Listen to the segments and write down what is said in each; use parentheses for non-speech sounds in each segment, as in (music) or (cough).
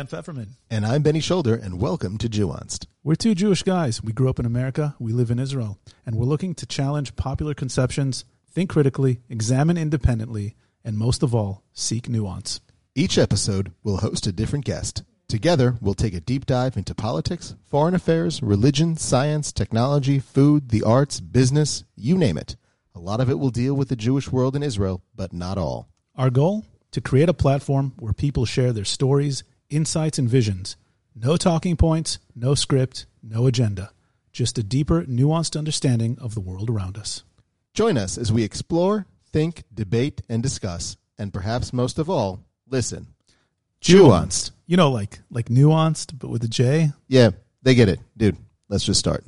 Dan Pfefferman. And I'm Benny Shoulder, and welcome to Jewanced. We're two Jewish guys. We grew up in America, we live in Israel, and we're looking to challenge popular conceptions, think critically, examine independently, and most of all, seek nuance. Each episode we'll host a different guest. Together, we'll take a deep dive into politics, foreign affairs, religion, science, technology, food, the arts, business, you name it. A lot of it will deal with the Jewish world in Israel, but not all. Our goal? To create a platform where people share their stories, insights, and visions. No talking points, no script, no agenda. Just a deeper, nuanced understanding of the world around us. Join us as we explore, think, debate, and discuss, and perhaps most of all, listen. Jewanced. You know, like like nuanced, but with a J. Yeah, they get it. Dude, let's just start.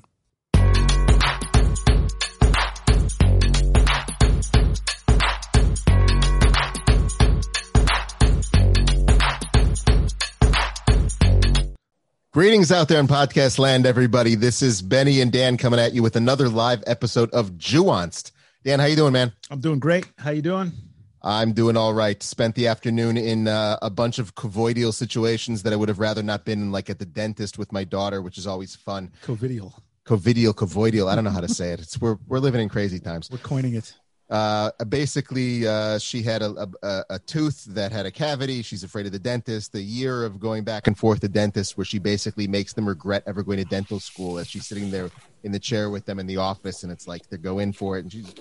Greetings out there in podcast land, everybody. This is Benny and Dan coming at you with another live episode of Jewanced. Dan, how you doing, man? I'm doing great. How you doing? I'm doing all right. Spent the afternoon in uh, a bunch of covidial situations that I would have rather not been in, like at the dentist with my daughter, which is always fun. Covidial. Covidial, covoidal. I don't know how to say it. It's we're we're living in crazy times. We're coining it. Uh, basically, uh, she had a, a, a tooth that had a cavity. She's afraid of the dentist. The year of going back and forth to dentists, where she basically makes them regret ever going to dental school, as she's sitting there in the chair with them in the office, and it's like they go in for it, and she's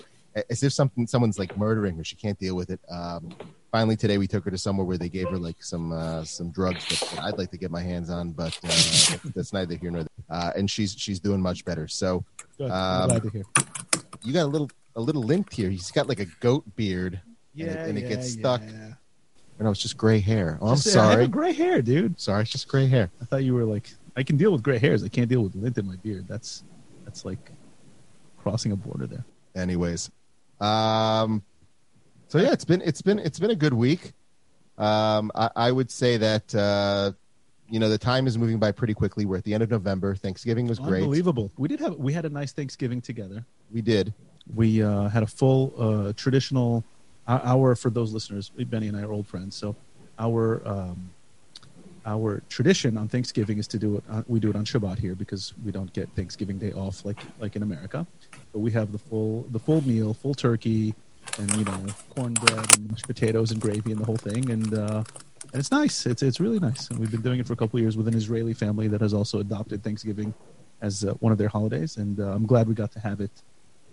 as if something someone's like murdering her. She can't deal with it. Um, finally, today we took her to somewhere where they gave her like some uh, some drugs that, I'd like to get my hands on, but uh, that's neither here nor there. Uh, and she's she's doing much better. So Um, glad to hear. you got a little a little lint here. He's got like a goat beard, and it, and it gets stuck. yeah. Or no, it's just gray hair. Oh, I'm Just- sorry. gray hair, dude. Sorry, it's just gray hair. I thought you were like, I can deal with gray hairs. I can't deal with lint in my beard. That's that's like crossing a border there. anyways um so yeah it's been it's been it's been a good week um i, I would say that uh you know the time is moving by pretty quickly we're at the end of november thanksgiving was great Unbelievable. We did have we had a nice Thanksgiving together. we did We uh, had a full uh, traditional uh, hour for those listeners. Benny and I are old friends, so our um, our tradition on Thanksgiving is to do it. On, we do it on Shabbat here because we don't get Thanksgiving Day off like like in America. But we have the full the full meal, full turkey, and you know cornbread and mashed potatoes and gravy and the whole thing. And uh, and it's nice. It's it's really nice. And we've been doing it for a couple of years with an Israeli family that has also adopted Thanksgiving as uh, one of their holidays. And uh, I'm glad we got to have it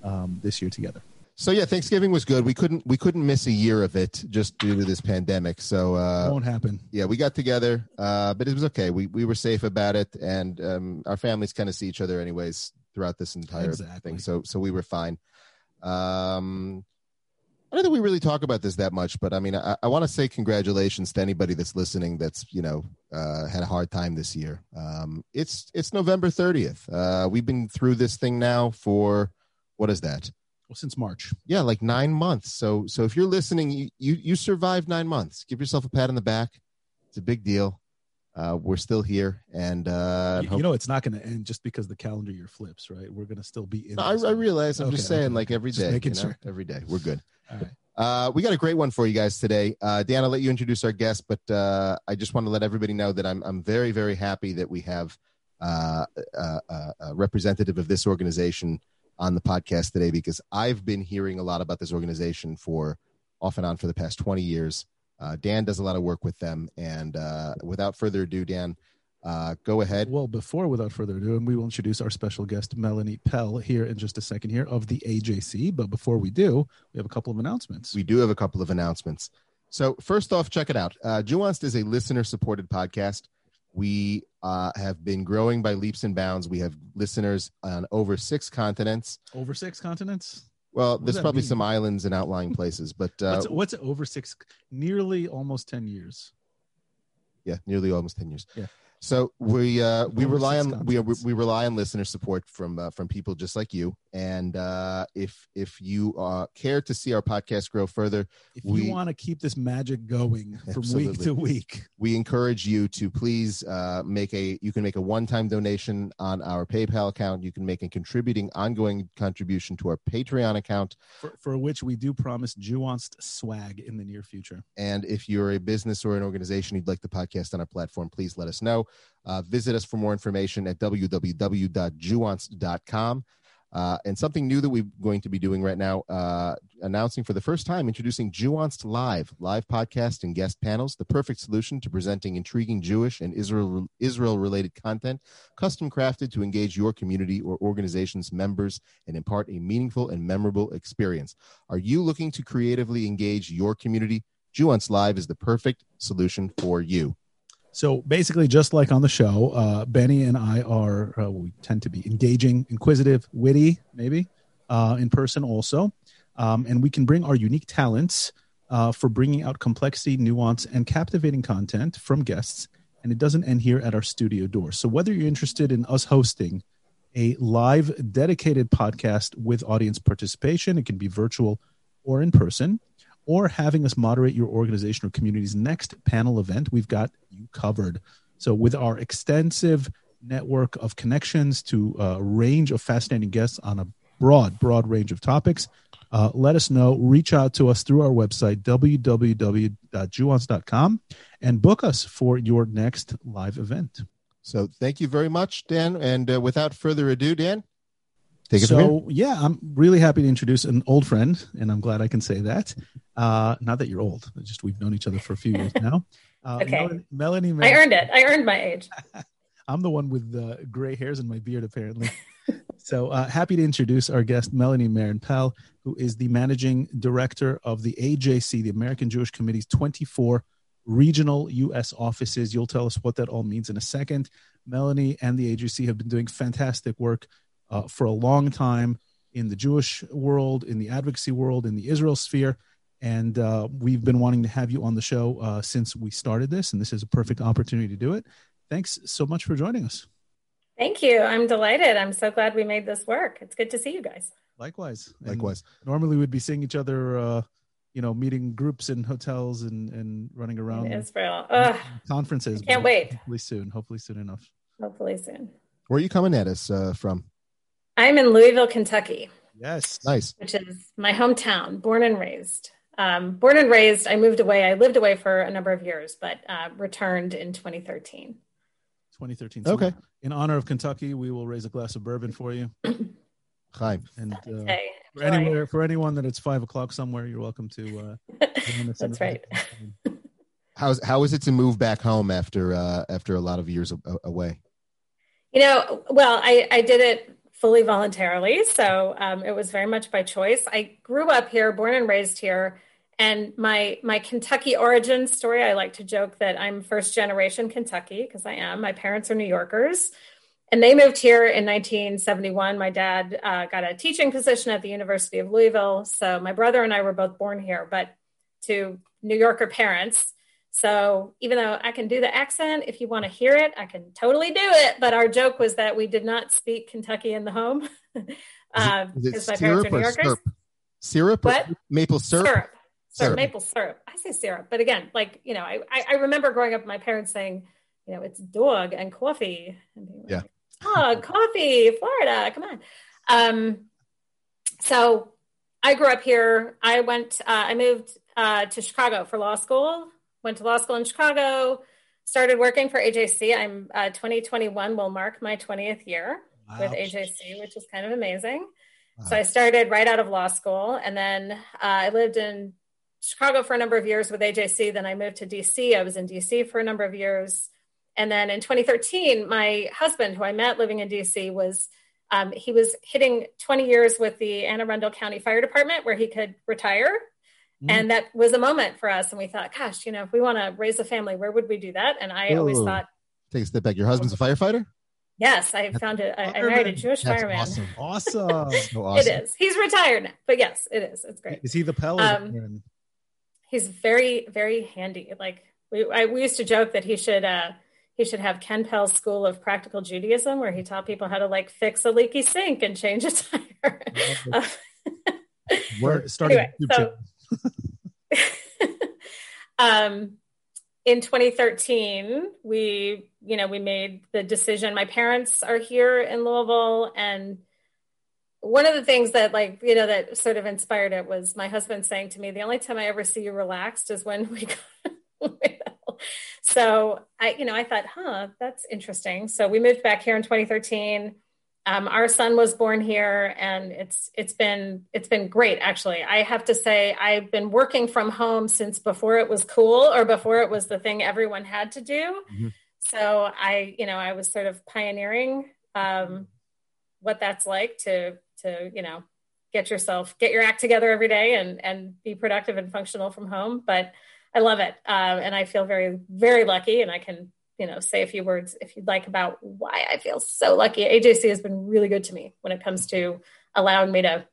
um, this year together. so yeah thanksgiving was good we couldn't we couldn't miss a year of it just due to this pandemic so uh won't happen. yeah we got together uh but it was okay we we were safe about it and um our families kind of see each other anyways throughout this entire Exactly. thing so so we were fine um I don't think we really talk about this that much, but I mean, I, I want to say congratulations to anybody that's listening. That's you know uh, had a hard time this year. Um, it's it's November thirtieth. Uh, we've been through this thing now for what is that? Well, since March. Yeah, like nine months. So so if you're listening, you you, you survived nine months. Give yourself a pat on the back. It's a big deal. Uh, we're still here, and uh, you, you know it's not going to end just because the calendar year flips, right? We're going to still be in. No, I. I realize. I'm just saying, okay, like every day, making you know? sure. every day we're good. All right. Uh, we got a great one for you guys today. Uh, Dan, I'll let you introduce our guest, but uh, I just want to let everybody know that I'm I'm very very happy that we have uh, a representative of this organization on the podcast today because I've been hearing a lot about this organization for off and on for the past 20 years. Uh, Dan does a lot of work with them, and uh, without further ado, Dan, uh, go ahead. Well, before, without further ado, and we will introduce our special guest, Melanie Pell, here in just a second here of the AJC. But before we do, we have a couple of announcements. We do have a couple of announcements. So first off, check it out. Uh, Nuanced is a listener-supported podcast. We uh, have been growing by leaps and bounds. We have listeners on over six continents. over six continents. Well, does there's probably mean? some islands and outlying places, but uh, what's, what's over six? Nearly almost ten years. yeah, nearly almost ten years. Yeah. So we uh, we Over rely on we we rely on listener support from uh, from people just like you. And uh, if if you uh, care to see our podcast grow further, If We- you want to keep this magic going from week to week, we encourage you to please uh, make a you can make a one-time donation on our paypal account. You can make a contributing ongoing contribution to our patreon account. For, for which we do promise nuanced swag in the near future. and if you're a business or an organization you'd like the podcast on our platform please let us know. Uh, visit us for more information at www.juance.com uh, and something new that we're going to be doing right now, uh, announcing for the first time, introducing Jewanced Live, live podcast and guest panels, the perfect solution to presenting intriguing Jewish and Israel Israel related content, custom crafted to engage your community or organization's members and impart a meaningful and memorable experience. Are you looking to creatively engage your community? Jewanced Live is the perfect solution for you. So basically, just like on the show, uh, Benny and I are, uh, we tend to be engaging, inquisitive, witty, maybe uh, in person also. Um, and we can bring our unique talents uh, for bringing out complexity, nuance, and captivating content from guests. And it doesn't end here at our studio door. So whether you're interested in us hosting a live dedicated podcast with audience participation, it can be virtual or in person, or having us moderate your organization or community's next panel event, we've got you covered. So, with our extensive network of connections to a range of fascinating guests on a broad, broad range of topics, uh, let us know. Reach out to us through our website, www.juance.com, and book us for your next live event. So thank you very much, Dan. And uh, without further ado, Dan, take it so yeah i'm really happy to introduce an old friend and i'm glad i can say that uh not that you're old just we've known each other for a few years now (laughs) uh, Okay. melanie, melanie I earned it. I earned my age. (laughs) i'm the one with the gray hairs and my beard apparently (laughs) so uh, happy to introduce our guest melanie maron pell who is the managing director of the ajc the american jewish committee's 24 regional us offices you'll tell us what that all means in a second melanie and the ajc have been doing fantastic work uh, for a long time in the Jewish world, in the advocacy world, in the Israel sphere. And uh, we've been wanting to have you on the show uh, since we started this, and this is a perfect opportunity to do it. Thanks so much for joining us. Thank you. I'm delighted. I'm so glad we made this work. It's good to see you guys. Likewise. And Likewise. normally we'd be seeing each other, uh, you know, meeting groups in hotels and, and running around In Israel. (laughs) Ugh, conferences. Can't wait. Hopefully soon. Hopefully soon enough. hopefully soon. Where are you coming at us uh, from? I'm in Louisville, Kentucky, Yes. Nice. which is my hometown, born and raised. Um, born and raised, I moved away. I lived away for a number of years, but uh, returned in 2013. 2013. So Okay. In honor of Kentucky, we will raise a glass of bourbon for you. (clears throat) Hi. And uh, Hey, for anywhere for anyone that it's five o'clock somewhere, you're welcome to. Uh, join us in (laughs) That's right. (laughs) How's how is it to move back home after uh, after a lot of years away? You know, well, I, I did it fully voluntarily. So um, it was very much by choice. I grew up here, born and raised here. And my my Kentucky origin story, I like to joke that I'm first generation Kentucky because I am. My parents are New Yorkers, and they moved here in 1971. My dad uh, got a teaching position at the University of Louisville, so my brother and I were both born here, but to New Yorker parents. So even though I can do the accent, if you want to hear it, I can totally do it. But our joke was that we did not speak Kentucky in the home (laughs) uh, because my parents syrup are New or Yorkers. syrup? Syrup? What? Maple syrup? Syrup. Syrup. Maple syrup. I say syrup, but again, like you know, I, I remember growing up, my parents saying, you know, it's dog and coffee. And being Yeah. Dog, (laughs) coffee, Florida. Come on. Um, so I grew up here. I went. Uh, I moved uh, to Chicago for law school. Went to law school in Chicago. Started working for AJC. I'm uh, 2021 will mark my 20th year with AJC, which is kind of amazing. Wow. So I started right out of law school, and then uh, I lived in Chicago for a number of years with AJC. Then I moved to DC. I was in DC for a number of years, and then in 2013, my husband, who I met living in DC, was um, he was hitting 20 years with the Anne Arundel County Fire Department, where he could retire. Mm. And that was a moment for us. And we thought, gosh, you know, if we want to raise a family, where would we do that? And I always thought, Take a step back. Your husband's a firefighter? yes, I found it. I, married a Jewish That's fireman. awesome. Awesome. (laughs) So awesome. It is. He's retired now, but yes, it is. It's great. Is he the Pell? Um, He's very, very handy. Like we, I, we used to joke that he should, uh, he should have Ken Pell's School of Practical Judaism, where he taught people how to like fix a leaky sink and change a tire. (laughs) We're starting anyway, so, (laughs) um, in 2013, we, you know, we made the decision. My parents are here in Louisville, and one of the things that, like, you know, that sort of inspired it was my husband saying to me, "The only time I ever see you relaxed is when we." (laughs) So I, you know, I thought, huh, that's interesting. So we moved back here in 2013 um, our son was born here and it's it's been it's been great actually. I have to say i've been working from home since before it was cool or before it was the thing everyone had to do. Mm-hmm. so i you know i was sort of pioneering um, what that's like to to you know get yourself get your act together every day and and be productive and functional from home. But i love it um, and i feel very very lucky and i can you know, say a few words if you'd like about why I feel so lucky. AJC has been really good to me when it comes to allowing me to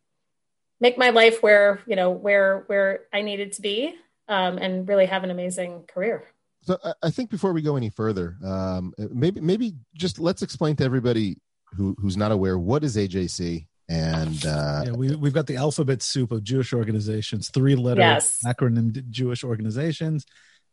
make my life where, you know, where where I needed to be um, and really have an amazing career. So I think before we go any further, um, maybe maybe just let's explain to everybody who who's not aware what is AJC and uh, yeah, we we've got the alphabet soup of Jewish organizations, three letter yes. acronym Jewish organizations.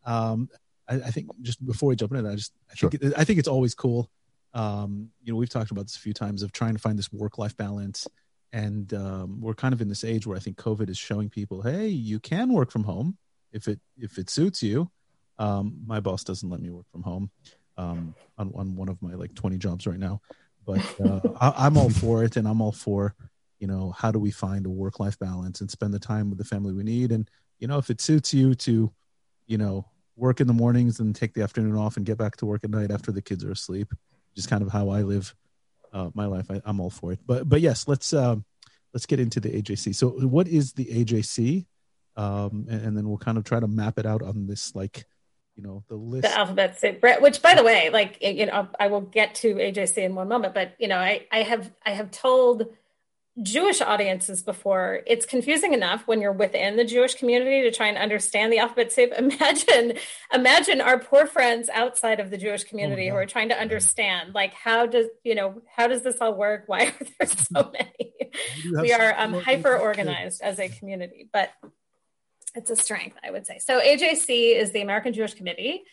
Um, I, I, think just before we jump into that, I just I sure. think it, I think it's always cool. Um, you know, we've talked about this a few times of trying to find this work life balance, and um, we're kind of in this age where I think COVID is showing people, hey, you can work from home if it if it suits you. Um, my boss doesn't let me work from home um, on on one of my like twenty jobs right now, but uh, (laughs) I, I'm all for it, and I'm all for you know how do we find a work life balance and spend the time with the family we need, and you know if it suits you to you know work in the mornings and take the afternoon off and get back to work at night after the kids are asleep. Just kind of how I live uh, my life. I, am all for it. But but yes, let's um, let's get into the AJC. So what is the AJC? Um, and, and, then we'll kind of try to map it out on this like you know the list the alphabet which by the way like you know i will get to ajc in one moment but you know i i have i have told Jewish audiences before, it's confusing enough when you're within the Jewish community to try and understand the alphabet soup. (laughs) Imagine, imagine our poor friends outside of the Jewish community oh, who are trying to understand, like, how does you know how does this all work? Why are there so many? we are um, hyper organized as a community, but it's a strength, I would say. So AJC is the American Jewish Committee.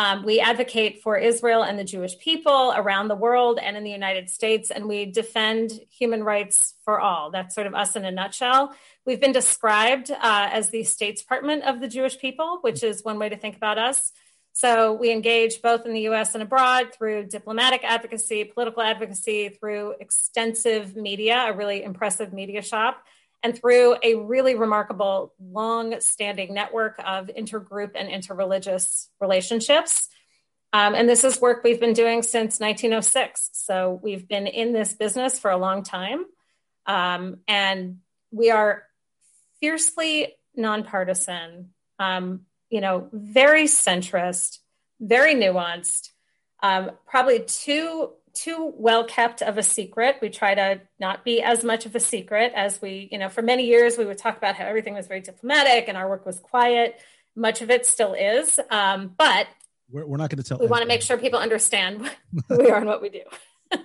Um, we advocate for Israel and the Jewish people around the world and in the United States, and we defend human rights for all. That's sort of us in a nutshell. We've been described uh, as the State Department of the Jewish people, which is one way to think about us. So we engage both in the US and abroad through diplomatic advocacy, political advocacy, through extensive media, a really impressive media shop and through a really remarkable long standing network of intergroup and interreligious relationships. Um, and this is work we've been doing since 1906. So we've been in this business for a long time. Um, and we are fiercely nonpartisan, um, you know, very centrist, very nuanced, um, probably too too well kept of a secret. We try to not be as much of a secret as we, you know, for many years we would talk about how everything was very diplomatic and our work was quiet. Much of it still is, um, but we're, we're not going to tell. We want to make sure people understand (laughs) who we are and what we do. (laughs)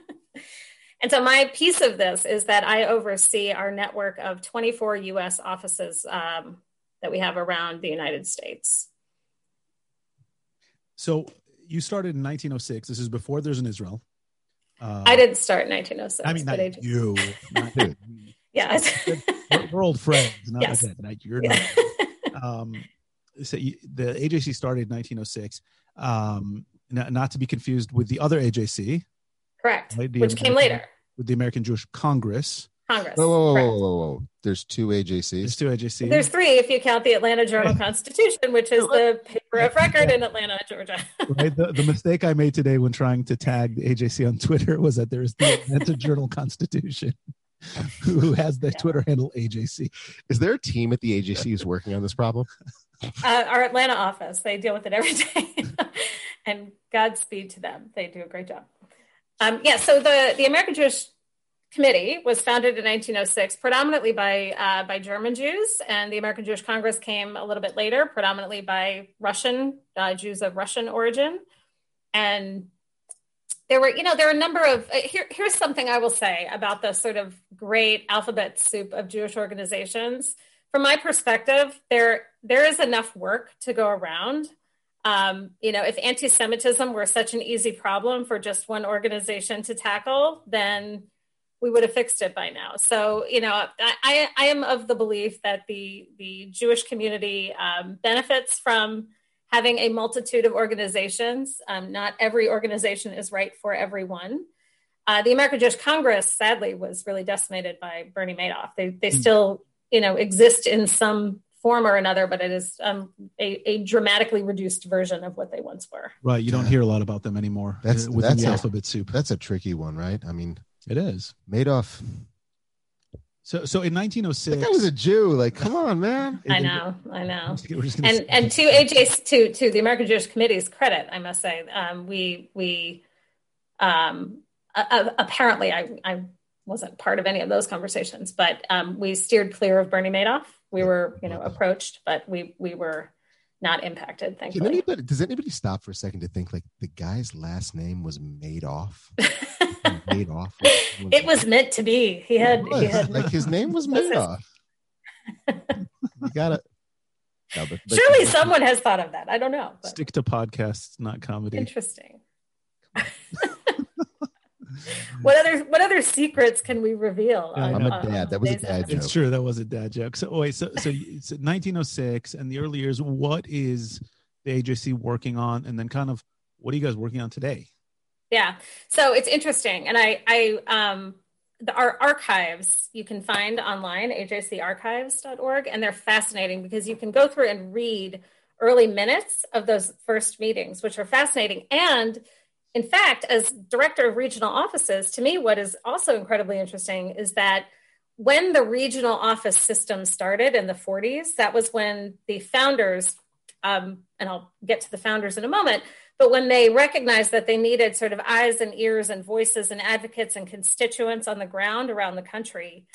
and so my piece of this is that I oversee our network of 24 U.S. offices um, that we have around the United States. So you started in 1906. This is before there's an Israel. Uh, I didn't start in 1906. I mean, not I you. Not (laughs) yeah. we're, we're, old friends. Not yes. Like that. You're yeah. not. (laughs) Um, so you, the AJC started in 1906. Um, not, not, to be confused with the other AJC. Correct. Right? Which American, came later. With the American Jewish Congress. Congress. Whoa, whoa, whoa, whoa, whoa, There's two AJCs. There's two AJCs. There's three if you count the Atlanta Journal Constitution, which is the paper of record in Atlanta, Georgia. (laughs) right. The, the mistake I made today when trying to tag the AJC on Twitter was that there's the Atlanta (laughs) Journal Constitution. (laughs) Who has the yeah. Twitter handle AJC? Is there a team at the AJC who's working on this problem? Uh, our Atlanta office. They deal with it every day, and Godspeed to them. They do a great job. Um, yeah. So the the American Jewish committee was founded in 1906 predominantly by uh, by German Jews, and the American Jewish Congress came a little bit later, predominantly by Russian uh, Jews of Russian origin. And there were, you know, there are a number of. Uh, here, here's something I will say about the sort of great alphabet soup of Jewish organizations. From my perspective, there there is enough work to go around. Um, you know, if anti-Semitism were such an easy problem for just one organization to tackle, then we would have fixed it by now. So, you know, I, I am of the belief that the the Jewish community um, benefits from having a multitude of organizations. Um, not every organization is right for everyone. Uh, the American Jewish Congress, sadly, was really decimated by Bernie Madoff. They they mm. still, you know, exist in some form or another, but it is um, a, a, dramatically reduced version of what they once were. Right. You don't hear a lot about them anymore. That's within that's the a, alphabet soup. That's a tricky one, right? I mean, it is. Madoff so, so in 1906, that was a Jew. Like, come on, man. (laughs) I know, I know. and and to AJ's to to the American Jewish Committee's credit, I must say, um, we we um, uh, apparently I I wasn't part of any of those conversations, but um, we steered clear of Bernie Madoff. We were you know approached, but we we were not impacted. Thankfully. Anybody, does anybody stop for a second to think like the guy's last name was Madoff? (laughs) Madoff. it was meant to be. He had, he had like his name was Madoff. you gotta. (laughs) No, but, but, Surely someone has thought of that. I don't know. But. Stick to podcasts, not comedy. Interesting. (laughs) what other what other secrets can we reveal? On, I'm a dad. That was a dad joke. It's true. That was a dad joke. So wait, so so it's 1906 and the early years. What is the AJC working on, and then kind of what are you guys working on today? Yeah. So it's interesting. And I, I, um, the, our archives you can find online, ajcarchives.org, and they're fascinating because you can go through and read early minutes of those first meetings, which are fascinating. And in fact, as director of regional offices, to me, what is also incredibly interesting is that when the regional office system started in the 40s, that was when the founders, um, and I'll get to the founders in a moment, but when they recognized that they needed sort of eyes and ears and voices and advocates and constituents on the ground around the country,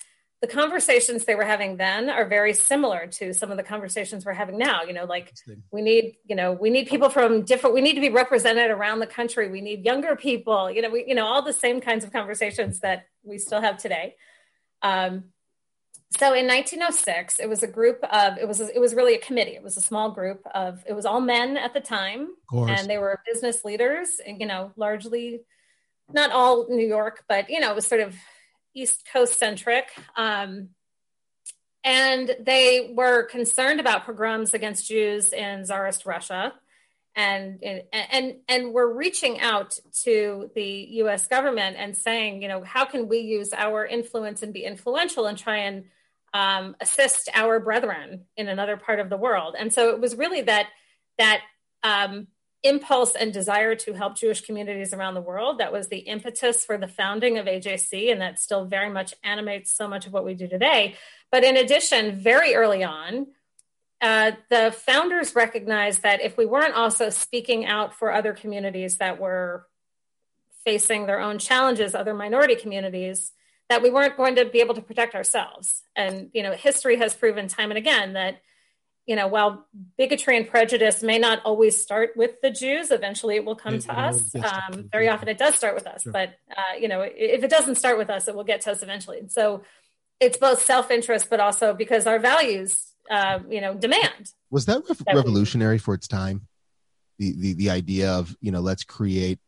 the conversations they were having then are very similar to some of the conversations we're having now. You know like we need you know we need people from different we need to be represented around the country. We need younger people. You know we you know all the same kinds of conversations that we still have today. Um, so in 1906 it was a group of it was it was really a committee. It was a small group of it was all men at the time. And they were business leaders you know largely not all new york but you know it was sort of east coast centric. Um, and they were concerned about pogroms against jews in tsarist russia. And and and we're reaching out to the US government and saying you know how can we use our influence and be influential and try and um, assist our brethren in another part of the world. And so it was really that that um, impulse and desire to help Jewish communities around the world that was the impetus for the founding of AJC, and that still very much animates so much of what we do today. But in addition, very early on, uh, the founders recognized that if we weren't also speaking out for other communities that were facing their own challenges, other minority communities, that we weren't going to be able to protect ourselves. And, you know, history has proven time and again that, you know, while bigotry and prejudice may not always start with the Jews, eventually it will come it, to us. Um, very often it does start with us, sure. but, uh, you know, if it doesn't start with us, it will get to us eventually. And so it's both self interest, but also because our values, uh, you know, demand. Was that, re- that revolutionary we, for its time? The, the, the idea of, you know, let's create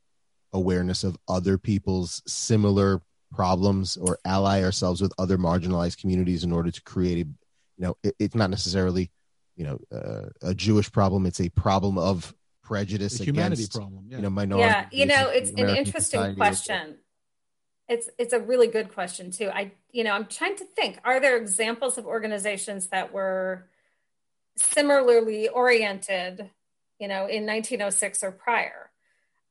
awareness of other people's similar problems or ally ourselves with other marginalized communities in order to create a you know it, it's not necessarily you know uh, a jewish problem. It's a problem of prejudice a humanity against problem yeah. you know minority yeah you know it's an interesting question. It's it's a really good question too. I you know i'm trying to think are there examples of organizations that were similarly oriented you know in 1906 or prior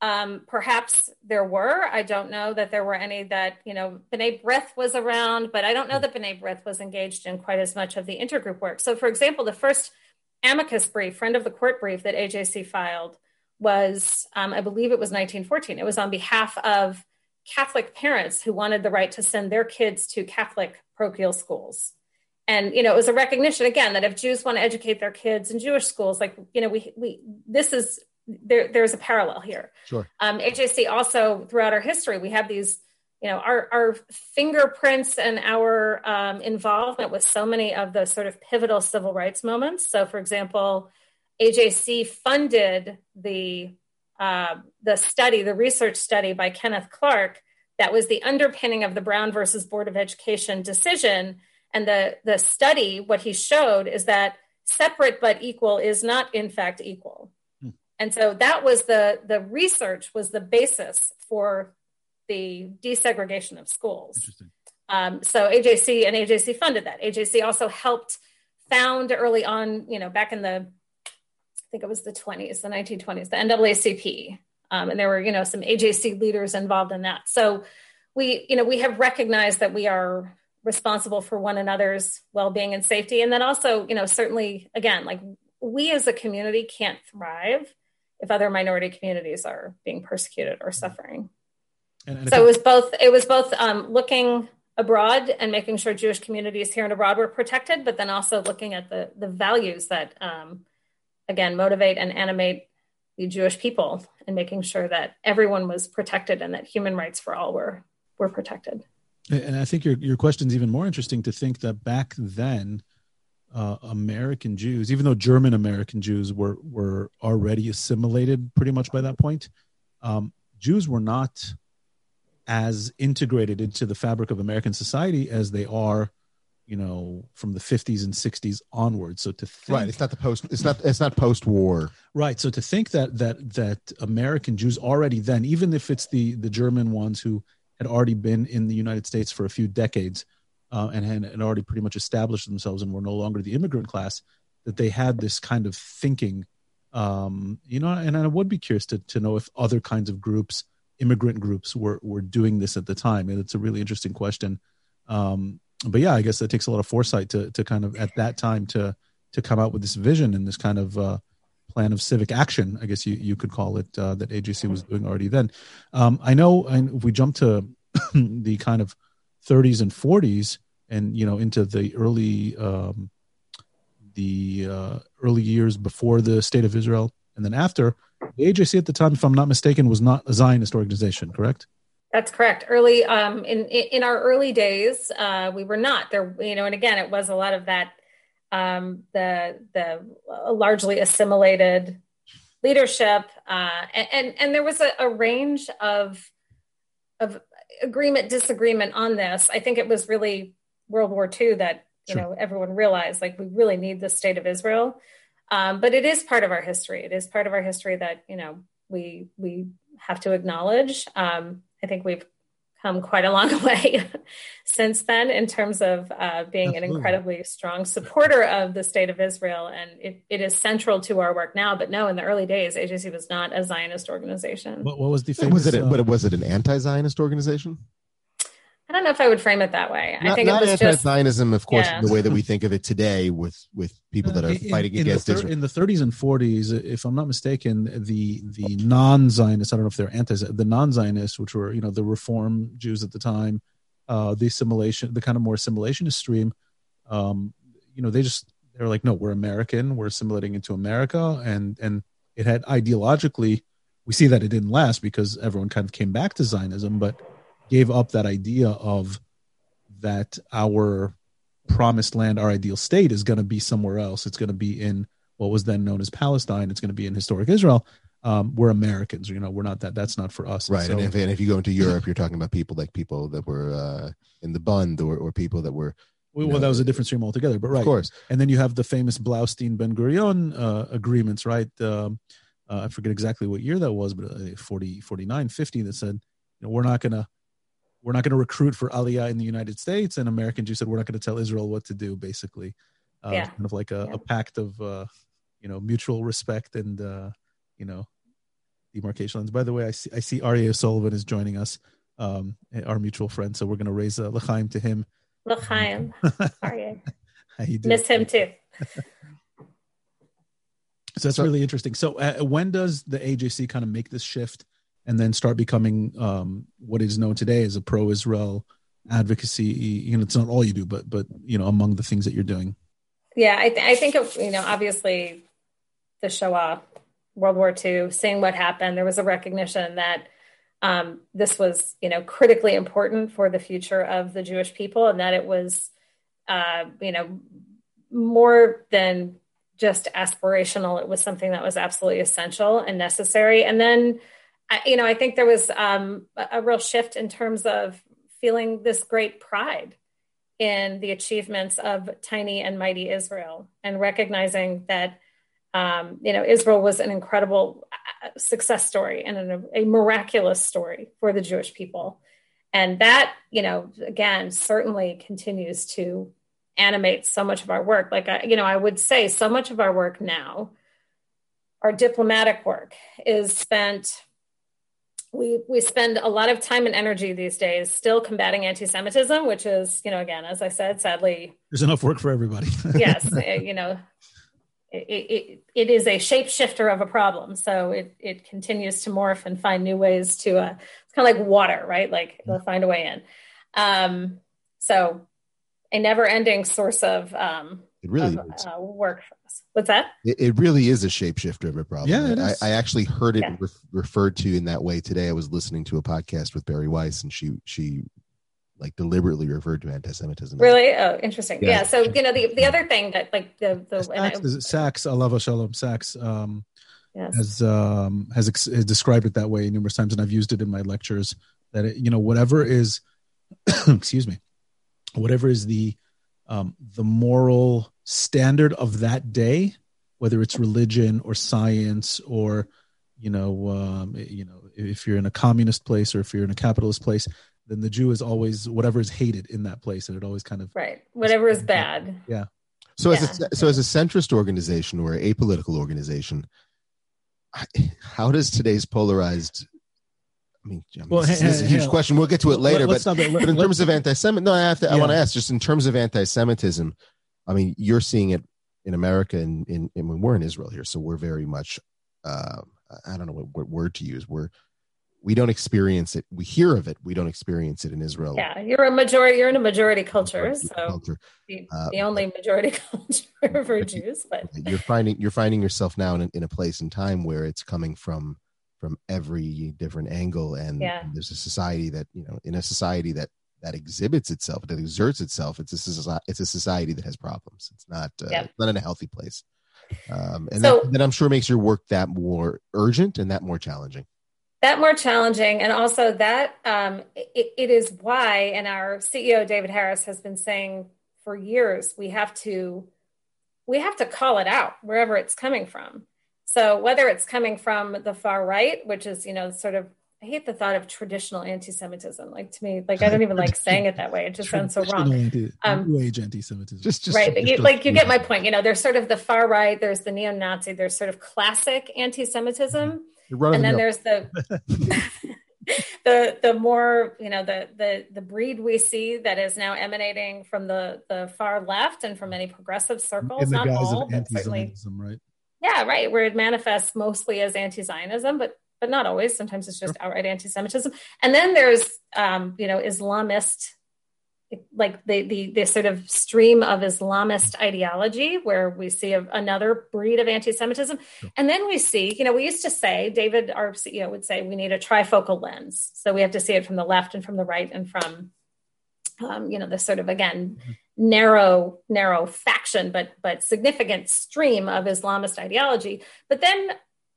um, perhaps there were. I don't know that there were any that, you know, B'nai B'rith was around, but I don't know that B'nai B'rith was engaged in quite as much of the intergroup work. So, for example, the first amicus brief, friend of the court brief that AJC filed was, um, I believe it was 1914. It was on behalf of Catholic parents who wanted the right to send their kids to Catholic parochial schools. And you know, it was a recognition again that if Jews want to educate their kids in Jewish schools, like you know, we we this is there, there's a parallel here. Sure. Um, AJC also throughout our history, we have these, you know, our, our fingerprints and our um, involvement with so many of the sort of pivotal civil rights moments. So, for example, AJC funded the uh, the study, the research study by Kenneth Clark that was the underpinning of the Brown versus Board of Education decision. And the the study, what he showed is that separate but equal is not in fact equal. And so that was the the research was the basis for the desegregation of schools. Um, so AJC and AJC funded that. AJC also helped found early on, you know, back in the, I think it was the 20s, the 1920s, the NAACP. Um, and there were, you know, some AJC leaders involved in that. So we, you know, we have recognized that we are responsible for one another's well-being and safety and then also you know certainly again like we as a community can't thrive if other minority communities are being persecuted or suffering. And, and so it was both it was both um, looking abroad and making sure jewish communities here and abroad were protected but then also looking at the the values that um, again motivate and animate the jewish people and making sure that everyone was protected and that human rights for all were were protected. And I think your your question is even more interesting to think that back then, uh, American Jews, even though German American Jews were were already assimilated pretty much by that point, um, Jews were not as integrated into the fabric of American society as they are, you know, from the 50s and 60s onwards. So to think, right, it's not the post, it's not it's not post war. Right. So to think that that that American Jews already then, even if it's the the German ones who had already been in the United States for a few decades uh, and had, already pretty much established themselves and were no longer the immigrant class, that they had this kind of thinking. Um, you know, and I would be curious to, to know if other kinds of groups, immigrant groups, were, were doing this at the time. And it's a really interesting question. Um, but yeah, I guess that takes a lot of foresight to, to kind of at that time to, to come out with this vision and this kind of, uh, plan of civic action, I guess you, you could call it, uh, that AJC was doing already then. Um, I know and if we jump to (clears throat) the kind of 30s and 40s and, you know, into the early, um, the uh, early years before the state of Israel and then after, the AJC at the time, if I'm not mistaken, was not a Zionist organization, correct? That's correct. Early um, in in our early days, uh, we were not there. You know, and again, it was a lot of that um, the the largely assimilated leadership, uh, and and there was a, a, range of of agreement disagreement on this. I think it was really World War II that you sure. know everyone realized like we really need the state of Israel, um, but it is part of our history. It is part of our history that you know we we have to acknowledge. Um, I think we've come quite a long (laughs) way since then in terms of uh, being Absolutely. an incredibly strong supporter of the state of Israel. And it, it is central to our work now. But no, in the early days, AJC was not a Zionist organization. What, what was the famous, was it? Uh, was it an anti-Zionist organization? I don't know if I would frame it that way. Not, I think not it was anti-Zionism, just, of course, yeah. the way that we think of it today, with with people that are in, fighting in against the thir- Israel. In the 30s and 40s, if I'm not mistaken, the the non-Zionists, I don't know if they're anti, the non-Zionists, which were you know the Reform Jews at the time, uh, the assimilation, the kind of more assimilationist stream, um, you know, they just they're like, no, we're American, we're assimilating into America, and and it had ideologically, we see that it didn't last because everyone kind of came back to Zionism, but gave up that idea of that our promised land, our ideal state is going to be somewhere else. It's going to be in what was then known as Palestine. It's going to be in historic Israel. Um, we're Americans, you know, we're not that. That's not for us. Right. And, so, and, if, and if you go into Europe, you're talking about people like people that were uh, in the Bund or, or people that were. Well, know, that was a different stream altogether, but right. Of course. And then you have the famous Blaustein Ben Gurion uh, agreements, right? Um, uh, I forget exactly what year that was, but uh, 40, 49, 50 that said, you know, we're not going to we're not going to recruit for Aliyah in the United States, and American Jews said we're not going to tell Israel what to do. Basically, uh, yeah. kind of like a, yeah. a pact of uh, you know mutual respect and uh, you know demarcation lines. By the way, I see I see Aryeh O'Sullivan is joining us, um, our mutual friend. So we're going to raise a l'chaim to him. L'chaim, (laughs) Aryeh. How you doing? Miss him too. (laughs) so that's really interesting. So uh, when does the AJC kind of make this shift? And then start becoming um, what is known today as a pro-Israel advocacy. You know, it's not all you do, but but you know, among the things that you're doing. Yeah, I, th- I think of, you know, obviously, the Shoah World War II, seeing what happened, there was a recognition that um, this was, you know, critically important for the future of the Jewish people, and that it was, uh, you know, more than just aspirational. It was something that was absolutely essential and necessary. And then, you know, I think there was um, a real shift in terms of feeling this great pride in the achievements of tiny and mighty Israel and recognizing that um, you know Israel was an incredible uh, success story and an, a miraculous story for the Jewish people. And that you know again certainly continues to animate so much of our work. Like I, you know I would say so much of our work now our diplomatic work is spent we we spend a lot of time and energy these days still combating anti-Semitism, which is, you know, again, as I said, sadly, there's enough work for everybody. (laughs) yes, eh, you know, it, it, it is a shapeshifter of a problem, so it it continues to morph and find new ways to. Uh, it's kind of like water, right? Like it'll find a way in. Um, so, a never-ending source of um, it really of, uh, work. What's that? It, it, really is a shapeshifter of a problem. Yeah, I, I, actually heard it yeah. re- referred to in that way today. I was listening to a podcast with Bari Weiss, and she she like deliberately referred to anti-Semitism. Really? Oh, interesting. Yeah. yeah so you know the the other thing that like the the Sacks, I, Sacks Alav Shalom Sacks um, yes. has um, has, ex- has described it that way numerous times, and I've used it in my lectures. That it, you know whatever is, (coughs) excuse me, whatever is the um, the moral standard of that day, whether it's religion or science or you know um, you know if you're in a communist place or if you're in a capitalist place, then the Jew is always whatever is hated in that place, and it always kind of right whatever is bad. Yeah. So yeah. as a, so as a centrist organization or a apolitical organization, how does today's polarized I mean, I mean well, this, hey, this, is a huge hey, question. We'll get to it later, but, but, in terms of anti-Semitism, no, I have to. Yeah. I want to ask, just in terms of anti-Semitism. I mean, you're seeing it in America, and in, in, when we're in Israel here, so we're very much. Uh, I don't know what, what, word to use. We're we don't experience it. We hear of it. We don't experience it in Israel. Yeah, you're a majority. You're in a majority culture, majority so culture. The, uh, the, only majority (laughs) culture for Jews. But you're finding you're finding yourself now in, in a place and time where it's coming from from every different angle and, yeah. and, there's a society that you know in a society that that exhibits itself that exerts itself it's a it's a society that has problems it's not uh, yep. it's not in a healthy place um, and so, that, that i'm sure makes your work that more urgent and that more challenging that more challenging and also that um, it, it is why and our ceo david harris has been saying for years we have to we have to call it out wherever it's coming from so whether it's coming from the far right, which is, you know, sort of I hate the thought of traditional anti-Semitism. Like to me, like I don't even like (laughs) saying it that way. It just sounds so wrong. Anti, um, new age anti-Semitism. Just, just right. you, like you get my point. You know, there's sort of the far right. There's the neo-Nazi. There's sort of classic anti-Semitism, and then there's the (laughs) the the more you know the the the breed we see that is now emanating from the the far left and from many progressive circles. In the not guise all, of anti-Semitism, right? Yeah, right. Where it manifests mostly as anti-Zionism, but but not always. Sometimes it's just outright anti-Semitism. And then there's um, you know Islamist, like the the the sort of stream of Islamist ideology, where we see a, another breed of anti-Semitism, and then we see you know we used to say David, our CEO, would say we need a trifocal lens, so we have to see it from the left and from the right and from um, you know this sort of again mm-hmm narrow narrow faction but but significant stream of islamist ideology. But then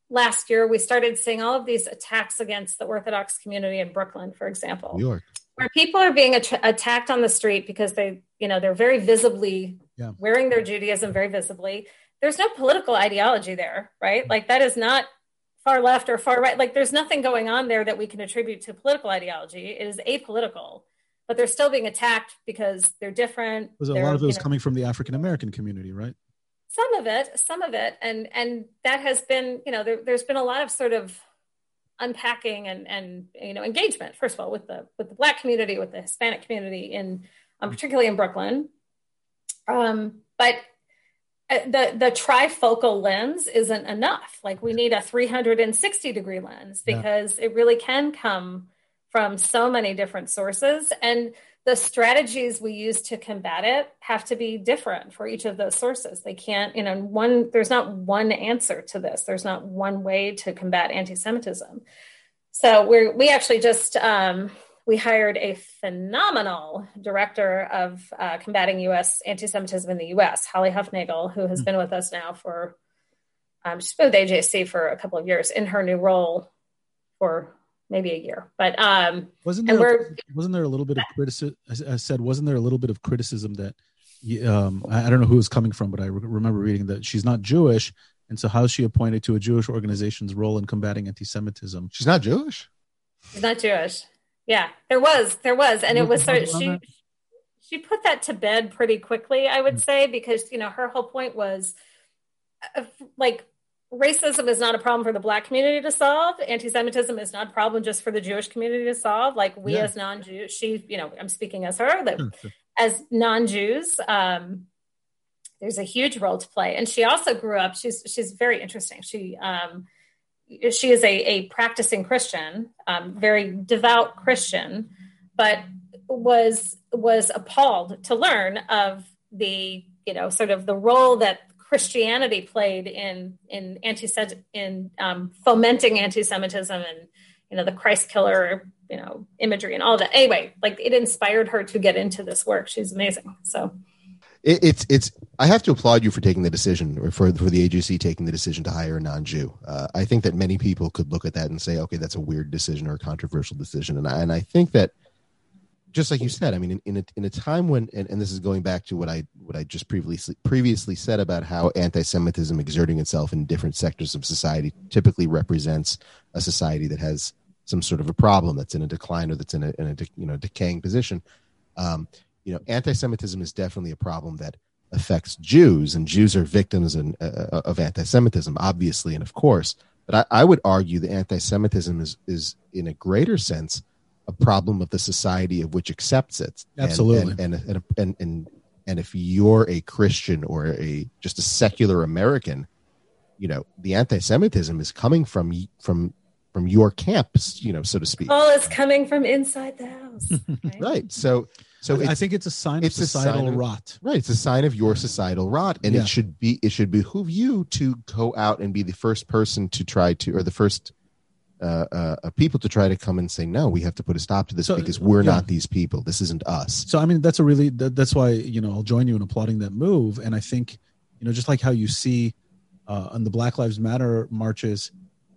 last year we started seeing all of these attacks against the orthodox community in brooklyn for example new york. where people are being att- attacked on the street because they you know they're very visibly yeah. wearing their judaism very visibly. There's no political ideology there right? Mm-hmm. Like that is not far left or far right. Like there's nothing going on there that we can attribute to political ideology. It is apolitical but they're still being attacked because they're different. Was a lot of it was know, coming from the African American community, right? Some of it, some of it, and and that has been, you know, there, there's been a lot of sort of unpacking and and you know engagement. First of all, with the with the Black community, with the Hispanic community, in um, particularly in Brooklyn. Um, but uh, the the trifocal lens isn't enough. Like we need a 360 degree lens because yeah. it really can come from so many different sources. And the strategies we use to combat it have to be different for each of those sources. They can't, you know, one, there's not one answer to this. There's not one way to combat anti Semitism. So we're, we actually just, um, we hired a phenomenal director of uh, combating U.S. anti-Semitism in the U.S., Holly Huffnagle, who has mm-hmm. been with us now for um, she's been with AJC for a couple of years in her new role for maybe a year. But um, wasn't there wasn't there a little bit of criticism? I said wasn't there a little bit of criticism that um, I, I don't know who was coming from, but I re- remember reading that she's not Jewish, and so how is she appointed to a Jewish organization's role in combating anti-Semitism? She's not Jewish. She's not Jewish. Yeah, there was, there was, and it was sort of she. She put that to bed pretty quickly, I would mm. say, because you know her whole point was, uh, like, racism is not a problem for the black community to solve. Anti-Semitism is not a problem just for the Jewish community to solve. Like we yeah. as non-Jews, she, you know, I'm speaking as her, that mm, as non-Jews, um, there's a huge role to play. And she also grew up. She's she's very interesting. She um, she is a, a practicing Christian, um, very devout Christian, but was was appalled to learn of the you know sort of the role that Christianity played in in anti in um, fomenting anti-Semitism and you know the Christ killer you know imagery and all that. Anyway, like it inspired her to get into this work. She's amazing. So it, it's it's I have to applaud you for taking the decision, or for for the AJC taking the decision to hire a non-Jew. Uh, I think that many people could look at that and say, okay, that's a weird decision or a controversial decision, and I, and I think that just like you said, I mean, in, in a in a time when, and, and this is going back to what I what I just previously previously said about how anti-Semitism exerting itself in different sectors of society typically represents a society that has some sort of a problem that's in a decline or that's in a, in a you know decaying position. Um, you know, anti-Semitism is definitely a problem that affects Jews, and Jews are victims in, uh, uh, of anti-Semitism, obviously, and of course. But I, I would argue that anti-Semitism is is in a greater sense a problem of the society of which accepts it. Absolutely, and and and and, and, and if you're a Christian or a just a secular American, you know, the anti-Semitism is coming from from from your camps, you know, so to speak. All is coming from inside the house. (laughs) Right. right. So so I think it's a sign it's of societal of, rot. Right. It's a sign of your societal rot. And yeah. it should be it should behoove you to go out and be the first person to try to or the first uh, uh, people to try to come and say no we have to put a stop to this so, because we're yeah. not these people this isn't us so i mean that's a really that, that's why you know i'll join you in applauding that move and i think you know just like how you see uh, on the black lives matter marches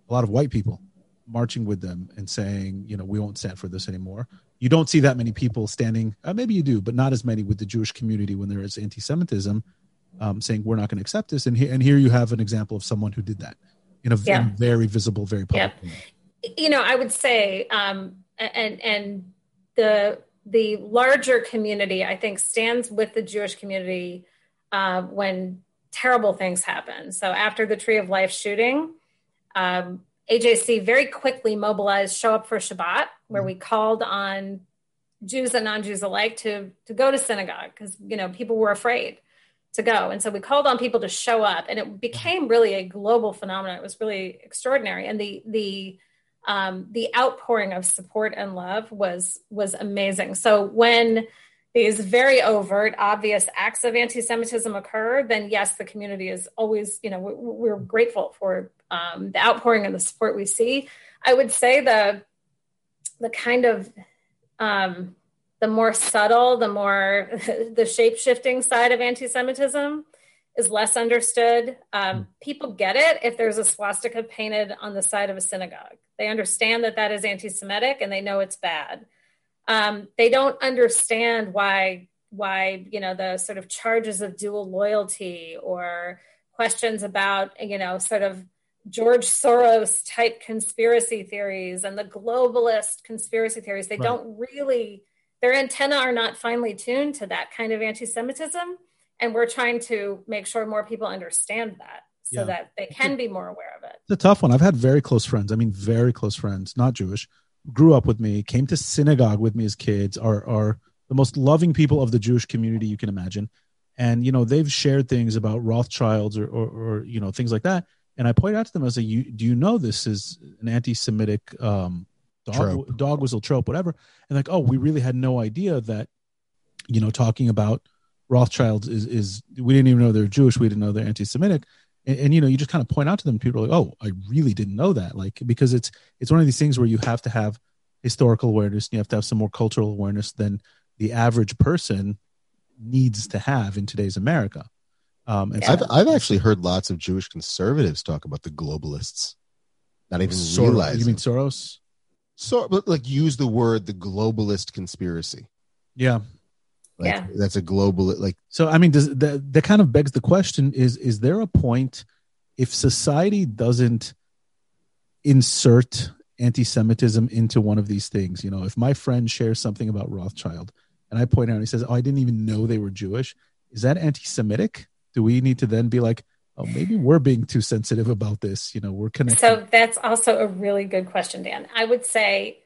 a lot of white people marching with them and saying you know we won't stand for this anymore you don't see that many people standing uh, maybe you do but not as many with the jewish community when there is anti-semitism um, saying we're not going to accept this and here and here you have an example of someone who did that in a, yeah. in very visible, very public. Yeah. You know, I would say, um, and and the the larger community, I think, stands with the Jewish community uh, when terrible things happen. So after the Tree of Life shooting, um, AJC very quickly mobilized Show Up for Shabbat, where we called on Jews and non-Jews alike to to go to synagogue because you know people were afraid to go. And so we called on people to show up and it became really a global phenomenon. It was really extraordinary. And the, the, um, the outpouring of support and love was, was amazing. So when these very overt, obvious acts of anti-Semitism occur, then yes, the community is always, you know, we're, we're grateful for um, the outpouring and the support we see. I would say the, the kind of, um, the more subtle, the more (laughs) the shape shifting side of anti Semitism is less understood. Um, hmm. people get it if there's a swastika painted on the side of a synagogue. They understand that that is anti Semitic and they know it's bad. Um, they don't understand why why you know the sort of charges of dual loyalty or questions about you know sort of George Soros type conspiracy theories and the globalist conspiracy theories. They right. don't really their antenna are not finely tuned to that kind of anti-Semitism, and we're trying to make sure more people understand that so yeah. that they can be more aware of it. It's a tough one. I've had very close friends. I mean, very close friends, not Jewish, grew up with me, came to synagogue with me as kids, are are the most loving people of the Jewish community you can imagine. And you know, they've shared things about Rothschilds or or, or you know things like that. And I point out to them, I say, "You do you know this is an anti-Semitic um, dog, trope. dog whistle trope, whatever. And like, oh, we really had no idea that you know, talking about Rothschilds is is we didn't even know they're Jewish. We didn't know they're anti-Semitic. And, and, you know, you just kind of point out to them, people are like, "Oh, I really didn't know that." Like because it's it's one of these things where you have to have historical awareness, and you have to have some more cultural awareness than the average person needs to have in today's America. Um, and I've I've actually heard lots of Jewish conservatives talk about the globalists, not even Soros, realize. You mean Soros? So, like, use the word the globalist conspiracy. Yeah, like, yeah, that's a global like. So, I mean, does that that kind of begs the question: Is is there a point if society doesn't insert anti-Semitism into one of these things? You know, if my friend shares something about Rothschild, and I point out, and he says, "Oh, I didn't even know they were Jewish," is that anti-Semitic? Do we need to then be like, "Oh, maybe we're being too sensitive about this"? You know, we're connected. So that's also a really good question, Dan. I would say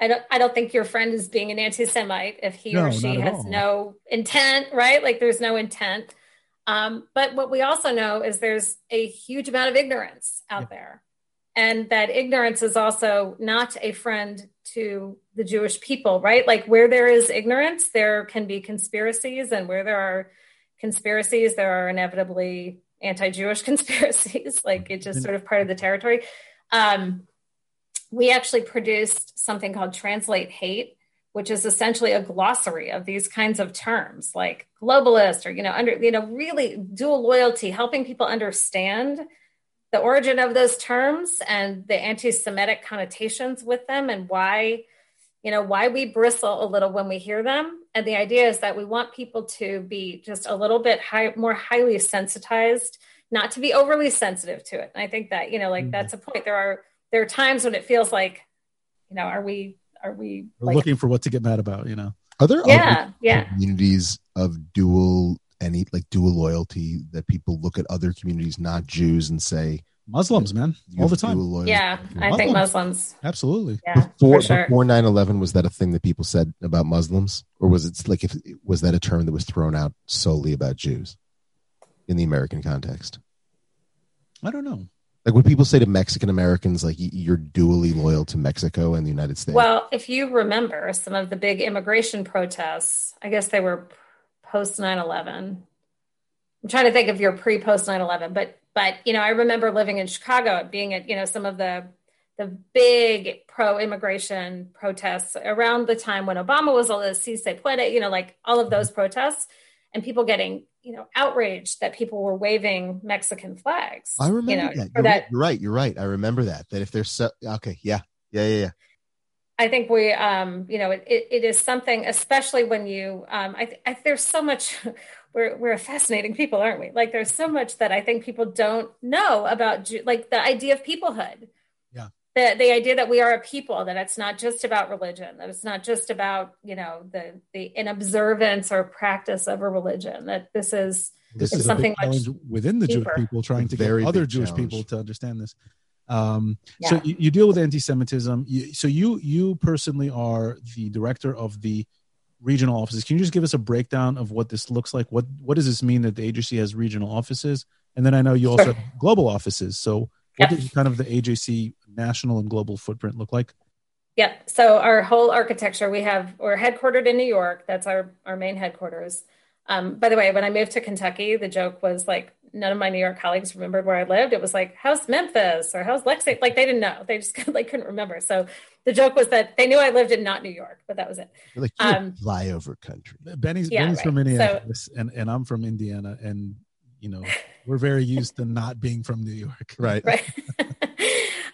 I don't I don't think your friend is being an anti-Semite if he no, or she has all. no intent, right? Like there's no intent. Um, but what we also know is there's a huge amount of ignorance out yeah. there. And that ignorance is also not a friend to the Jewish people, right? Like where there is ignorance, there can be conspiracies, and where there are conspiracies, there are inevitably anti-Jewish (laughs) conspiracies. like it's just sort of part of the territory. Um, we actually produced something called Translate Hate, which is essentially a glossary of these kinds of terms like globalist or, you know, under, you know, really dual loyalty, helping people understand the origin of those terms and the anti-Semitic connotations with them and why, you know, why we bristle a little when we hear them. And the idea is that we want people to be just a little bit high, more highly sensitized, not to be overly sensitive to it. And I think that, you know, like mm-hmm. that's a point. There are there are times when it feels like, you know, are we are we like, looking for what to get mad about? You know, are there yeah yeah communities of dual any like dual loyalty that people look at other communities not Jews and say Muslims, man, all the time. Yeah, I think Muslims. Absolutely. Yeah, before sure. before 9-11, was that a thing that people said about Muslims, or was it like if was that a term that was thrown out solely about Jews in the American context? I don't know. Like when people say to Mexican Americans, like you're dually loyal to Mexico and the United States. Well, if you remember some of the big immigration protests, I guess they were post 9 11. I'm trying to think if you're pre post 9 11, but, but, you know, I remember living in Chicago, being at, you know, some of the, the big pro immigration protests around the time when Obama was all the Si se puede, you know, like all of those protests and people getting you know outraged that people were waving Mexican flags. I remember you know, that. You're, that. You're right. You're right. I remember that. That if there's so okay, yeah, yeah, yeah, yeah. I think we, um, you know, it, it, it is something, especially when you, um, I, I there's so much. (laughs) We're we're fascinating people, aren't we? Like there's so much that I think people don't know about, like the idea of peoplehood the the idea that we are a people that it's not just about religion that it's not just about you know the the an observance or practice of a religion that this is this is something challenge within the deeper. Jewish people trying to Very get other Jewish challenge. people to understand this. Um, yeah. So you, you, deal with anti-Semitism. You, so you you personally are the director of the regional offices. Can you just give us a breakdown of what this looks like? What what does this mean that the agency has regional offices? And then I know you also sure. have global offices. So what yep. does kind of the AJC national and global footprint look like? Yeah. So our whole architecture, we have we're headquartered in New York. That's our our main headquarters. Um, by the way, when I moved to Kentucky, the joke was like none of my New York colleagues remembered where I lived. It was like, how's Memphis or how's Lexington? Like they didn't know. They just (laughs) like couldn't remember. So the joke was that they knew I lived in not New York, but that was it. Like um, flyover country. Benny's, yeah, Benny's right. from Minneapolis so, and, and I'm from Indiana. And you know, we're very used to not being from New York. (laughs) Right. Right. (laughs)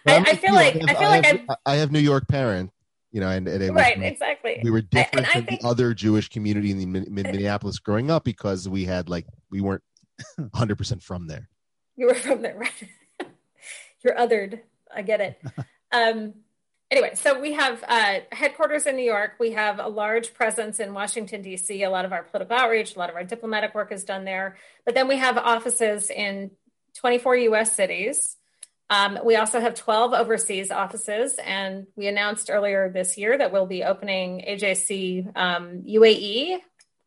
I, I, feel like I, feel like have, I have New York parents you know, and, and right, was, exactly. We were different from think, the other Jewish community in the Minneapolis growing up because we had like we weren't (laughs) 100 percent from there. You were from there, right? You're othered. I get it. Um, anyway, so we have uh, headquarters in New York. We have a large presence in Washington, D.C. A lot of our political outreach, a lot of our diplomatic work is done there. But then we have offices in 24 U.S. cities. Um, we also have 12 overseas offices, and we announced earlier this year that we'll be opening AJC um, UAE,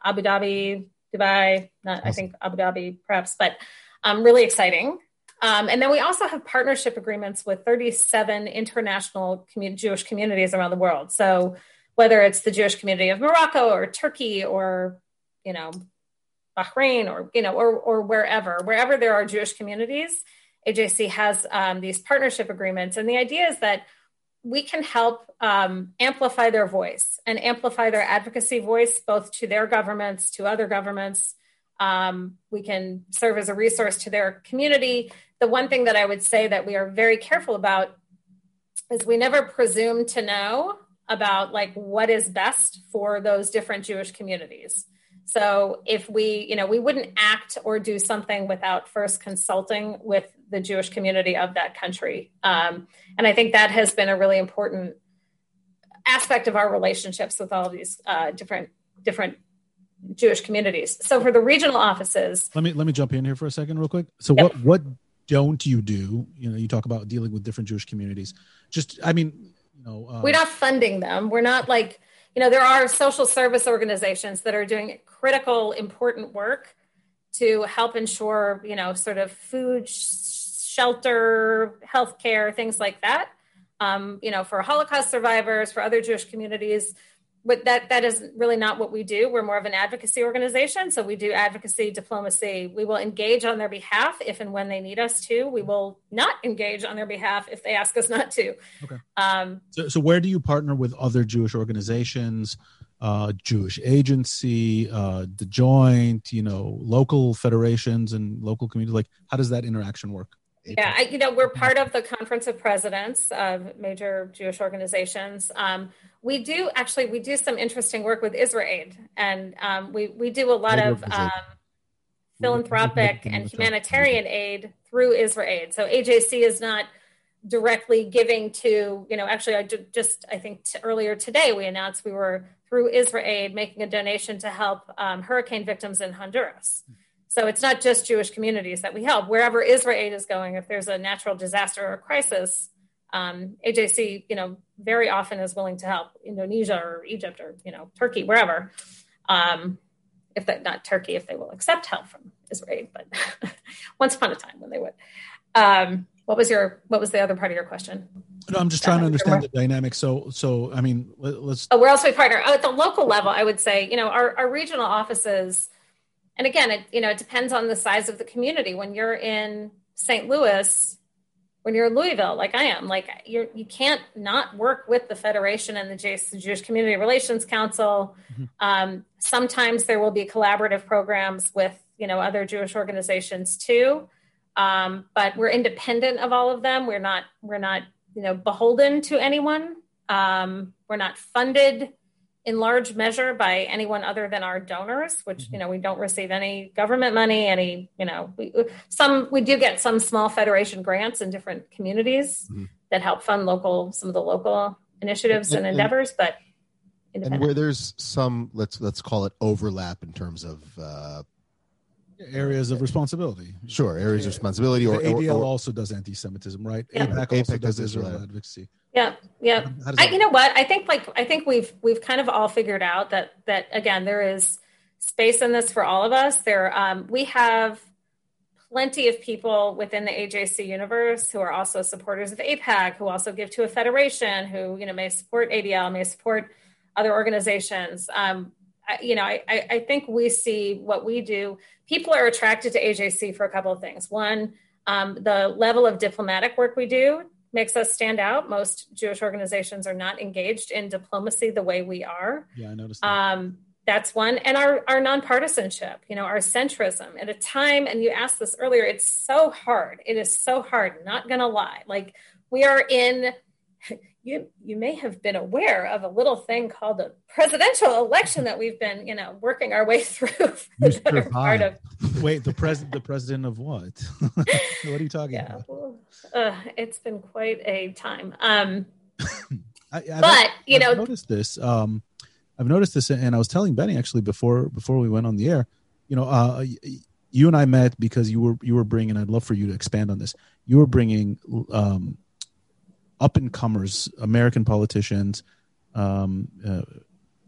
Abu Dhabi, Dubai, not. I think Abu Dhabi perhaps, but um, really exciting. Um, and then we also have partnership agreements with 37 international commun- Jewish communities around the world. So whether it's the Jewish community of Morocco or Turkey or, you know, Bahrain or, you know, or, or wherever, wherever there are Jewish communities, AJC has um, these partnership agreements. And the idea is that we can help um, amplify their voice and amplify their advocacy voice, both to their governments, to other governments. Um, we can serve as a resource to their community. The one thing that I would say that we are very careful about is we never presume to know about like what is best for those different Jewish communities. So if we, you know, we wouldn't act or do something without first consulting with the Jewish community of that country. Um, and I think that has been a really important aspect of our relationships with all these uh, different different Jewish communities. So for the regional offices, let me let me jump in here for a second, real quick. So yep. what what don't you do? You know, you talk about dealing with different Jewish communities. Just, I mean, you know, uh, we're not funding them. We're not like, you know, there are social service organizations that are doing critical, important work to help ensure, you know, sort of food, shelter, healthcare, things like that. Um, you know, for Holocaust survivors, for other Jewish communities but that that is really not what we do. We're more of an advocacy organization, so we do advocacy diplomacy. We will engage on their behalf if and when they need us to. We will not engage on their behalf if they ask us not to. Okay. Um, so, so where do you partner with other Jewish organizations, uh, Jewish agency, uh, the Joint, you know, local federations and local communities? Like, how does that interaction work? Yeah, I, you know, we're part of the Conference of Presidents of major Jewish organizations. Um, we do actually we do some interesting work with IsraAID, and um, we we do a lot of um, philanthropic and humanitarian aid through IsraAID. So AJC is not directly giving to you know actually I just I think t- earlier today we announced we were through IsraAID making a donation to help um, hurricane victims in Honduras. So it's not just Jewish communities that we help. Wherever Israel is going, if there's a natural disaster or crisis, um, AJC, you know, very often is willing to help Indonesia or Egypt or you know Turkey, wherever. Um, if that not Turkey, if they will accept help from Israel, but (laughs) once upon a time when they would. Um, what was your what was the other part of your question? No, I'm just trying to understand the dynamic. So, so I mean, let, us Oh, where else we partner? Oh, at the local level, I would say, you know, our, our regional offices and again, it you know it depends on the size of the community. When you're in St. Louis, when you're in Louisville, like I am, like you're you can't not work with the Federation and the Jewish Community Relations Council. Mm-hmm. Um, sometimes there will be collaborative programs with you know other Jewish organizations too, um, but we're independent of all of them. We're not we're not you know beholden to anyone. Um, we're not funded in large measure by anyone other than our donors which mm-hmm. you know we don't receive any government money any you know we, some we do get some small federation grants in different communities mm-hmm. that help fund local some of the local initiatives and, and endeavors but and where there's some let's let's call it overlap in terms of uh, areas of responsibility. Sure, areas of responsibility. Or, ADL or, or, also does anti-Semitism, right? Yeah. AIPAC, also does Israel advocacy. Yeah, yeah. I, you know what? I think like I think we've we've kind of all figured out that that again there is space in this for all of us. There, um, we have plenty of people within the AJC universe who are also supporters of AIPAC, who also give to a federation, who you know may support ADL, may support other organizations. Um, I, you know, I, I think we see what we do. People are attracted to AJC for a couple of things. One, um, the level of diplomatic work we do makes us stand out. Most Jewish organizations are not engaged in diplomacy the way we are. Yeah, I noticed. That. Um, that's one, and our our nonpartisanship. You know, our centrism. At a time, and you asked this earlier, it's so hard. It is so hard. Not gonna lie. Like we are in you you may have been aware of a little thing called a presidential election that we've been you know working our way (laughs) through part of wait the president the president of what? (laughs) What are you talking yeah, about? Well, uh, it's been quite a time. Um I, I've, but you I've know noticed this um i've noticed this and i was telling benny actually before before we went on the air you know uh you and i met because you were you were bringing i'd love for you to expand on this. You were bringing um up and comers, American politicians, um, uh,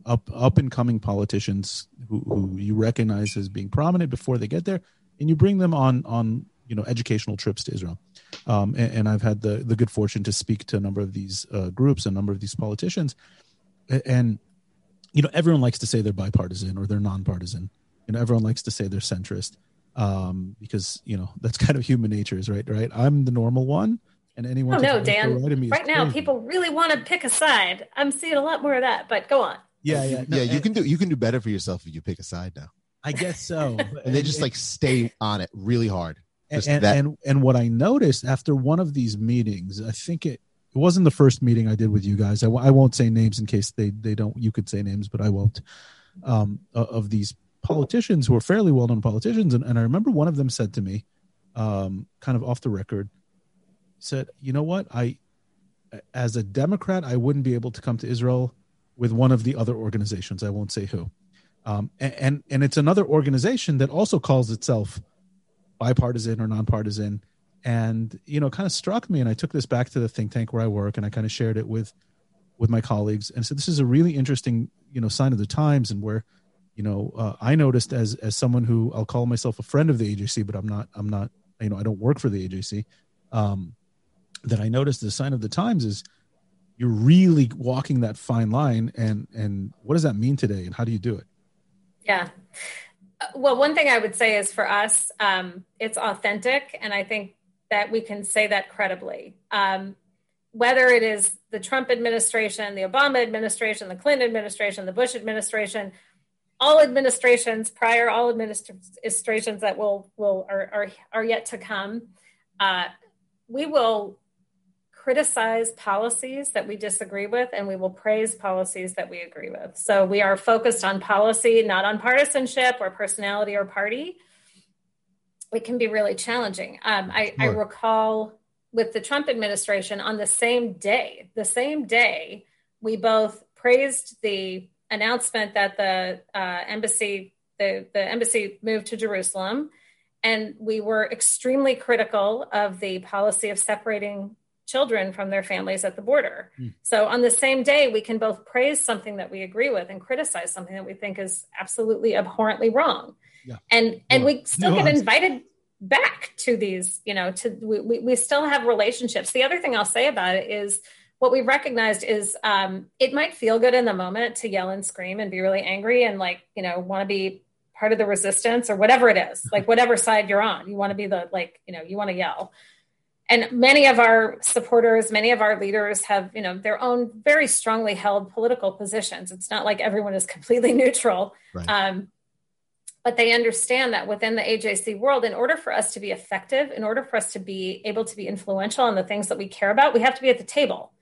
up up and coming politicians who, who you recognize as being prominent before they get there, and you bring them on on you know educational trips to Israel. Um, and, and, I've had the the good fortune to speak to a number of these uh, groups, a number of these politicians, and you know everyone likes to say they're bipartisan or they're nonpartisan. You know everyone likes to say they're centrist um, because you know that's (laughs) kind of human nature, is right? Right. I'm the normal one, and anyone. Oh no, Dan! Right, right now, people really want to pick a side. I'm seeing a lot more of that, but go on. Yeah, yeah, no, yeah. You and, can do you can do better for yourself if you pick a side now. I guess so. (laughs) and they just like stay on it really hard. And, and, and what I noticed after one of these meetings, I think it it wasn't the first meeting I did with you guys. I, I won't say names in case they they don't. You could say names, but I won't. Um, of these politicians who are fairly well known politicians, and, and I remember one of them said to me, um, kind of off the record, said, "You know what? I, as a Democrat, I wouldn't be able to come to Israel with one of the other organizations. I won't say who." Um, and, and it's another organization that also calls itself bipartisan or nonpartisan and you know kind of struck me and i took this back to the think tank where i work and i kind of shared it with with my colleagues and said this is a really interesting you know sign of the times and where you know uh, i noticed as as someone who i'll call myself a friend of the ajc but i'm not i'm not you know i don't work for the ajc um that i noticed the sign of the times is you're really walking that fine line and and what does that mean today and how do you do it yeah well, one thing I would say is for us, um, it's authentic, and I think that we can say that credibly. Um, whether it is the Trump administration, the Obama administration, the Clinton administration, the Bush administration, all administrations prior, all administrations that will will are are, are yet to come, uh, we will criticize policies that we disagree with and we will praise policies that we agree with. So we are focused on policy, not on partisanship or personality or party. It can be really challenging. Um, I, I recall with the Trump administration on the same day, the same day, we both praised the announcement that the uh, embassy, the, the embassy moved to Jerusalem, and we were extremely critical of the policy of separating children from their families at the border. Mm. So on the same day, we can both praise something that we agree with and criticize something that we think is absolutely abhorrently wrong. Yeah. And and we still get invited back to these, you know, to we, we still have relationships. The other thing I'll say about it is what we recognized is um, it might feel good in the moment to yell and scream and be really angry and like, you know, want to be part of the resistance or whatever it is, like (laughs) whatever side you're on, you want to be the like, you know, you want to yell and many of our supporters many of our leaders have you know their own very strongly held political positions. It's not like everyone is (laughs) completely neutral. Right. um, but they understand that within the ajc world in order for us to be effective in order for us to be able to be influential on the things that we care about we have to be at the table.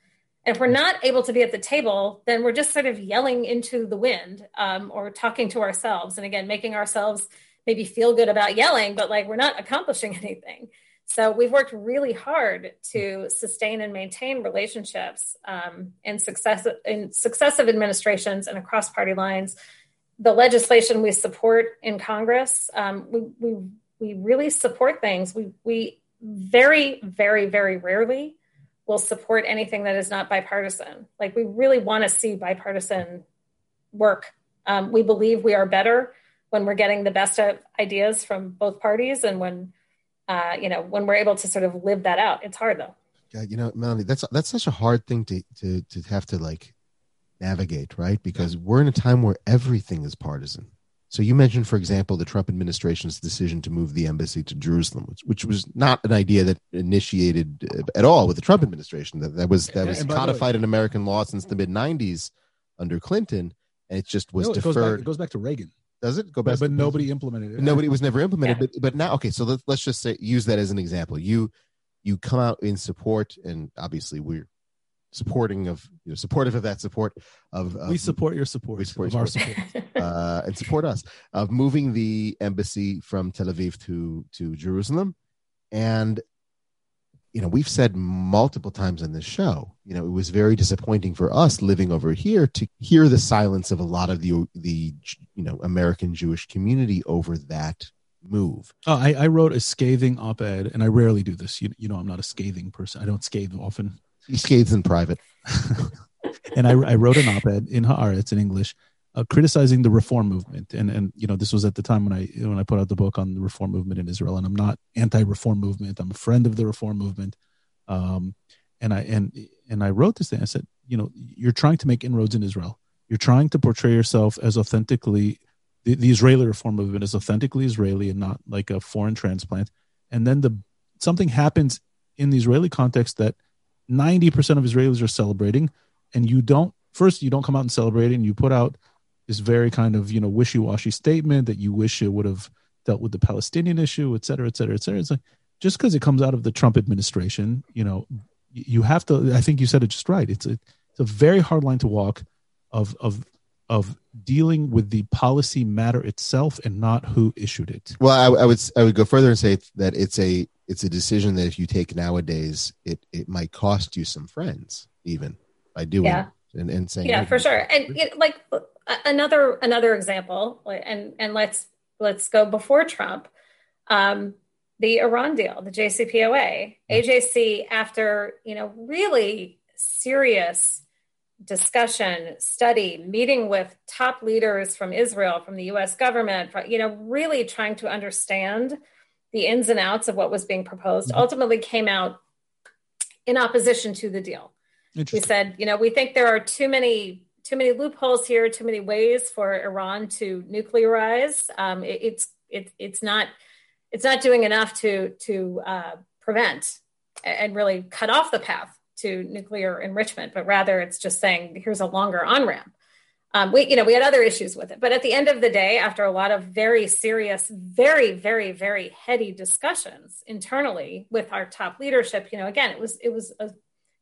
And if we're not able to be at the table then we're just sort of yelling into the wind um, or talking to ourselves. And again making ourselves maybe feel good about yelling but like we're not accomplishing (laughs) anything so we've worked really hard to sustain and maintain relationships um, in success in successive administrations and across party lines. The legislation we support in Congress, um, we, we we really support things. We we very very very rarely will support anything that is not bipartisan. Like we really want to see bipartisan work. Um, we believe we are better when we're getting the best ideas from both parties and when uh, you know, when we're able to sort of live that out. It's hard though. Yeah, you know, Melanie, that's that's such a hard thing to to to have to like navigate, right? Because we're in a time where everything is partisan. So you mentioned, for example, the Trump administration's decision to move the embassy to Jerusalem, which, which was not an idea that initiated uh, at all with the Trump administration. That that was that was codified way, in American law since the mid '90s under Clinton, and it just was no, it deferred. Goes back, it goes back to Reagan. Does it go back? But, but nobody implemented it. Nobody was never implemented. Yeah. But but now, okay. So let's let's just say use that as an example. You you come out in support, and obviously we're supporting of you know supportive of that support of, of we support your support we support our support (laughs) uh, and support us of moving the embassy from Tel Aviv to to Jerusalem and you know we've said multiple times on this show you know it was very disappointing for us living over here to hear the silence of a lot of the the you know american jewish community over that move. Oh, I, I wrote a scathing op-ed and i rarely do this. You, you know i'm not a scathing person. I don't scathe often. He scathes in private. (laughs) And I, I wrote an op-ed in haaretz in english uh, criticizing the reform movement. And and you know this was at the time when i when i put out the book on the reform movement in israel. And i'm not anti-reform movement. I'm a friend of the reform movement. Um and i and and i wrote this thing. I said you know you're trying to make inroads in Israel. You're trying to portray yourself as authentically the, the Israeli reform movement is authentically Israeli and not like a foreign transplant. And then the something happens in the Israeli context that 90% of Israelis are celebrating, and you don't first you don't come out and celebrate and you put out this very kind of you know wishy-washy statement that you wish it would have dealt with the Palestinian issue, et cetera, et cetera, et cetera. It's like just because it comes out of the Trump administration, you know, you have to. I think you said it just right. It's a it's a very hard line to walk of of of dealing with the policy matter itself and not who issued it. Well, I, I would I would go further and say that it's a it's a decision that if you take nowadays, it it might cost you some friends even by doing yeah. And, and saying yeah for sure and it, like another another example and and let's let's go before Trump. Um, the Iran deal, the JCPOA, AJC, after you know really serious discussion, study, meeting with top leaders from Israel, from the U.S. government, you know, really trying to understand the ins and outs of what was being proposed, mm-hmm. ultimately came out in opposition to the deal. We said, you know, we think there are too many too many loopholes here, too many ways for Iran to nuclearize. Um, it, it's it, it's not it's not doing enough to to uh, prevent and really cut off the path to nuclear enrichment, but rather it's just saying here's a longer on ramp. Um, we you know we had other issues with it, but at the end of the day, after a lot of very serious, very very very heady discussions internally with our top leadership, you know, again it was it was a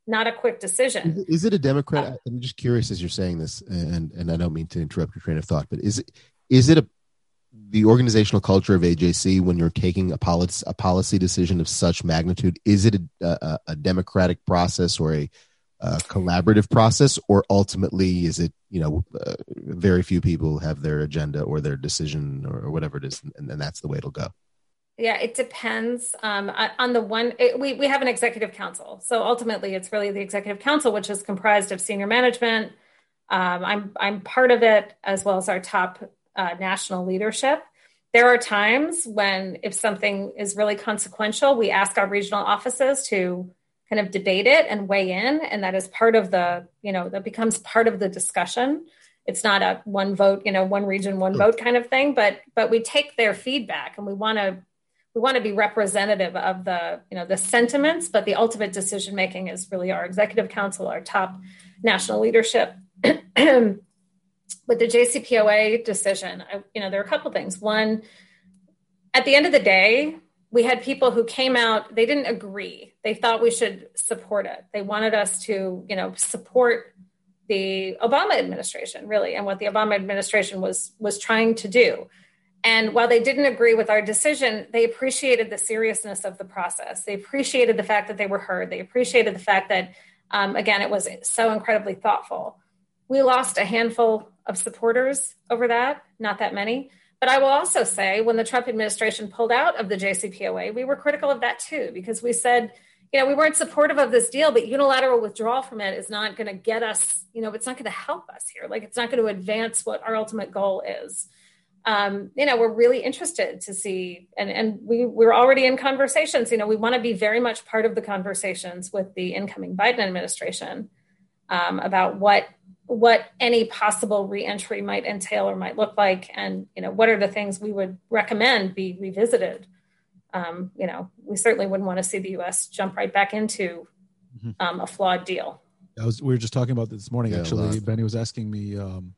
not a quick decision. Is it a Democrat? Uh, I'm just curious as you're saying this, and and I don't mean to interrupt your train of thought, but is it is it a the organizational culture of AJC when you're taking a policy a policy decision of such magnitude? Is it a, a, a democratic process or a, a, collaborative process, or ultimately is it you know uh, very few people have their agenda or their decision or, or whatever it is, and, and that's the way it'll go? Yeah, it depends. Um, on the one, it, we we have an executive council, so ultimately, it's really the executive council, which is comprised of senior management. Um, I'm I'm part of it as well as our top uh, national leadership. There are times when, if something is really consequential, we ask our regional offices to kind of debate it and weigh in, and that is part of the you know that becomes part of the discussion it's not a one vote you know one region one vote kind of thing but but we take their feedback and we want to we want to be representative of the you know the sentiments but the ultimate decision making is really our executive council our top national leadership. (clears throat) With the jcpoa decision I, you know there are a couple things. One at the end of the day we had people who came out they didn't agree. They thought we should support it. They wanted us to you know support the obama administration really and what the obama administration was was trying to do and while they didn't agree with our decision, they appreciated the seriousness of the process. They appreciated the fact that they were heard. They appreciated the fact that, um, again, it was so incredibly thoughtful. We lost a handful of supporters over that, not that many. But I will also say, when the Trump administration pulled out of the JCPOA, we were critical of that too, because we said, you know, we weren't supportive of this deal, but unilateral withdrawal from it is not going to get us, you know, it's not going to help us here. Like, it's not going to advance what our ultimate goal is um, you know, we're really interested to see, and, and we, we're already in conversations. You know, we want to be very much part of the conversations with the incoming Biden administration um, about what what any possible reentry might entail or might look like, and you know, what are the things we would recommend be revisited. Um, you know, we certainly wouldn't want to see the U.S. jump right back into mm-hmm. um, a flawed deal. I was, we were just talking about this morning. Yeah, actually, Benny was asking me um,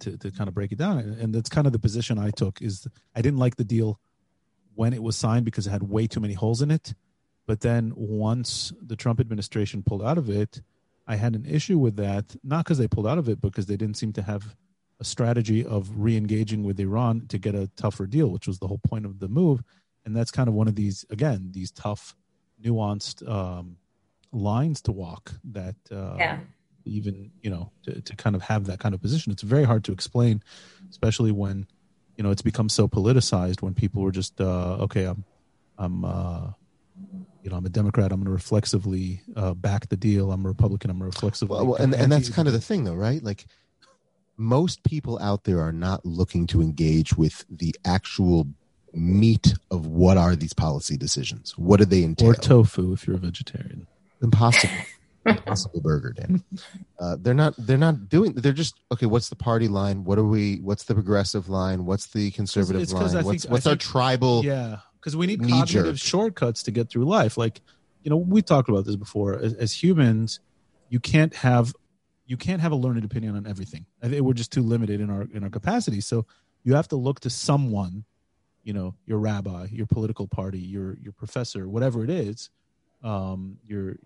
to, to kind of break it down. And that's kind of the position i took is i didn't like the deal when it was signed because it had way too many holes in it. But then once the trump administration pulled out of it i had an issue with that not because they pulled out of it because they didn't seem to have a strategy of re-engaging with iran to get a tougher deal which was the whole point of the move. And that's kind of one of these again these tough nuanced um, lines to walk that uh, yeah even you know to, to kind of have that kind of position. It's very hard to explain especially when you know it's become so politicized when people were just uh okay i'm i'm uh you know i'm a democrat. I'm going to reflexively uh back the deal. I'm a republican. I'm a reflexively well, and, and that's kind of the thing though right? Like most people out there are not looking to engage with the actual meat of what are these policy decisions? What do they entail? or tofu if you're a vegetarian. Impossible (laughs) Impossible Burger, Dan. Uh, they're not. They're not doing. They're just okay. What's the party line? What are we? What's the progressive line? What's the conservative It's line? think- What's I what's our think- tribal? Yeah, because we need cognitive jerk. shortcuts to get through life. Like, you know, we talked about this before. As, as humans, you can't have you can't have a learned opinion on everything. I think we're just too limited in our in our capacity. So you have to look to someone, you know, your rabbi, your political party, your your professor, whatever it is, um, your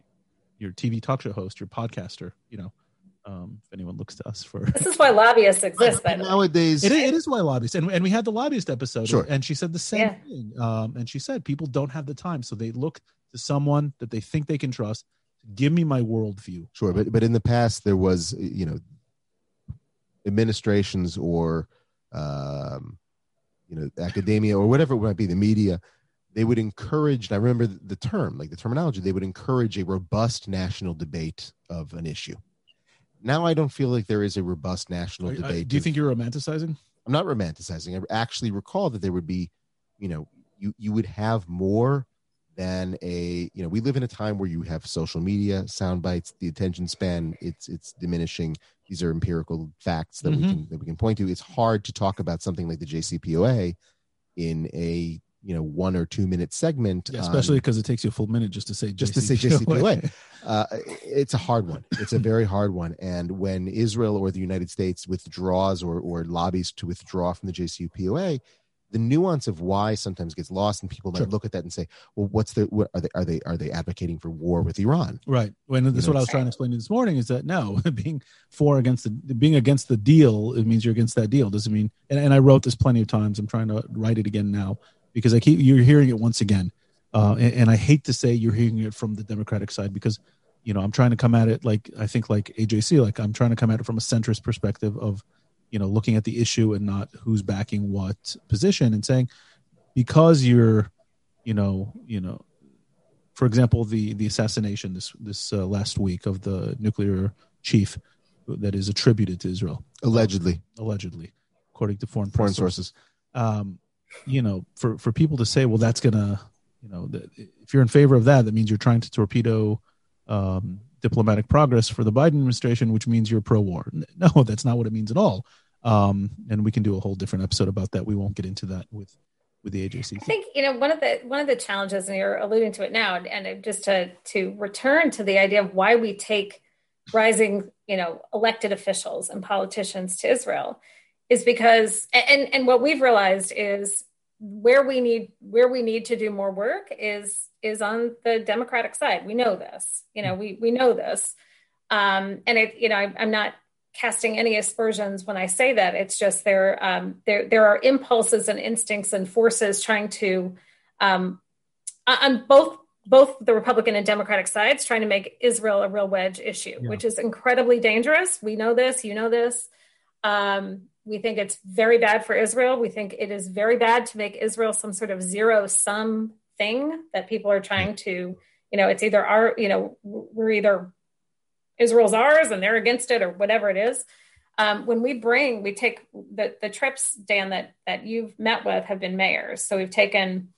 your TV talk show host, your podcaster. You know, um, if anyone looks to us for This is why lobbyists (laughs) exist, by the way. Nowadays, it, is- it is why lobbyists, and, and we had the lobbyist episode, Sure. and she said the same Yeah. thing. Um, and she said people don't have the time, so they look to someone that they think they can trust. Give me my worldview. Sure, but but in the past there was you know administrations or um, you know academia or whatever it might be, the media. They would encourage. And I remember the term, like the terminology. They would encourage a robust national debate of an issue. Now I don't feel like there is a robust national Are- uh, debate. do you of- think you're romanticizing? I'm not romanticizing. I actually recall that there would be, you know, you you would have more than a, you know, we live in a time where you have social media, sound bites, the attention span, it's it's diminishing. These are empirical facts that we Mhm. can that we can point to. It's hard to talk about something like the JCPOA in a you know one or two minute segment, Yeah, especially because it takes you a full minute just to say Just to say JCPOA. (laughs) uh, it's a hard one. It's a very hard one. And when Israel or the United States withdraws or, or lobbies to withdraw from the JCPOA, the nuance of why sometimes gets lost, and people might Sure. look at that and say, "Well, what's the? What, are they? Are they? Are they advocating for war with Iran?" Right. When that's know, what I was trying to explain to you this morning is that no, (laughs) being for against the being against the deal, it means you're against that deal. Doesn't mean and, and I wrote this plenty of times. I'm trying to write it again now because I keep you're hearing it once again. Uh, and, and I hate to say you're hearing it from the Democratic side because you know I'm trying to come at it like I think like AJC, like I'm trying to come at it from a centrist perspective of you know looking at the issue and not who's backing what position and saying because you're you know you know for example, the the assassination this this uh, last week of the nuclear chief that is attributed to Israel, Allegedly, allegedly, according to foreign foreign press sources. Um, you know, for for people to say, well, that's gonna, you know, if you're in favor of that, that means you're trying to torpedo um, diplomatic progress for the Biden administration, which means you're pro-war. No, (laughs) that's not what it means at all. Um, and we can do a whole different episode about that. We won't get into that with with the AJC. I think you know one of the one of the challenges, and you're alluding to it now, and just to to return to the idea of why we take rising, you know, elected officials and politicians to Israel, is because and and what we've realized is where we need where we need to do more work is is on the Democratic side. We know this, you know, we we know this, um, and it you know I, I'm not casting any aspersions when I say that. It's just there um, there there are impulses and instincts and forces trying to um, on both both the Republican and Democratic sides trying to make Israel a real wedge issue, Yeah. which is incredibly dangerous. We know this, you know this. Um, we think it's very bad for Israel. We think it is very bad to make Israel some sort of zero sum thing that people are trying to, you know, it's either our, you know, we're either Israel's ours and they're against it or whatever it is. Um, when we bring, we take the, the trips, Dan, that, that you've met with have been mayors. So we've taken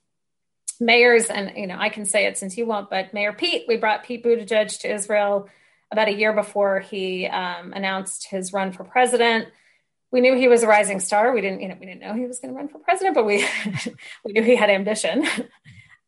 mayors and, you know, I can say it since you won't, but Mayor Pete, we brought Pete Buttigieg to Israel about a year before he um, announced his run for president. We knew he was a rising star. We didn't, you know, we didn't know he was going to run for president, but we (laughs) we knew he had ambition. (laughs)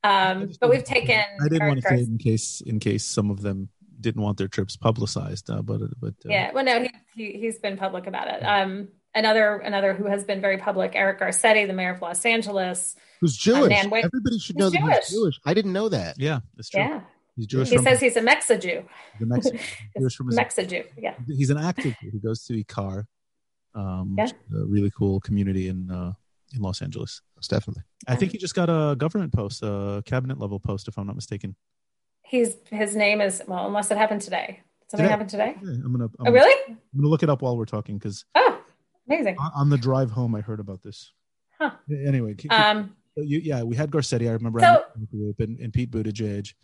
Um, but we've taken. I didn't want to Gar- say in case in case some of them didn't want their trips publicized, uh, but but uh, yeah well no he, he he's been public about it um another another who has been very public eric garcetti the mayor of los angeles Who's Jewish? Nan Wade- Everybody should He's know that Jewish. he's Jewish. I didn't know that. yeah, that's true. yeah He's Jewish he from says he's a mexa-jew the Mexican. (laughs) Jewish from his, mexa-jew yeah he's an actor. He goes to IKAR, um, Yeah. a really cool community in uh, in Los Angeles. Most definitely. I think he just got a government post, a cabinet level post, if I'm not mistaken. he's his name is well unless it happened today something Today. happened today Yeah, I'm gonna. I'm, oh really I'm gonna look it up while we're talking because oh amazing on, on the drive home I heard about this. Huh. Anyway, um you, yeah, we had Garcetti. I remember So- I met in the group and, and Pete Buttigieg,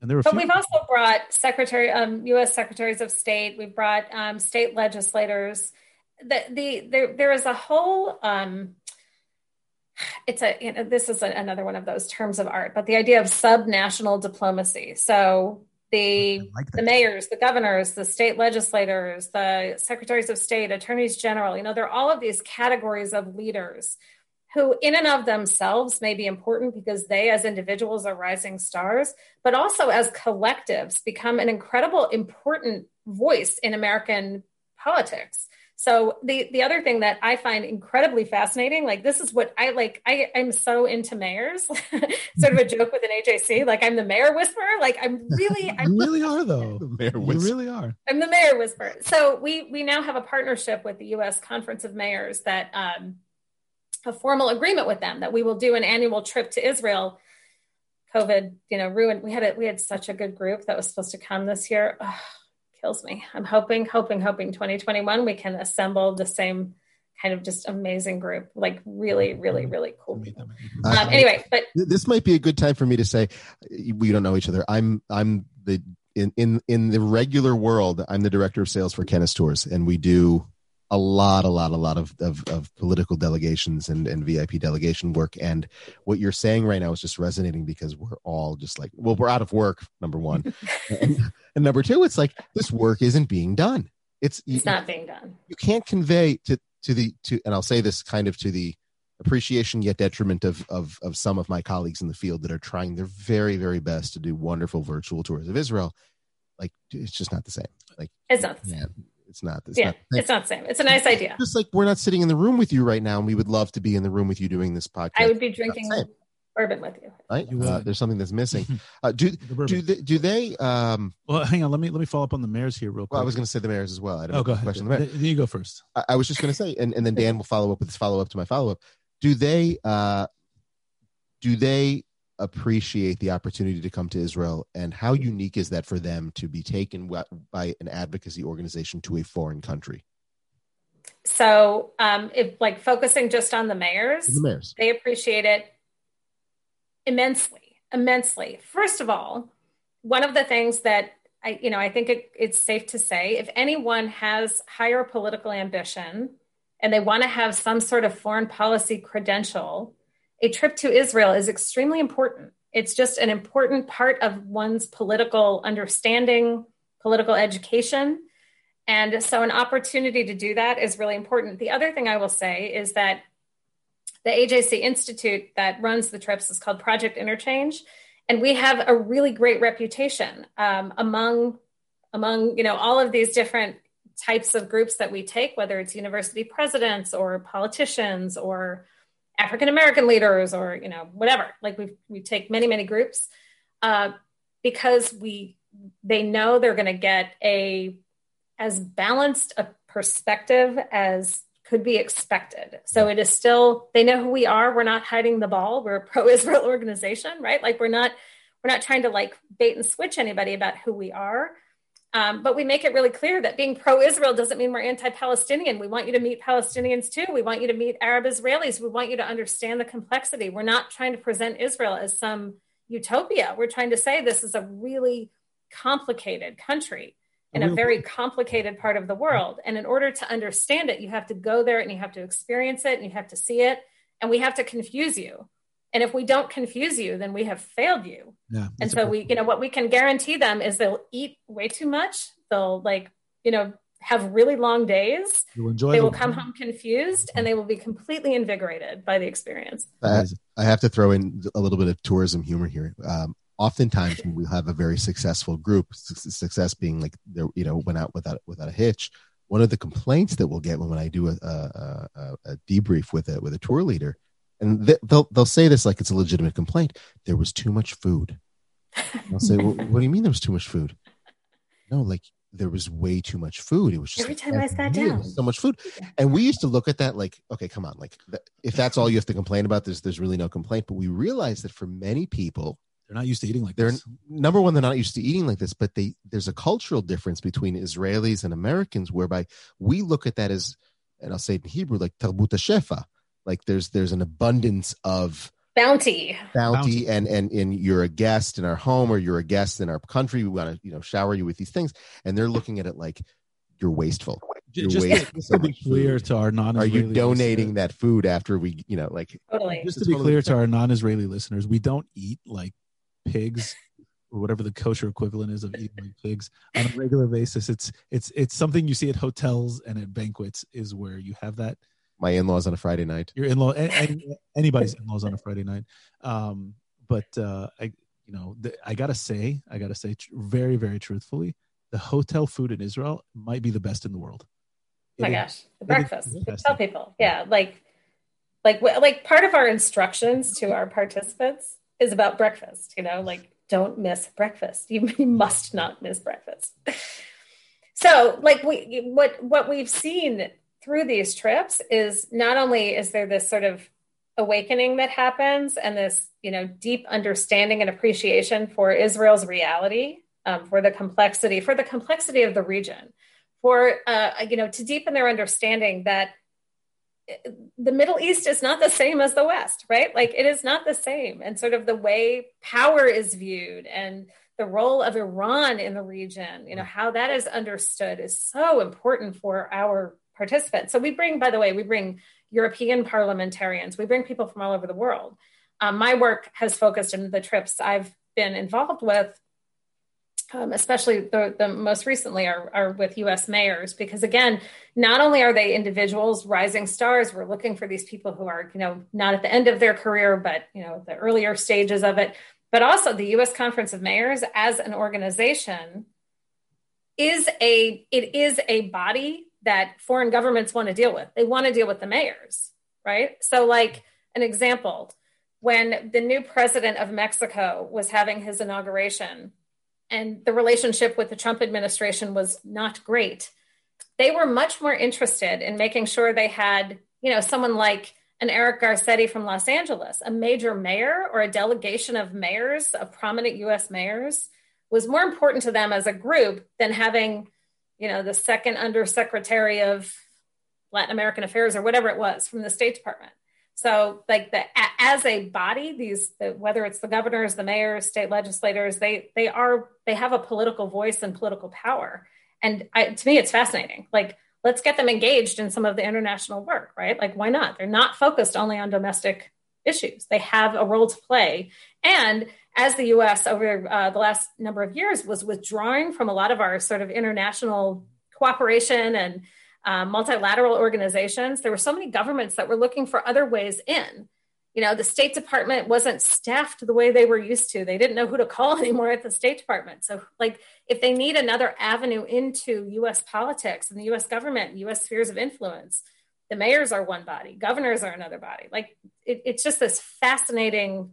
and there were. But few- we've also brought secretary, um, U.S. secretaries of state. We've brought um, state legislators. The, the there there is a whole. Um, it's a you know, this is a, another one of those terms of art, but the idea of subnational diplomacy. So the like the mayors, the governors, the state legislators, the secretaries of state, attorneys general. You know, there are all of these categories of leaders who, in and of themselves, may be important because they, as individuals, are rising stars, but also as collectives, become an incredible, important voice in American politics. So the the other thing that I find incredibly fascinating, like this is what I like. I I'm so into mayors. (laughs) sort of a joke with an AJC. Like I'm the mayor whisperer. Like I'm really. I'm, you really are though. The mayor you really are. I'm the mayor whisperer. So we we now have a partnership with the U.S. Conference of Mayors that um, a formal agreement with them that we will do an annual trip to Israel. COVID, you know, ruined. We had it. We had such a good group that was supposed to come this year. Ugh kills me. I'm hoping, hoping, hoping 2021 we can assemble the same kind of just amazing group, like really, really, really cool people. Um, anyway, but this might be a good time for me to say we don't know each other. I'm I'm the in in in the regular world, I'm the director of sales for Kenneth Tours, and we do a lot, a lot, a lot of, of, of, political delegations and, and VIP delegation work. And what you're saying right now is just resonating because we're all just like, well, we're out of work, number one. and, (laughs) and, number two, it's like this work isn't being done. It's, it's you, not being done. You can't convey to, to the, to, and I'll say this kind of to the appreciation yet detriment of, of, of some of my colleagues in the field that are trying their very, very best to do wonderful virtual tours of Israel. Like, it's just not the same. Like, it's not the same. Yeah it's not. It's yeah, not, it's not the same. It's a nice idea. Just like we're not sitting in the room with you right now, and we would love to be in the room with you doing this podcast. I would be drinking bourbon with you. Right? You uh, there's something that's missing. (laughs) Uh, do the do they, do they? Um, well, hang on. Let me let me follow up on the mayors here real quick. Well, I was going to say the mayors as well. I don't oh, go ahead. Question the you go first. I, I was just going to say, and, and then Dan will follow up with his follow up to my follow up. Do they? Uh, do they appreciate the opportunity to come to Israel and how unique is that for them to be taken by an advocacy organization to a foreign country? So, um, if like focusing just on the mayors, the mayors, they appreciate it immensely, immensely. First of all, one of the things that I, you know, I think it, it's safe to say, if anyone has higher political ambition and they want to have some sort of foreign policy credential, a trip to Israel is extremely important. It's just an important part of one's political understanding, political education. And so, an opportunity to do that is really important. The other thing I will say is that the AJC Institute that runs the trips is called Project Interchange. And we have a really great reputation um, among, among you know, all of these different types of groups that we take, whether it's university presidents or politicians or African American leaders or you know whatever. Like we we take many many groups uh, because we they know they're going to get a as balanced a perspective as could be expected. So it is still they know who we are. We're not hiding the ball. We're a pro-Israel (laughs) organization, right? Like we're not we're not trying to like bait and switch anybody about who we are. Um, but we make it really clear that being pro Israel doesn't mean we're anti Palestinian. We want you to meet Palestinians too. We want you to meet Arab Israelis. We want you to understand the complexity. We're not trying to present Israel as some utopia. We're trying to say this is a really complicated country in a very complicated part of the world. And in order to understand it, you have to go there and you have to experience it and you have to see it. And we have to confuse you. And if we don't confuse you, then we have failed you. Yeah, and so we, you know, what we can guarantee them is they'll eat way too much. They'll like, you know, have really long days. they will come home confused and they will be completely invigorated by the experience. I, I have to throw in a little bit of tourism humor here. Um, oftentimes when we have a very successful group, success being like they're, you know went out without without a hitch. One of the complaints that we'll get when, when I do a, a, a debrief with a with a tour leader and they'll they'll say this like it's a legitimate complaint. There was too much food. I'll say, well, (laughs) what do you mean there was too much food? No, like there was way too much food. It was just every time I sat down, so much food. And we used to look at that like, okay, come on, like if that's all you have to complain about, there's there's really no complaint. But we realized that for many people, they're not used to eating like they're this. number one, they're not used to eating like this. But they there's a cultural difference between Israelis and Americans, whereby we look at that as, and I'll say it in Hebrew, like tarbut shefa like there's there's an abundance of bounty bounty, bounty. and and and you're a guest in our home or you're a guest in our country we want to you know shower you with these things and they're looking at it like you're wasteful you're just, wasteful just to be clear to our non are you donating listeners. that food after we you know like totally just to be totally clear to our non-israeli listeners we don't eat like pigs or whatever the kosher equivalent is of eating like pigs on a regular basis. It's it's it's something you see at hotels and at banquets is where you have that. My in-laws on a Friday night. Your in-law, (laughs) anybody's in-laws on a Friday night. Um, but uh, I, you know, the, I gotta say, I gotta say, very, very truthfully, the hotel food in Israel might be the best in the world. Oh my gosh, the breakfast. Tell people, yeah, like, like, like part of our instructions to our participants is about breakfast. You know, like don't miss breakfast. You, (laughs) you must not miss breakfast. (laughs) so, like we, what what we've seen through these trips is not only is there this sort of awakening that happens and this you know deep understanding and appreciation for Israel's reality, um, for the complexity, for the complexity of the region, for uh, you know to deepen their understanding that the Middle East is not the same as the West, right? Like it is not the same. And sort of the way power is viewed and the role of Iran in the region, you know, how that is understood is so important for our participants. So we bring, by the way, we bring European parliamentarians, we bring people from all over the world. Um, my work has focused in the trips I've been involved with um, especially the, the, most recently are, are with US mayors, because again, not only are they individuals, rising stars, we're looking for these people who are, you know, not at the end of their career, but, you know, the earlier stages of it, but also the US Conference of Mayors as an organization is a, it is a body that foreign governments want to deal with. They want to deal with the mayors, right? So like an example, when the new president of Mexico was having his inauguration, and the relationship with the Trump administration was not great. They were much more interested in making sure they had, you know, someone like an Eric Garcetti from Los Angeles, a major mayor or a delegation of mayors, of prominent US mayors, was more important to them as a group than having, you know, the second undersecretary of Latin American affairs or whatever it was from the State Department. So, like the as a body, these whether it's the governors, the mayors, state legislators, they they are they have a political voice and political power. And I, to me, it's fascinating. Like, let's get them engaged in some of the international work, right? Like, why not? They're not focused only on domestic issues. They have a role to play. And as the U.S. over uh, the last number of years was withdrawing from a lot of our sort of international cooperation and uh, multilateral organizations, there were so many governments that were looking for other ways in. You know, the State Department wasn't staffed the way they were used to. They didn't know who to call (laughs) anymore at the State Department. So, like, if they need another avenue into US politics and the US government, US spheres of influence, the mayors are one body, governors are another body. Like, it, it's just this fascinating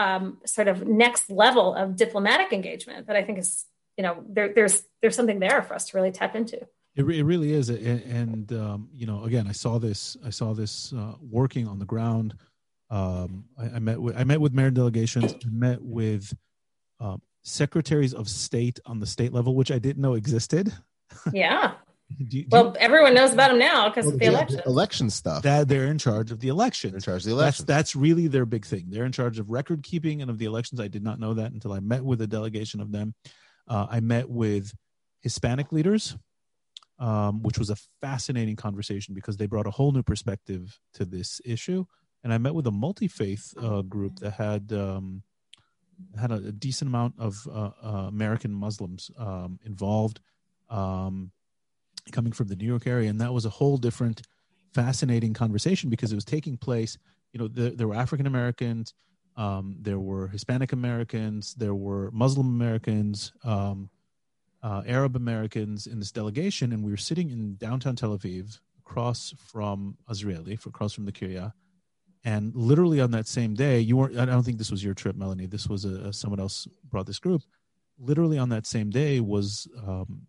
um, sort of next level of diplomatic engagement that I think is, you know, there, there's there's something there for us to really tap into. It, it really is, and, and um, you know, again, I saw this. I saw this uh, working on the ground. Um, I, I, met with I met with mayor delegations. I met with uh, secretaries of state on the state level, which I didn't know existed. Yeah. (laughs) do, do well, you, everyone knows about them now because of the election. Election stuff. That they're in charge of the election. In charge of the election. That's, that's really their big thing. They're in charge of record keeping and of the elections. I did not know that until I met with a delegation of them. Uh, I met with Hispanic leaders um, which was a fascinating conversation because they brought a whole new perspective to this issue. And I met with a multi faith uh, group that had um, had a, a, decent amount of uh, uh, American Muslims um, involved, um, coming from the New York area, and that was a whole different, fascinating conversation because it was taking place. You know, the, there were African Americans, um, there were Hispanic Americans, there were Muslim Americans. Um, uh, Arab Americans in this delegation, and we were sitting in downtown Tel Aviv, across from Azrieli, across from the Kiryah. And literally on that same day, you weren't. I don't think this was your trip, Melanie. This was a someone else brought this group. Literally on that same day was um,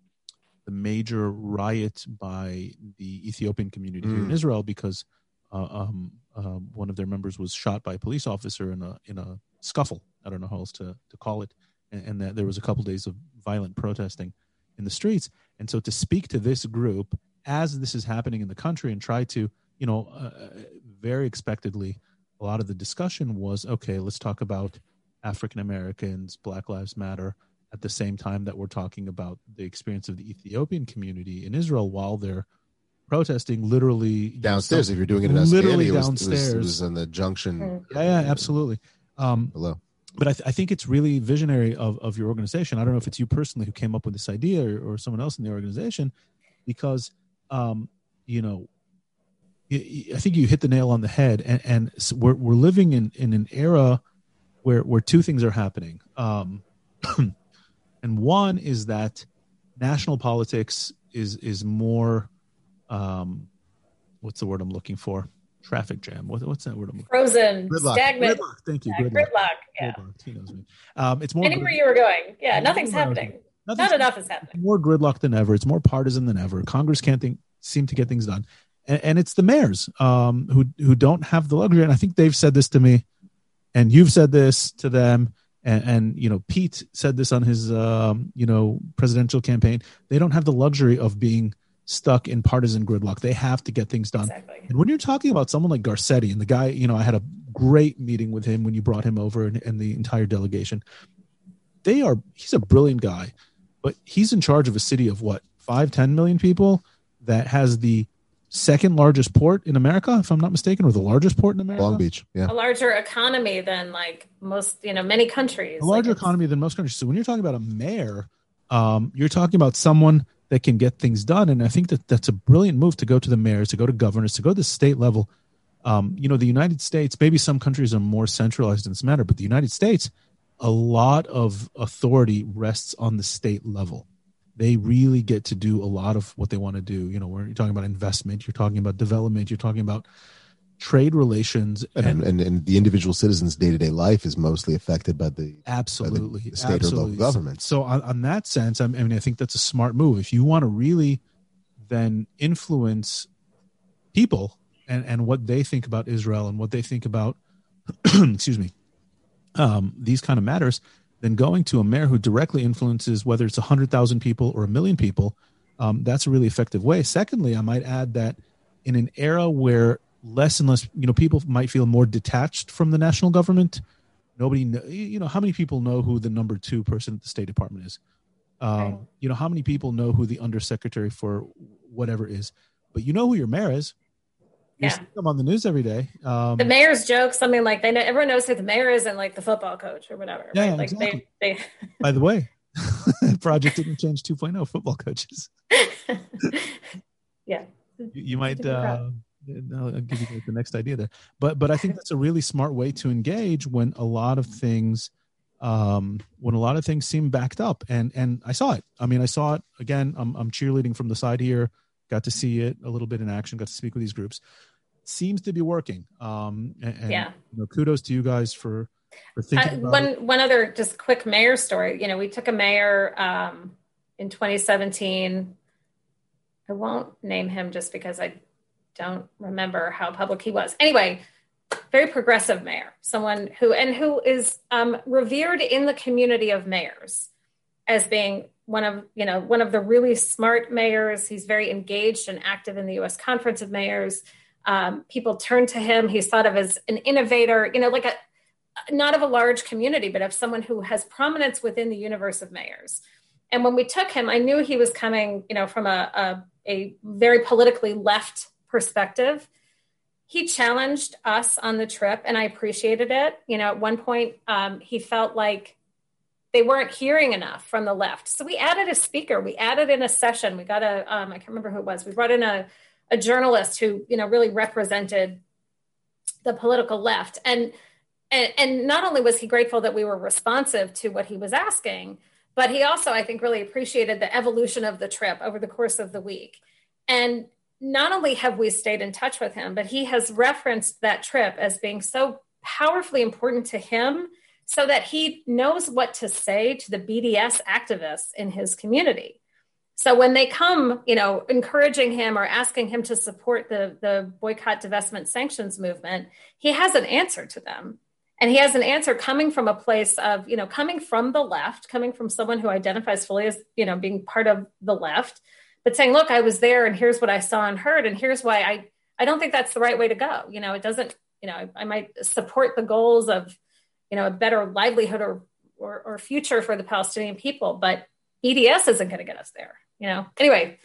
the major riot by the Ethiopian community mm. here in mm. Israel because uh, um, uh, one of their members was shot by a police officer in a in a scuffle. I don't know how else to to call it and, and that there was a couple days of violent protesting in the streets. And so to speak to this group as this is happening in the country and try to, you know, uh, very expectedly, a lot of the discussion was okay, let's talk about African Americans, Black Lives Matter, at the same time that we're talking about the experience of the Ethiopian community in Israel while they're protesting literally downstairs. Know, if you're doing it in literally it downstairs, was, it was, it was in the junction. Yeah, yeah, absolutely. Um, Below but I, th- I, think it's really visionary of, of your organization. I don't know if it's you personally who came up with this idea or, or someone else in the organization, because um, you know, I think you hit the nail on the head, and, and we're we're living in, in an era where where two things are happening, um, (clears throat) and one is that national politics is is more, um, what's the word I'm looking for? traffic jam. What, what's that word? I'm Frozen, gridlock. stagnant. Gridlock. Thank you. Yeah, gridlock. gridlock. Yeah. Gridlock. He knows me. Um, it's more anywhere gridlock. you were going. Yeah, nothing's happening. Nothing's Not enough is happening. More gridlock than ever. It's more partisan than ever. Congress can't think, seem to get things done, and, and it's the mayors um, who who don't have the luxury. And I think they've said this to me, and you've said this to them. And, and, you know Pete said this on his um, you know presidential campaign. They don't have the luxury of being stuck in partisan gridlock. They have to get things done. Exactly. And when you're talking about someone like Garcetti, and the guy, you know, I had a great meeting with him when you brought him over and, and the entire delegation. They are, he's a brilliant guy, but he's in charge of a city of what, five ten million people that has the second largest port in America, if I'm not mistaken, or the largest port in America. Long Beach, yeah. A larger economy than like most, you know, many countries. A larger like economy than most countries. So when you're talking about a mayor, um, you're talking about someone that can get things done. And I think that that's a brilliant move to go to the mayors, to go to governors, to go to the state level. Um, you know, the United States, maybe some countries are more centralized in this matter, but the United States, a lot of authority rests on the state level. They really get to do a lot of what they want to do. You know, when you're talking about investment, you're talking about development, you're talking about trade relations and, and, and, and the individual citizen's day-to-day life is mostly affected by the absolutely by the state absolutely. or local government so, so on, on, that sense I mean i think that's a smart move if you want to really then influence people and and what they think about israel and what they think about (clears throat) excuse me um, these kind of matters then going to a mayor who directly influences whether it's 100000 people or a million people um, that's a really effective way. Secondly i might add that in an era where less and less you know people might feel more detached from the national government nobody know, you know how many people know who the number two person at the state department is? Um, you know how many people know who the undersecretary for whatever is? But you know who your mayor is you yeah. see them on the news every day um, the mayor's joke something like they know everyone knows who the mayor is and like the football coach or whatever yeah, right? like exactly. they, they... by the way (laughs) (laughs) Project Interchange 2.0 football coaches (laughs) yeah you, you might uh, I'll give you the next idea there. But but I think that's a really smart way to engage when a lot of things um, when a lot of things seem backed up. And and I saw it. I mean, I saw it again. I'm I'm cheerleading from the side here. Got to see it a little bit in action. Got to speak with these groups. Seems to be working. Um, and, and yeah. You know, kudos to you guys for for thinking. Uh, one it. one other just quick mayor story. You know, we took a mayor um, in 2017. I won't name him just because I don't remember how public he was. Anyway, very progressive mayor, someone who and who is um, revered in the community of mayors as being one of you know one of the really smart mayors. He's very engaged and active in the U.S. Conference of Mayors. Um, people turn to him. He's thought of as an innovator, you know, like a not of a large community, but of someone who has prominence within the universe of mayors. And when we took him, I knew he was coming, you know, from a, a, a very politically left perspective. He challenged us on the trip, and I appreciated it. You know, at one point, um, he felt like they weren't hearing enough from the left. So we added a speaker. We added in a session. We got a um, I can't remember who it was. We brought in a, a journalist who, you know, really represented the political left. And, and, and not only was he grateful that we were responsive to what he was asking, but he also, I think, really appreciated the evolution of the trip over the course of the week. And not only have we stayed in touch with him, but he has referenced that trip as being so powerfully important to him so that he knows what to say to the BDS activists in his community. So when they come, you know, encouraging him or asking him to support the, the boycott, divestment, sanctions movement, he has an answer to them. And he has an answer coming from a place of, you know, coming from the left, coming from someone who identifies fully as, you know, being part of the left, but saying, look, I was there and here's what I saw and heard, and here's why I, I don't think that's the right way to go. You know, it doesn't, you know, I, I might support the goals of, you know, a better livelihood or, or, or future for the Palestinian people, but BDS isn't going to get us there, you know? Anyway,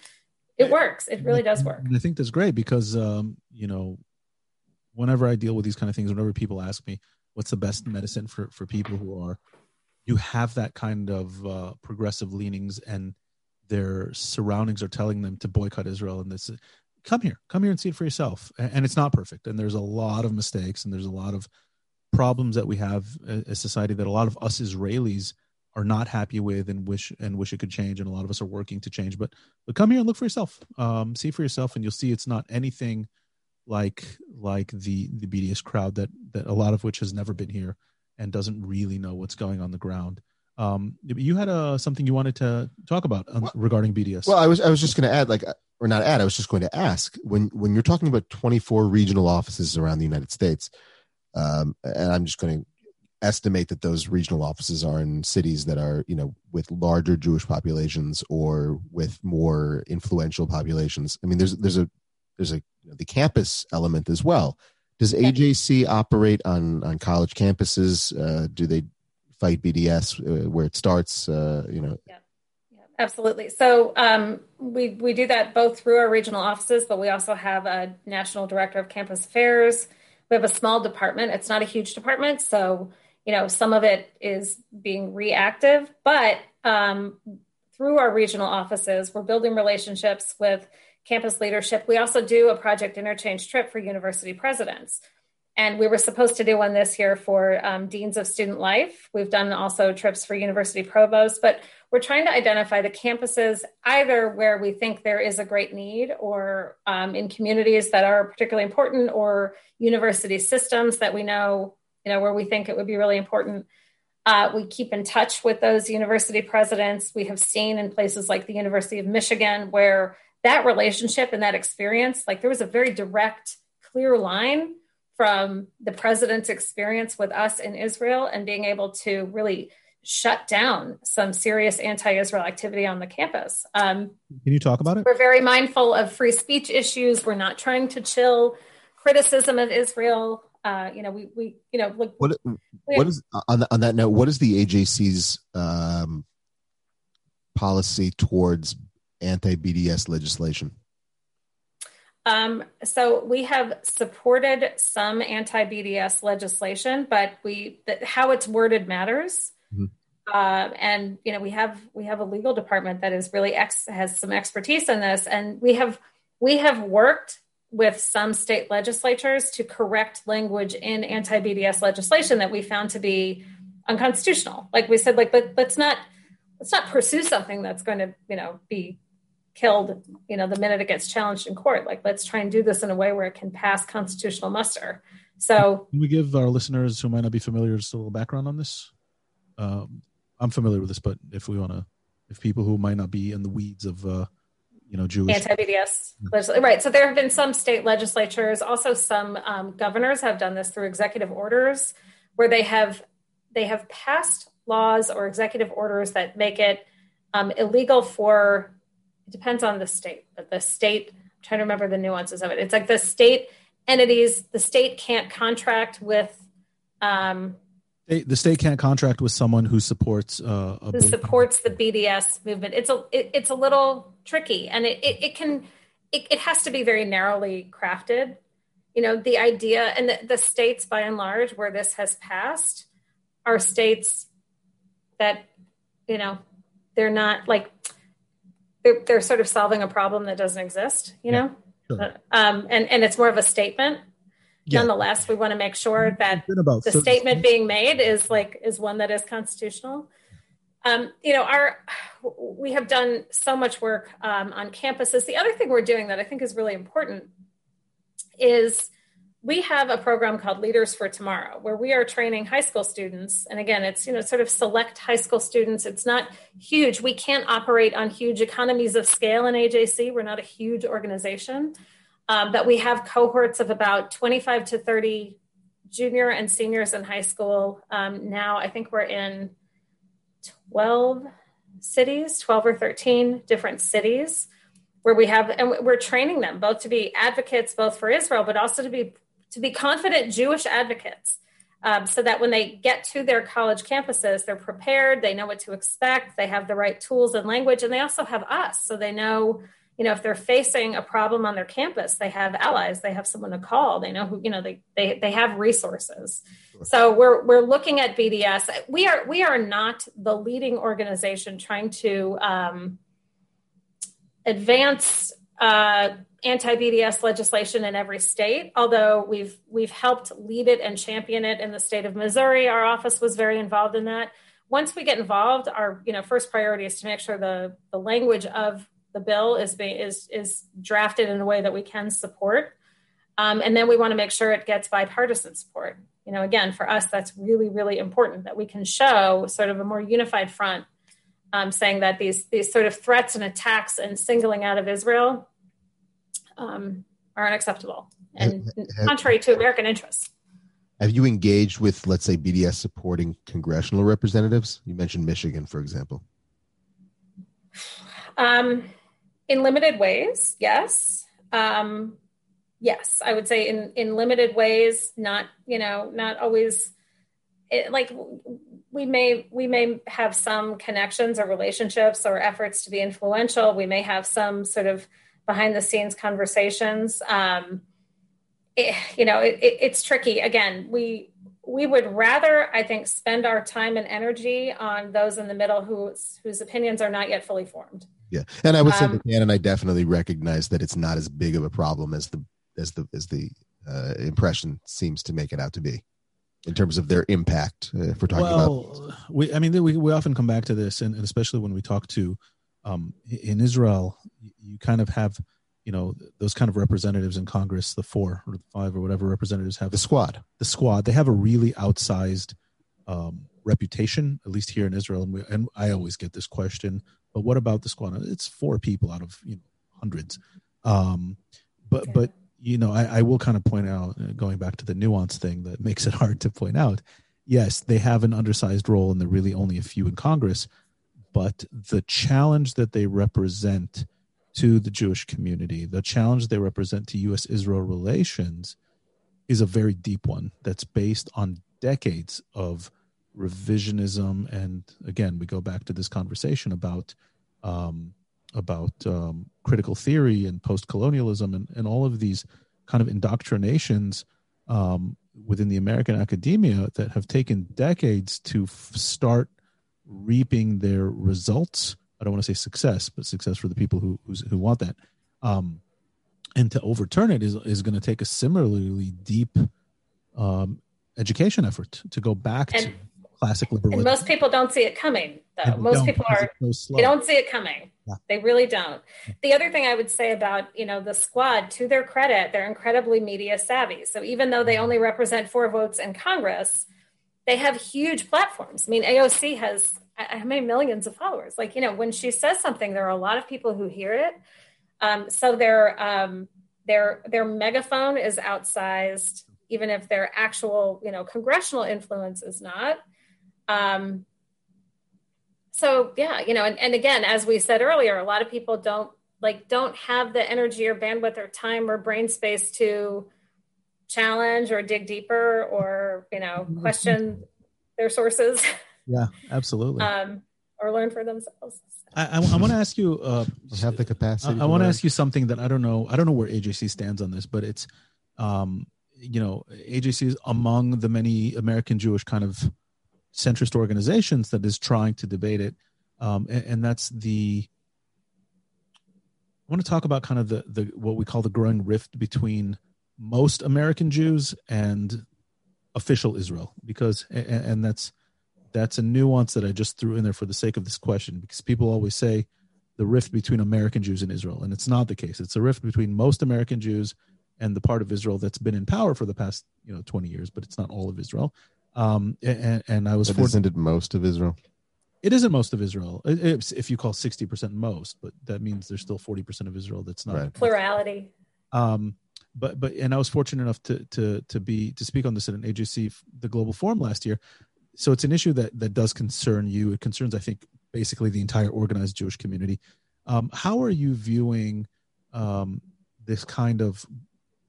it works. It really does work. And I think that's great because, um, you know, whenever I deal with these kind of things, whenever people ask me, what's the best medicine for for people who are you have that kind of uh, progressive leanings and their surroundings are telling them to boycott Israel and this come here come here and see it for yourself and it's not perfect and there's a lot of mistakes and there's a lot of problems that we have a society that a lot of us Israelis are not happy with and wish and wish it could change and a lot of us are working to change but but come here and look for yourself um, see for yourself and you'll see it's not anything like like the the BDS crowd that that a lot of which has never been here and doesn't really know what's going on the ground. Um, you had a uh, something you wanted to talk about well, regarding BDS. Well, I was I was just going to add, like, or not add. I was just going to ask when when you're talking about 24 regional offices around the United States, um, and I'm just going to estimate that those regional offices are in cities that are you know with larger Jewish populations or with more influential populations. I mean, there's there's a there's a the campus element as well. Does AJC operate on on college campuses? Uh, do they fight BDS uh, where it starts? Uh, you know. Yeah. yeah. Absolutely. So um, we we do that both through our regional offices, but we also have a national director of campus affairs. We have a small department. It's not a huge department, so you know some of it is being reactive, but um, through our regional offices, we're building relationships with campus leadership. We also do a project interchange trip for university presidents. And we were supposed to do one this year for um, deans of student life. We've done also trips for university provosts, but we're trying to identify the campuses either where we think there is a great need or um, in communities that are particularly important or university systems that we know, you know, where we think it would be really important. Uh, we keep in touch with those university presidents. We have seen in places like the University of Michigan where that relationship and that experience, like there was a very direct, clear line from the president's experience with us in Israel and being able to really shut down some serious anti-Israel activity on the campus. Um, Can you talk about it? We're very mindful of free speech issues. We're not trying to chill criticism of Israel. Uh, you know, we, we, you know, look. What, what is on, on that note? What is the AJC's um, policy towards anti-BDS legislation? Um, so we have supported some anti-BDS legislation, but we how it's worded matters. Mm-hmm. Uh, and you know we have we have a legal department that is really ex- has some expertise in this, and we have we have worked with some state legislatures to correct language in anti-BDS legislation that we found to be unconstitutional. Like we said, like let, let's not let's not pursue something that's going to you know be killed, you know, the minute it gets challenged in court. Like, let's try and do this in a way where it can pass constitutional muster. So, can we give our listeners who might not be familiar just a little background on this? Um, I'm familiar with this, but if we want to, if people who might not be in the weeds of, uh, you know, Jewish anti-BDS, yeah. right? So there have been some state legislatures, also some um, governors have done this through executive orders, where they have they have passed laws or executive orders that make it um, illegal for it depends on the state, but the state, I'm trying to remember the nuances of it. It's like the state entities, the state can't contract with. Um, the state can't contract with someone who supports uh, who supports the BDS movement. It's a it, it's a little tricky, and it it, it can it, it, has to be very narrowly crafted. You know, the idea and the, the states by and large where this has passed are states that you know they're not like they're, they're sort of solving a problem that doesn't exist, you yeah, know? Sure. Um, and, and it's more of a statement. Yeah. Nonetheless, we want to make sure that the so, statement being made is like is one that is constitutional. Um, you know, our we have done so much work um, on campuses. The other thing we're doing that I think is really important is we have a program called Leaders for Tomorrow, where we are training high school students. And again, it's you know sort of select high school students. It's not huge. We can't operate on huge economies of scale in AJC. We're not a huge organization, um, but we have cohorts of about 25 to 30 junior and seniors in high school. Um, now I think we're in 12 cities, 12 or 13 different cities where we have and we're training them both to be advocates both for israel but also to be to be confident Jewish advocates um, so that when they get to their college campuses, they're prepared, they know what to expect, they have the right tools and language, and they also have us. So they know, you know if they're facing a problem on their campus they have allies they have someone to call they know who you know they they, they have resources so we're we're looking at bds we are we are not the leading organization trying to um, advance uh, anti-BDS legislation in every state. Although we've we've helped lead it and champion it in the state of Missouri, our office was very involved in that. Once we get involved, our you know first priority is to make sure the the language of the bill is being is is drafted in a way that we can support, um, and then we want to make sure it gets bipartisan support. You know, again, for us, that's really really important that we can show sort of a more unified front, um, saying that these these sort of threats and attacks and singling out of Israel um, are unacceptable and have, contrary to American interests. Have you engaged with, let's say, BDS supporting congressional representatives? You mentioned Michigan, for example. Um, in limited ways, yes. Um, yes, I would say in in limited ways, not you know, not always. It, like we may we may have some connections or relationships or efforts to be influential. We may have some sort of behind the scenes conversations. Um, it, you know, it, it, it's tricky. Again, we we would rather, I think, spend our time and energy on those in the middle whose whose opinions are not yet fully formed. Yeah, and I would say um, that Dan and I definitely recognize that it's not as big of a problem as the as the as the uh, impression seems to make it out to be in terms of their impact. Uh, if we're talking well, about, we I mean we we often come back to this, and, and especially when we talk to um, in Israel, you kind of have you know those kind of representatives in Congress, the four or the five or whatever representatives have the squad. The squad they have a really outsized um, reputation, at least here in Israel. And, we, and I always get this question but what about the squad? It's four people out of you know hundreds. Um, but okay. but you know, I, I will kind of point out, uh, going back to the nuance thing that (laughs) makes it hard to point out. Yes, they have an undersized role, and they're really only a few in Congress. But the challenge that they represent to the Jewish community, the challenge they represent to U.S. Israel relations, is a very deep one that's based on decades of revisionism. And again we go back to this conversation about um, about um, critical theory and post-colonialism and, and all of these kind of indoctrinations um, within the american academia that have taken decades to f- start reaping their results. I don't want to say success but success for the people who who want that. Um, and to overturn it is is going to take a similarly deep um, education effort to go back and, to classic liberalism. And most people don't see it coming, though. Most people are so they don't see it coming. Yeah. They really don't. The other thing I would say about you know the squad, to their credit, they're incredibly media savvy. So even though they only represent four votes in Congress, they have huge platforms. I mean, AOC has how many millions of followers? Like you know, when she says something, there are a lot of people who hear it. Um, so their um, their their megaphone is outsized, even if their actual you know congressional influence is not. Um, so yeah, you know, and, and again, as we said earlier, a lot of people don't like don't have the energy or bandwidth or time or brain space to challenge or dig deeper or you know question their sources. Yeah, absolutely. um, or learn for themselves. I, I, I want to ask you. Uh, have the capacity. I, I want to ask you something that I don't know. I don't know where AJC stands on this, but it's, um, you know, AJC is among the many American Jewish kind of centrist organizations that is trying to debate it, um, and, and, that's the. I want to talk about kind of the the what we call the growing rift between most American Jews and official Israel, because and, and that's that's a nuance that I just threw in there for the sake of this question, because people always say the rift between American Jews and Israel, and it's not the case. It's a rift between most American Jews and the part of Israel that's been in power for the past you know 20 years, but it's not all of Israel. Um, and, and I was. But isn't it most of Israel? It isn't most of Israel. It's, if you call sixty percent most, but that means there's still forty percent of Israel that's not right. plurality. Um, but but and I was fortunate enough to to to be to speak on this at an AJC the Global Forum last year. So it's an issue that that does concern you. It concerns, I think, basically the entire organized Jewish community. Um, how are you viewing um, this kind of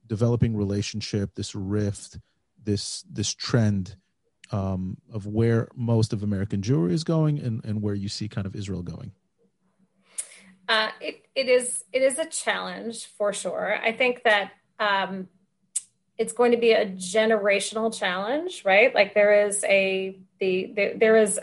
developing relationship, this rift, this this trend? Um, of where most of American Jewry is going and, and where you see kind of Israel going? Uh, it, it is it is a challenge for sure. I think that um, it's going to be a generational challenge, right? Like there is a the, the there is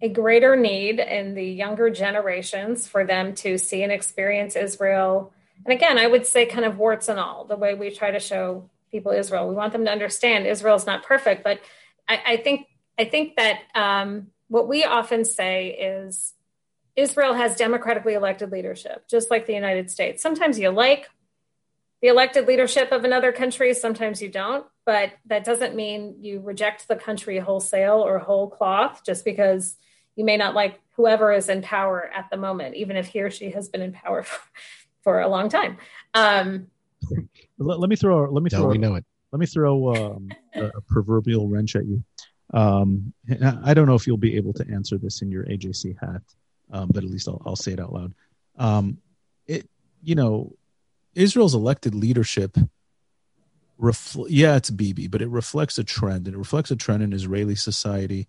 a greater need in the younger generations for them to see and experience Israel. And again, I would say kind of warts and all, the way we try to show people Israel. We want them to understand Israel is not perfect, but I, I think I think that um, what we often say is Israel has democratically elected leadership, just like the United States. Sometimes you like the elected leadership of another country, sometimes you don't, but that doesn't mean you reject the country wholesale or whole cloth just because you may not like whoever is in power at the moment, even if he or she has been in power for, (laughs) for a long time. Um, let, let, me throw. Let me throw. No, we know it. Let me throw um, a, a, proverbial wrench at you. Um, I don't know if you'll be able to answer this in your AJC hat, um, but at least I'll, I'll, say it out loud. Um, it, you know, Israel's elected leadership. Refl- yeah, it's Bibi, but it reflects a trend, and it reflects a trend in Israeli society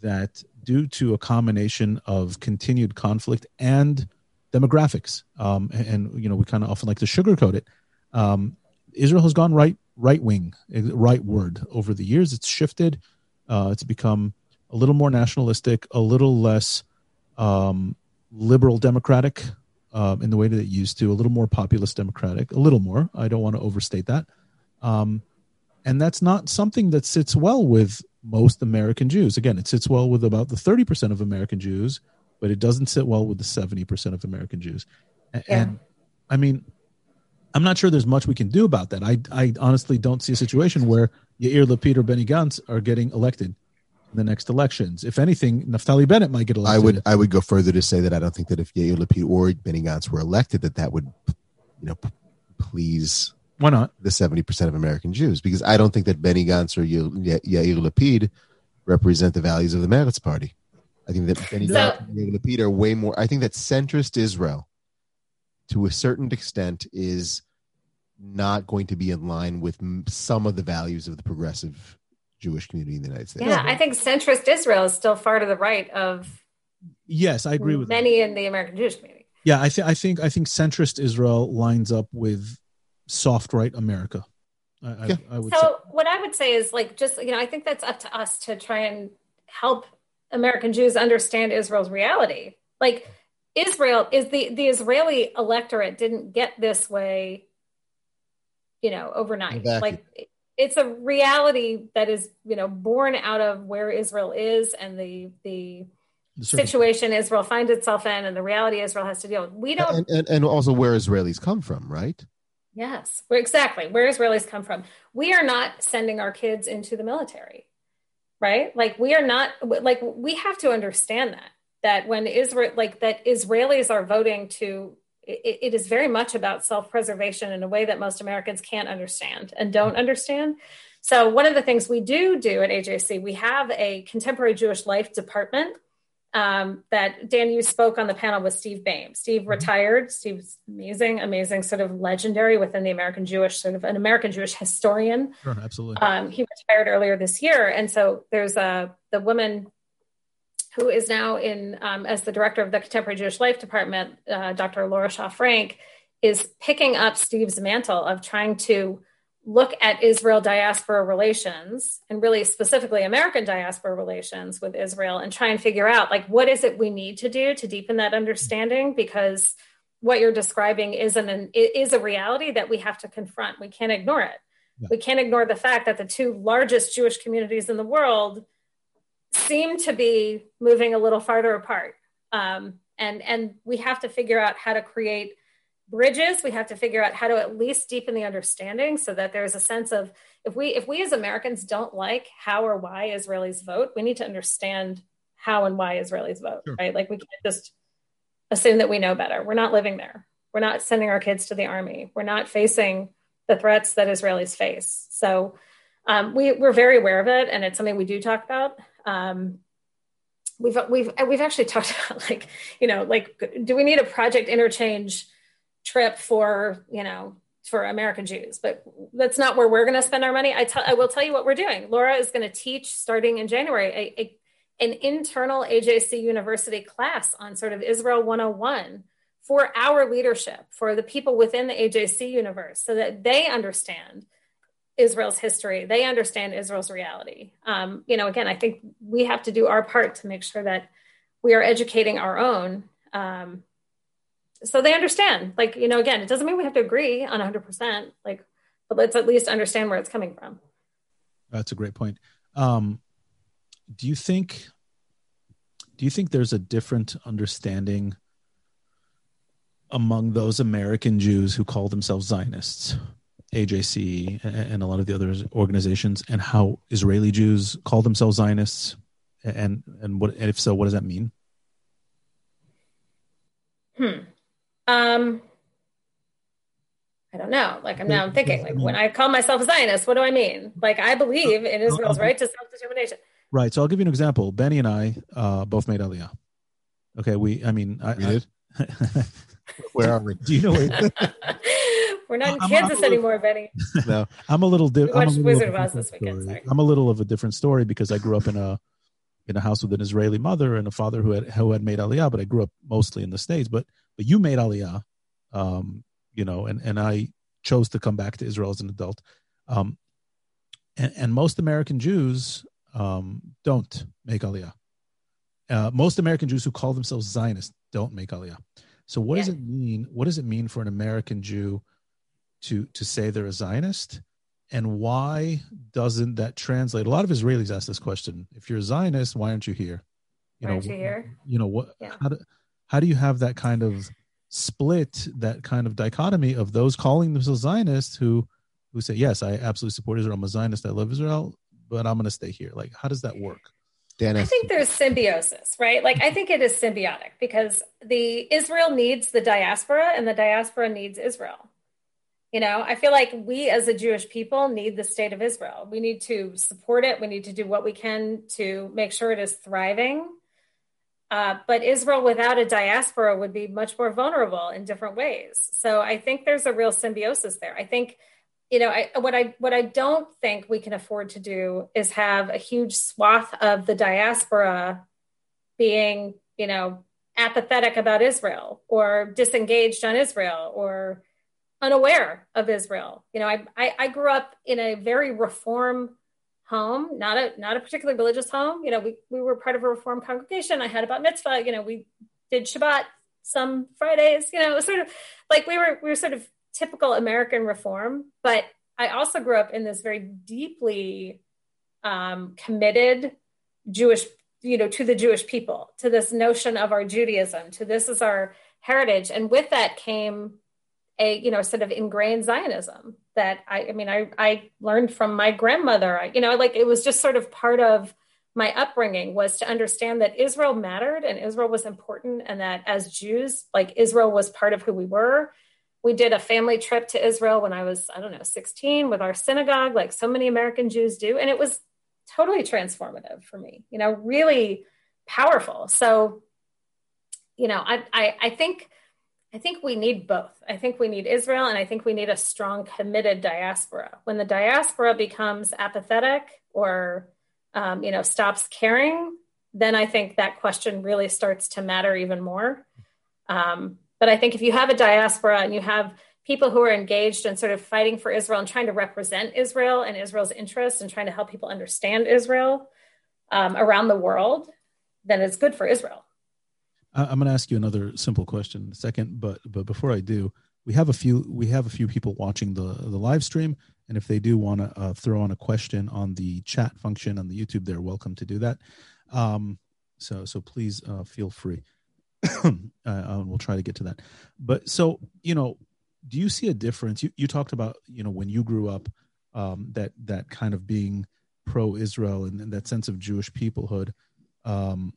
that due to a combination of continued conflict and demographics, um, and, and, you know we kind of often like to sugarcoat it. Um, Israel has gone right right wing, right word over the years. It's shifted. Uh, it's become a little more nationalistic, a little less um, liberal democratic uh, in the way that it used to, a little more populist democratic, a little more. I don't want to overstate that. Um, and that's not something that sits well with most American Jews. Again, it sits well with about the 30% of American Jews, but it doesn't sit well with the 70% of American Jews. And, yeah. and I mean, I'm not sure there's much we can do about that. I, I honestly don't see a situation where Yair Lapid or Benny Gantz are getting elected in the next elections. If anything, Naftali Bennett might get elected. I would I would go further to say that I don't think that if Yair Lapid or Benny Gantz were elected, that that would, you know, please why not the seventy percent of American Jews? Because I don't think that Benny Gantz or Yair Lapid represent the values of the Meretz Party. I think that Benny so, Gantz and Yair Lapid are way more. I think that centrist Israel, to a certain extent, is not going to be in line with some of the values of the progressive Jewish community in the United States. Yeah, I think centrist Israel is still far to the right of. Yes, I agree with many that. in the American Jewish community. Yeah, I think I think I think centrist Israel lines up with soft right America. I, yeah. I, I would so say. what I would say is like just you know I think that's up to us to try and help American Jews understand Israel's reality. Like Israel is the the Israeli electorate didn't get this way, you know, overnight. Exactly. Like it's a reality that is you know born out of where Israel is and the the situation Israel finds itself in and the reality Israel has to deal with. We don't, and, and, and also where Israelis come from, right? Yes, exactly. Where Israelis come from. We are not sending our kids into the military, right? Like we are not like we have to understand that that when Israel like that Israelis are voting to it, it is very much about self-preservation in a way that most Americans can't understand and don't understand. So one of the things we do do at AJC, we have a contemporary Jewish life department um, that Dan, you spoke on the panel with Steve Bayme. Steve mm-hmm. retired. Steve's amazing, amazing, sort of legendary within the American Jewish, sort of an American Jewish historian. Sure, absolutely. Um, he retired earlier this year, and so there's a the woman who is now in um, as the director of the Contemporary Jewish Life Department, uh, Dr. Laura Shaw Frank, is picking up Steve's mantle of trying to look at Israel diaspora relations and really specifically American diaspora relations with Israel and try and figure out like what is it we need to do to deepen that understanding because what you're describing is an is a reality that we have to confront. We can't ignore it. Yeah. We can't ignore the fact that the two largest Jewish communities in the world seem to be moving a little farther apart. Um, and and we have to figure out how to create bridges. We have to figure out how to at least deepen the understanding so that there's a sense of if we if we as americans don't like how or why israelis vote we need to understand how and why israelis vote sure. right? Like we can't just assume that we know better. We're not living there. We're not sending our kids to the army. We're not facing the threats that israelis face. So um, we, we're very aware of it and it's something we do talk about um, we've we've we've actually talked (laughs) about like you know like do we need a project interchange trip for you know for American Jews, but that's not where we're going to spend our money. I, tell, I will tell you what we're doing. Laura is going to teach starting in January a, a, an internal AJC University class on sort of Israel 101 for our leadership, for the people within the AJC universe, so that they understand Israel's history, they understand Israel's reality. Um, you know, again, I think we have to do our part to make sure that we are educating our own. Um, so they understand like you know again it doesn't mean we have to agree on 100% like but let's at least understand where it's coming from that's a great point um, do you think do you think there's a different understanding among those american jews who call themselves zionists ajc and a lot of the other organizations and how israeli jews call themselves zionists and and what and if so what does that mean hmm um, I don't know. Like I'm now I'm thinking like when I call myself a Zionist, what do I mean? Like I believe in Israel's right to self determination. Right. So I'll give you an example. Benny and I uh, both made Aliyah. Okay. We. I mean, I, did. (laughs) where are we? Do you know where? (laughs) (laughs) We're not in I'm, Kansas I'm anymore, Benny. No, I'm a little. Di- we watched Wizard of Oz this weekend. Sorry. I'm a little of a different story because I grew up in a in a house with an Israeli mother and a father who had who had made Aliyah, but I grew up mostly in the states. But but you made Aliyah, um, you know, and and I chose to come back to Israel as an adult. Um, and, and most American Jews um, don't make Aliyah. Uh, most American Jews who call themselves Zionists don't make Aliyah. So what yeah. does it mean? What does it mean for an American Jew to to say they're a Zionist? And why doesn't that translate? A lot of Israelis ask this question: If you're a Zionist, why aren't you here? You know, aren't you here? You know what? Yeah. How, do, how do you have that kind of split, that kind of dichotomy of those calling themselves Zionists who who say, "Yes, I absolutely support Israel. I'm a Zionist. I love Israel, but I'm going to stay here." Like, how does that work? Dennis. I think there's symbiosis, right? Like, I think it is symbiotic because the Israel needs the diaspora, and the diaspora needs Israel. You know, I feel like we as a Jewish people need the state of Israel. We need to support it. We need to do what we can to make sure it is thriving. Uh, but Israel without a diaspora would be much more vulnerable in different ways. So I think there's a real symbiosis there. I think, you know, I, what I what I don't think we can afford to do is have a huge swath of the diaspora being, you know, apathetic about Israel or disengaged on Israel or unaware of Israel. You know, I, I, I grew up in a very reform home, not a not a particularly religious home. You know, we we were part of a reform congregation. I had a bat mitzvah. You know, we did Shabbat some Fridays. You know, it was (laughs) sort of like we were we were sort of typical American reform. But I also grew up in this very deeply um, committed Jewish, you know, to the Jewish people, to this notion of our Judaism, to this is our heritage, and with that came a you know sort of ingrained Zionism that I, I mean I I learned from my grandmother. I, you know, like it was just sort of part of my upbringing was to understand that Israel mattered and Israel was important, and that as Jews, like Israel was part of who we were. We did a family trip to Israel when I was I don't know 16 with our synagogue, like so many American Jews do, and it was totally transformative for me. You know, really powerful. So, you know, I I, I think I think we need both. I think we need Israel and I think we need a strong, committed diaspora. When the diaspora becomes apathetic or, um, you know, stops caring, then I think that question really starts to matter even more. Um, but I think if you have a diaspora and you have people who are engaged and sort of fighting for Israel and trying to represent Israel and Israel's interests and trying to help people understand Israel um, around the world, then it's good for Israel. I'm going to ask you another simple question in a second, but but before I do, we have a few we have a few people watching the the live stream, and if they do want to uh, throw on a question on the chat function on the YouTube, they're welcome to do that. Um, so so please uh, feel free. (coughs) uh, we'll try to get to that. But so you know, do you see a difference? You you talked about you know when you grew up um, that that kind of being pro Israel and, and, that sense of Jewish peoplehood. Um,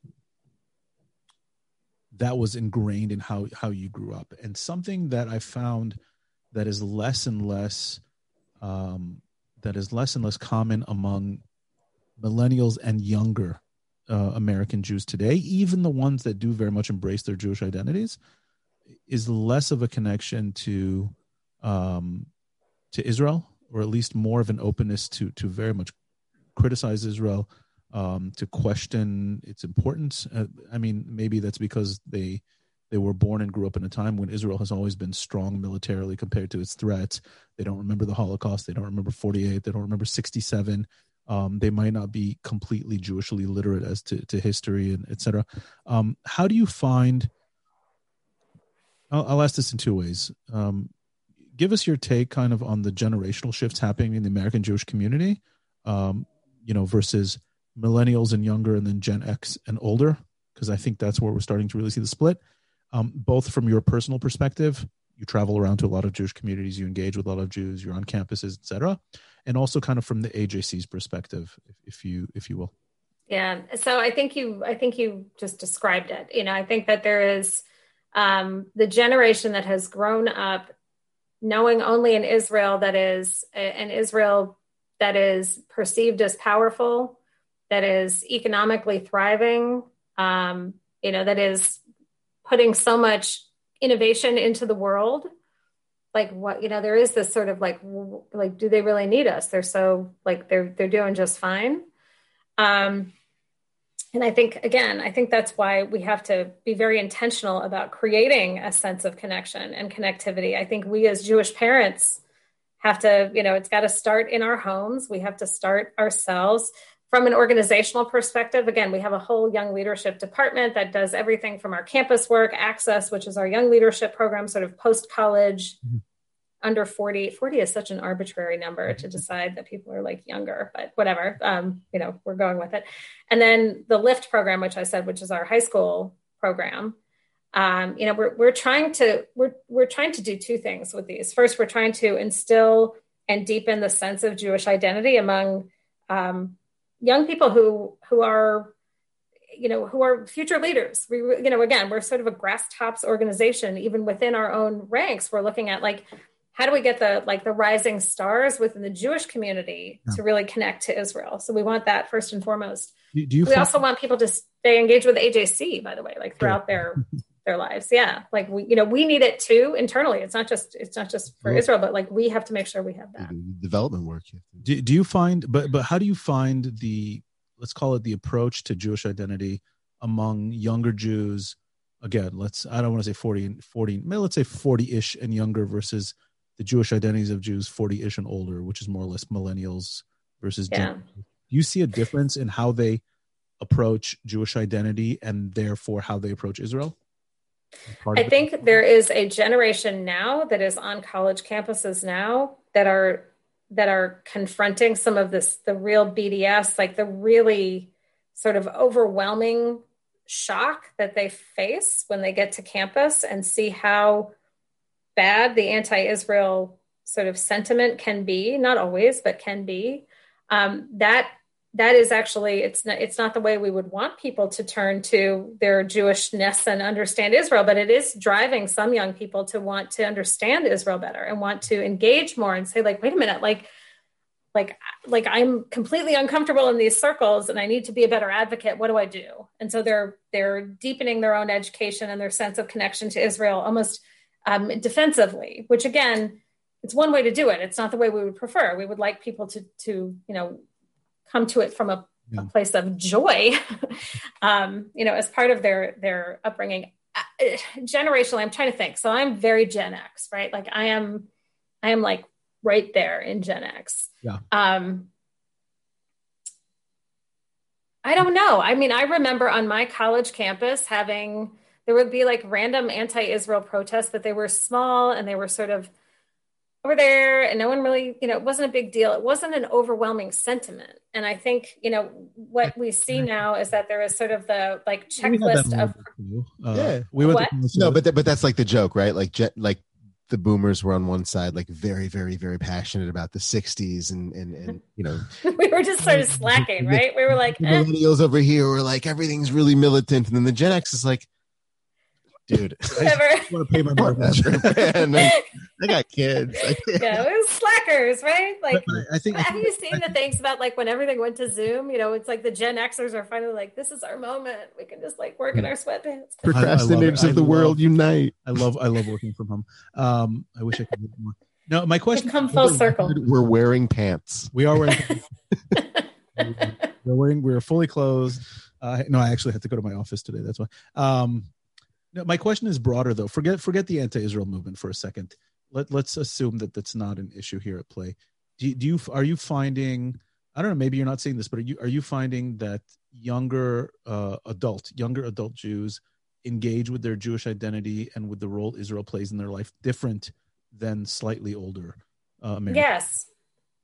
that was ingrained in how how you grew up. And something that i found that is less and less um, that is less and less common among millennials and younger uh, american jews today even the ones that do very much embrace their jewish identities is less of a connection to um, to israel or at least more of an openness to to very much criticize israel um, to question its importance. Uh, I mean, maybe that's because they They were born and grew up in a time when Israel has always been strong militarily compared to its threats. They don't remember the Holocaust. They don't remember 48. They don't remember 67. Um, they might not be completely Jewishly literate as to, to history and etc. Um, how do you find? I'll, I'll, ask this in two ways. Um, give us your take, kind of, on the generational shifts happening in the American Jewish community, um, you know, versus millennials and younger, and then Gen X and older, because I think that's where we're starting to really see the split. Um, both from your personal perspective, you travel around to a lot of Jewish communities, you engage with a lot of Jews, you're on campuses, etc and also kind of from the AJC's perspective, if, you if you will. Yeah. So I think you I think you just described it. You know, I think that there is um, the generation that has grown up knowing only an Israel that is an Israel that is perceived as powerful, that is economically thriving, um, you know, that is putting so much innovation into the world. Like what you know there is this sort of like like do they really need us? They're so like they're they're doing just fine. Um and i think again i think that's why we have to be very intentional about creating a sense of connection and connectivity. I think we as jewish parents have to you know it's got to start in our homes. We have to start ourselves from an organizational perspective, again, we have a whole young leadership department that does everything from our campus work, Access, which is our young leadership program, sort of post college, mm-hmm. under 40. 40 is such an arbitrary number to mm-hmm. decide that people are like younger, but whatever. Um, you know, we're going with it. And then the LIFT program, which I said, which is our high school program. Um, you know, we're, we're trying to we're we're trying to do two things with these. First, we're trying to instill and deepen the sense of Jewish identity among um, young people who who are you know who are future leaders. We you know again we're sort of a grass tops organization even within our own ranks. We're looking at like how do we get the like the rising stars within the jewish community yeah. to really connect to israel? So we want that first and foremost. Do, do you we find- also want people to stay engaged with ajc by the way like throughout their (laughs) their lives. Yeah. Like we you know we need it too internally. It's not just it's not just for israel but like we have to make sure we have that. Development work do, do you find but but how do you find the let's call it the approach to jewish identity among younger jews? Again let's i don't want to say 40 and 40 let's say 40ish and younger versus the jewish identities of jews 40ish and older which is more or less millennials versus yeah. Gen- you see a difference in how they approach jewish identity and therefore how they approach israel I think there is a generation now that is on college campuses now that are that are confronting some of this the real BDS, like the really sort of overwhelming shock that they face when they get to campus and see how bad the anti-Israel sort of sentiment can be, not always, but can be. Um, that that is actually it's not it's not the way we would want people to turn to their jewishness and understand israel but it is driving some young people to want to understand israel better and want to engage more and say like wait a minute like like like i'm completely uncomfortable in these circles and i need to be a better advocate. What do i do? And so they're they're deepening their own education and their sense of connection to israel almost um, defensively which again it's one way to do it. It's not the way we would prefer. We would like people to to you know come to it from a, yeah. a place of joy, (laughs) um, you know, as part of their their upbringing. Uh, generationally, I'm trying to think. So I'm very Gen X, right? Like I am, I am like right there in Gen X. Yeah. Um, I don't know. I mean, I remember on my college campus having there would be like random anti-Israel protests, but they were small and they were sort of over there and no one really you know it wasn't a big deal. It wasn't an overwhelming sentiment. And i think you know what we see now is that there is sort of the like checklist of uh, yeah. we went no but th- but that's like the joke right? Like jet like the boomers were on one side like very very very passionate about the 60s and and, and you know. (laughs) We were just sort of slacking (laughs) right? We were like eh. millennials over here were like everything's really militant. And then the gen x is like dude. (laughs) Never. I want to pay my mortgage. (laughs) I got kids. I (laughs) yeah, it was slackers, right? Like, I, I think. Have you seen the things about like when everything went to Zoom? You know, it's like the Gen Xers are finally like, this is our moment. We can just like work in our sweatpants. Procrastinators of the world unite. I love, I love working from home. Um, I wish I could do more. No, my question. come full circle. We're wearing pants. We are wearing. we're wearing. We're fully clothed. Uh, no, I actually had to go to my office today. That's why. Um, No, my question is broader though. Forget forget the anti-Israel movement for a second. Let let's assume that that's not an issue here at play. Do, do you are you finding? I don't know. Maybe you're not seeing this, but are you are you finding that younger uh, adult younger adult Jews engage with their Jewish identity and with the role Israel plays in their life different than slightly older uh, Americans? Yes,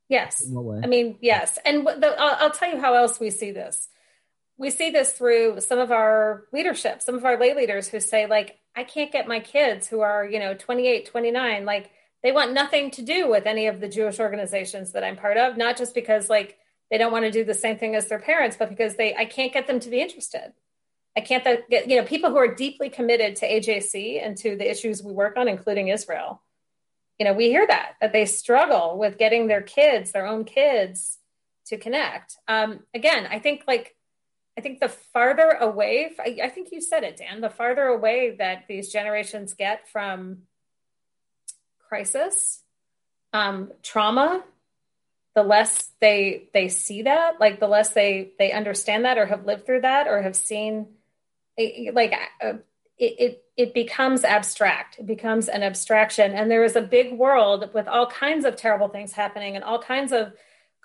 yes. I mean, yes. And the, I'll, I'll tell you how else we see this we see this through some of our leadership, some of our lay leaders who say, like, I can't get my kids who are, you know, 28, 29, like, they want nothing to do with any of the Jewish organizations that I'm part of, not just because, like, they don't want to do the same thing as their parents, but because they, I can't get them to be interested. I can't get, you know, people who are deeply committed to AJC and to the issues we work on, including Israel. You know, we hear that, that they struggle with getting their kids, their own kids, to connect. Um, again, I think like I think the farther away, I think you said it, Dan, the farther away that these generations get from crisis, um, trauma, the less they they see that, like the less they they understand that or have lived through that or have seen, like uh, it, it it becomes abstract. It becomes an abstraction, and there is a big world with all kinds of terrible things happening and all kinds of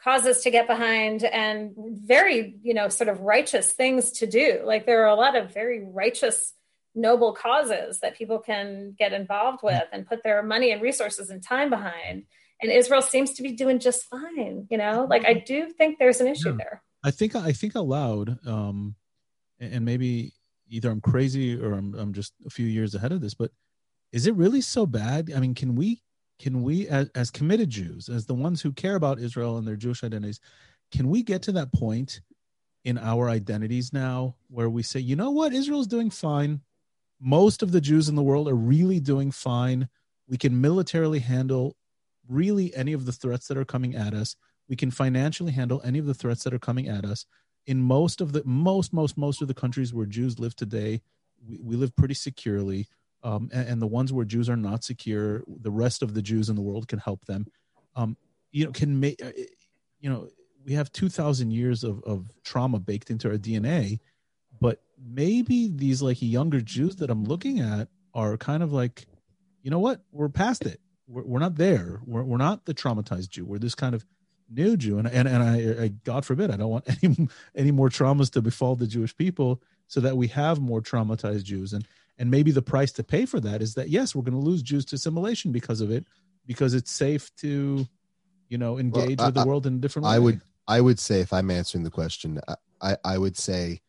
causes to get behind and very you know sort of righteous things to do. Like there are a lot of very righteous noble causes that people can get involved with and put their money and resources and time behind. And israel seems to be doing just fine you know? Like i do think there's an issue yeah. there. I think i think aloud um and maybe either i'm crazy or I'm, I'm just a few years ahead of this but is it really so bad? I mean can we can we as, as committed jews as the ones who care about israel and their jewish identities can we get to that point in our identities now where we say you know what? Israel's doing fine. Most of the jews in the world are really doing fine. We can militarily handle really any of the threats that are coming at us. We can financially handle any of the threats that are coming at us. In most of the most most most of the countries where jews live today we, we live pretty securely um, and, and, the ones where Jews are not secure, the rest of the Jews in the world can help them. Um, you know, can make, uh, you know, we have 2,000 years of, of trauma baked into our DNA, but maybe these like younger Jews that I'm looking at are kind of like, you know what, we're past it. We're, we're not there. We're, we're not the traumatized Jew. We're this kind of new Jew. And, and, and I, I, God forbid, I don't want (laughs) any, any more traumas to befall the Jewish people so that we have more traumatized Jews. And, and maybe the price to pay for that is that yes, we're going to lose Jews to assimilation because of it, because it's safe to, you know, engage well, I, with the world in a different way. I would I would say if I'm answering the question, I I would say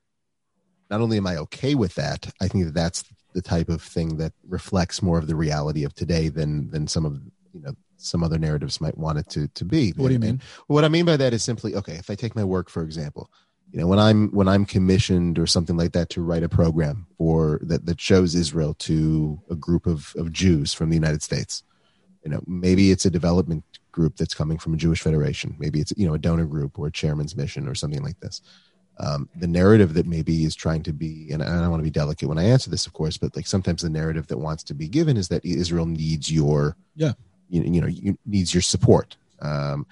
not only am I okay with that, I think that that's the type of thing that reflects more of the reality of today than than some of you know some other narratives might want it to to be. What do you mean? what I mean by that is simply okay. If I take my work for example, you know when i'm when i'm commissioned or something like that to write a program or that that shows israel to a group of of jews from the united states you know maybe it's a development group that's coming from a jewish federation. Maybe it's you know a donor group or a chairman's mission or something like this. Um, the narrative that maybe is trying to be and i don't want to be delicate when i answer this of course but like sometimes the narrative that wants to be given is that israel needs your yeah. you, you know you, needs your support. Um,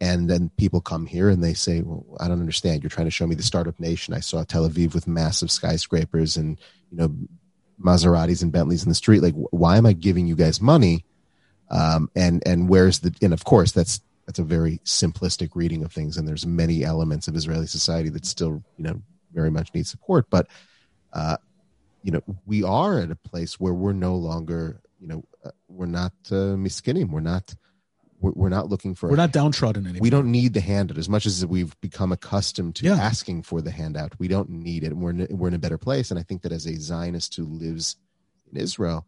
and then people come here and they say well i don't understand. You're trying to show me the startup nation. I saw tel aviv with massive skyscrapers and you know maseratis and bentleys in the street. Like why am i giving you guys money? Um, and and where's the and of course that's that's a very simplistic reading of things. And there's many elements of israeli society that still you know very much need support. But uh, you know we are at a place where we're no longer you know uh, we're not uh, miskinim we're not we're not looking for we're not downtrodden anymore. We don't need the handout. As much as we've become accustomed to yeah. asking for the handout we don't need it. We're in, we're in a better place. And i think that as a zionist who lives in israel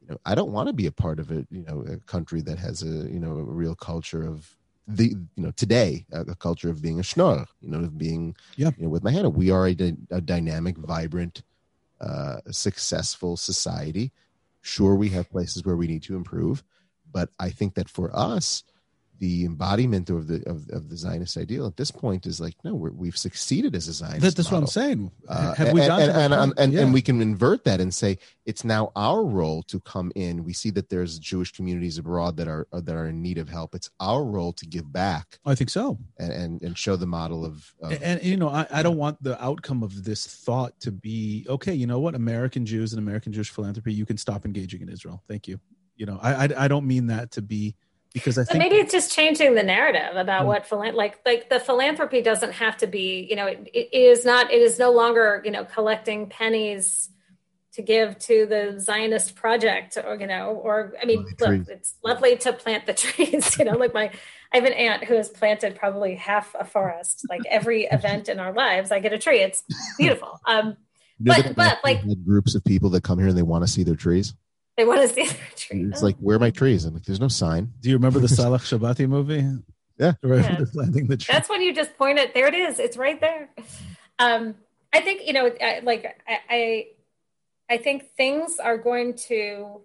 you know i don't want to be a part of a you know a country that has a you know a real culture of the you know today a, a culture of being a schnorr you know of being yeah. you know with my hand we are a, a dynamic vibrant uh successful society. Sure we have places where we need to improve but I think that for us, the embodiment of the of, of the Zionist ideal at this point is like no we have succeeded as a Zionist. That, that's model. what I'm saying. Uh, Have we and, gotten to and, that and, and, Yeah. and we can invert that and say it's now our role to come in. We see that there's Jewish communities abroad that are that are in need of help. It's our role to give back I think so. and and, and show the model of, of and, and, you know I, I don't want the outcome of this thought to be okay you know what american jews and american jewish philanthropy you can stop engaging in israel thank you you know i i, I don't mean that to be because i But think maybe it's just changing the narrative about Mm. what philan- like like the philanthropy doesn't have to be you know it, it is not it is no longer you know collecting pennies to give to the Zionist project or you know or I mean look it's lovely to plant the (laughs) trees you know like my I have an aunt who has planted probably half a forest like every (laughs) event in our lives I get a tree it's beautiful um but- but, like- groups of people that come here and they want to see their trees. They want to see their tree It's like where are my trees? I'm like, there's no sign. do you remember the (laughs) salach shabati movie Yeah. right Yeah. They're planting the tree That's when you just point it. There it is. It's right there. Um, I think you know, I, like I, I, I think things are going to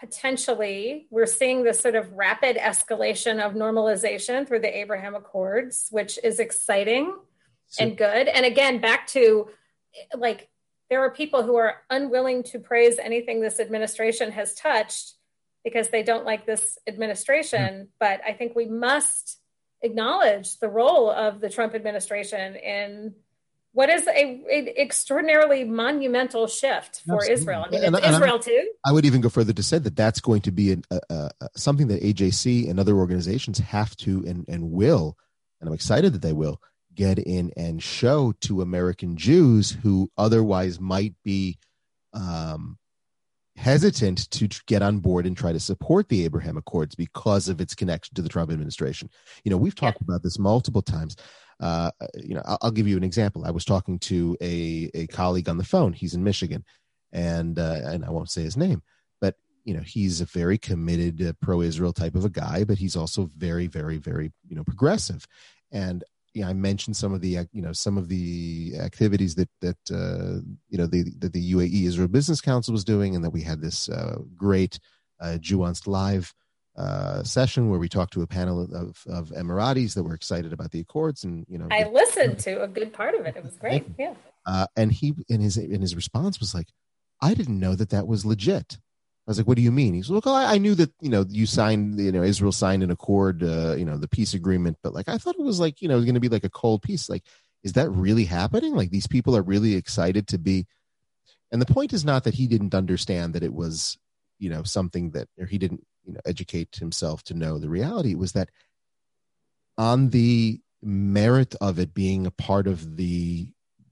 potentially. We're seeing this sort of rapid escalation of normalization through the Abraham Accords, which is exciting So- and good. And again, back to like there are people who are unwilling to praise anything this administration has touched because they don't like this administration. But I think we must acknowledge the role of the Trump administration in what is a, a extraordinarily monumental shift for Absolutely. Israel. I mean, And- and I'm- Israel too. I would even go further to say that that's going to be an, uh, uh, something that AJC and other organizations have to and, and will, and I'm excited that they will get in and show to American Jews who otherwise might be um, hesitant to get on board and try to support the Abraham Accords because of its connection to the Trump administration. You know, we've talked about this multiple times. Uh, you know, I'll, I'll give you an example. I was talking to a, a colleague on the phone. He's in Michigan, and uh, and I won't say his name, but you know, he's a very committed uh, pro-Israel type of a guy, but he's also very, very, very you know progressive. And yeah, I mentioned some of the you know some of the activities that that uh, you know the that the UAE Israel Business Council was doing, and that we had this uh, great uh, Jewanced live uh, session where we talked to a panel of, of Emiratis that were excited about the accords, and you know, I listened to a good part of it. It was great. Yeah. uh, and he in his in his response was like, "I didn't know that that was legit." I was like, "What do you mean?" He's like, "Look, I, I knew that you know you signed, you know, Israel signed an accord, uh, you know, the peace agreement, but like I thought it was like you know going to be like a cold peace. Like, is that really happening? Like these people are really excited to be." And the point is not that he didn't understand that it was, you know, something that or he didn't, you know, educate himself to know the reality. It was that on the merit of it being a part of the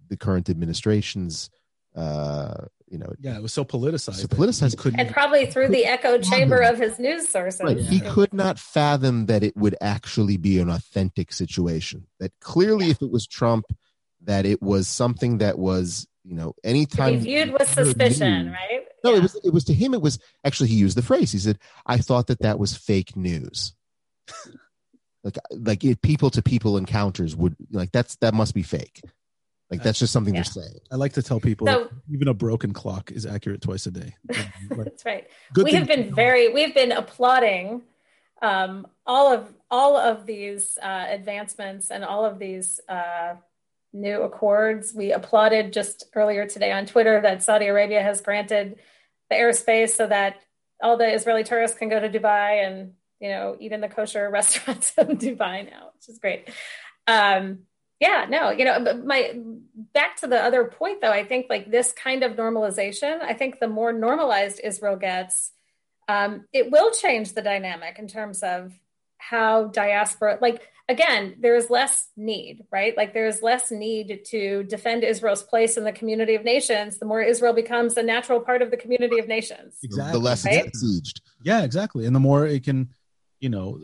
the current administration's uh you know yeah it was so politicized So politicized. couldn't And probably through the echo chamber of his news sources. right, he could not fathom that it would actually be an authentic situation that clearly Yeah. if it was trump that it was something that was you know to anytime be viewed with suspicion, news- right? no Yeah. it was it was to him it was actually he used the phrase he said i thought that that was fake news (laughs) like like it, people to people encounters would like that's that must be fake like that's just something Yeah. they're saying. I like to tell people So- even a broken clock is accurate twice a day. Like, (laughs) That's right. good we have been very we've been applauding um, all of all of these uh, advancements and all of these uh, new accords. We applauded just earlier today on twitter that saudi arabia has granted the airspace so that all the israeli tourists can go to dubai and you know eat in the kosher (laughs) restaurants of dubai now which is great. Um, yeah no you know my back to the other point though i think like this kind of normalization i think the more normalized israel gets um, it will change the dynamic in terms of how diaspora like again there's less need right like there's less need to defend israel's place in the community of nations the more israel becomes a natural part of the community of nations Exactly. the less Right? it's besieged yeah exactly and the more it can you know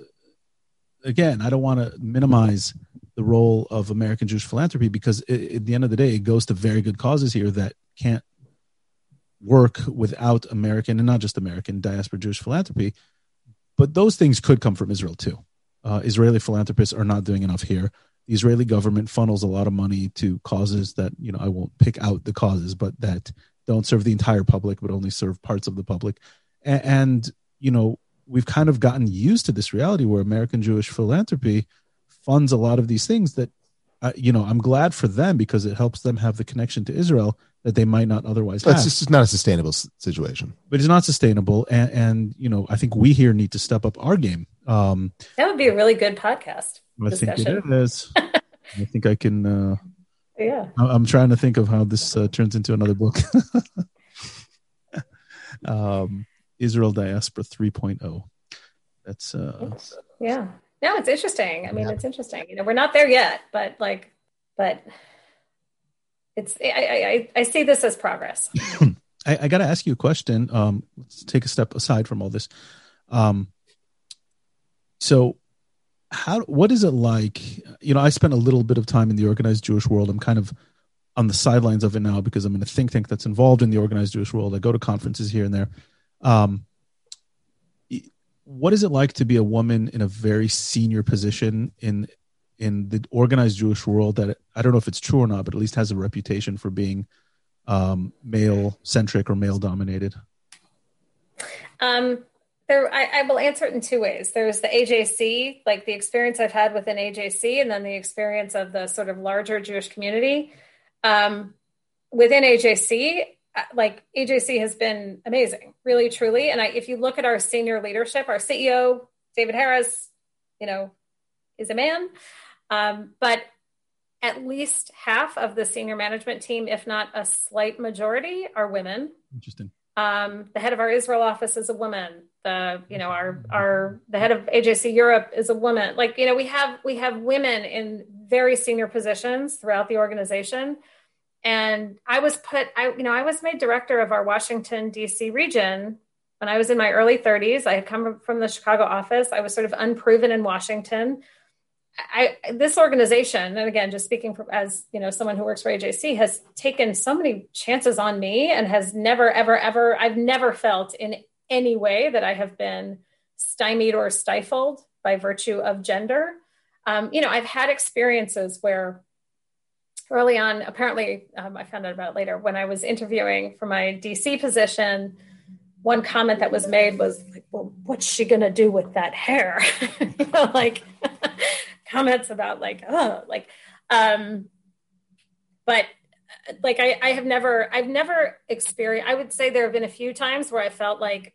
again i don't want to minimize the role of american jewish philanthropy because i at the end of the day it goes to very good causes here that can't work without american and not just american diaspora jewish philanthropy. But those things could come from israel too. Uh, israeli philanthropists are not doing enough here. The israeli government funnels a lot of money to causes that you know i won't pick out the causes but that don't serve the entire public but only serve parts of the public. And, and you know we've kind of gotten used to this reality where American Jewish philanthropy funds a lot of these things that uh, you know I'm glad for them because it helps them have the connection to Israel that they might not otherwise But have. it's just not a sustainable situation. but it's not sustainable, and, and you know I think we here need to step up our game. Um, That would be a really good podcast. I think it Discussion. is. (laughs) I think I can. Uh, Yeah. I- I'm trying to think of how this uh, turns into another book. (laughs) um, Israel Diaspora 3.0. That's uh, Yeah. No, it's interesting. I mean, Yeah. it's interesting. You know, we're not there yet, but like, but it's, I, I, I- see this as progress. (clears throat) I, I got to ask you a question. Um, let's take a step aside from all this. Um, so, how what is it like? You know, I spent a little bit of time in the organized Jewish world. I'm kind of on the sidelines of it now because I'm in a think tank that's involved in the organized Jewish world. I go to conferences here and there. Um, what is it like to be a woman in a very senior position in in the organized Jewish world that I don't know if it's true or not, but at least has a reputation for being um, male centric or male dominated? Um, there, I, I will answer it in two ways. There's the AJC, like the experience I've had within AJC, and then the experience of the sort of larger Jewish community. Um, within AJC, like AJC has been amazing, really, truly. And I, if you look at our senior leadership, our CEO, David Harris, you know, is a man. Um, but at least half of the senior management team, if not a slight majority, are women. Interesting. Um, the head of our Israel office is a woman. The you know our our the head of AJC Europe is a woman. Like you know we have we have women in very senior positions throughout the organization. And I was put I you know I was made director of our Washington D.C. region when I was in my early 30s. I had come from the Chicago office. I was sort of unproven in Washington. I, this organization, and again, just speaking from, as you know, someone who works for AJC, has taken so many chances on me, and has never, ever, ever. I've never felt in any way that I have been stymied or stifled by virtue of gender. Um, you know, I've had experiences where early on, apparently, um, I found out about it later when I was interviewing for my DC position. One comment that was made was like, "Well, what's she gonna do with that hair?" (laughs) like (laughs) comments about like, oh, like, um, but like I, I have never, I've never experienced. I would say there have been a few times where I felt like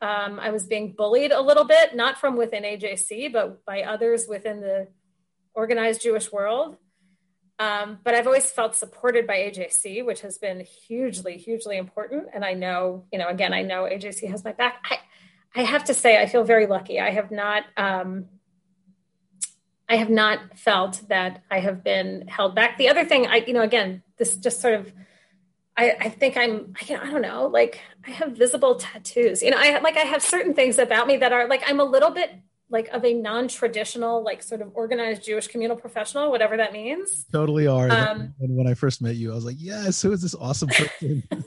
um, I was being bullied a little bit, not from within AJC, but by others within the organized Jewish world. Um, but I've always felt supported by AJC, which has been hugely, hugely important. And I know, you know, again, I know AJC has my back. I, I have to say, I feel very lucky. I have not, um, I have not felt that I have been held back. The other thing, I, you know, again, this just sort of, I, I think I'm, I, can I don't know, like I have visible tattoos. You know, I like I have certain things about me that are like I'm a little bit like of a non-traditional, like sort of organized Jewish communal professional, whatever that means. Totally are. Um, and when I first met you, I was like, yes, who is this awesome person? (laughs)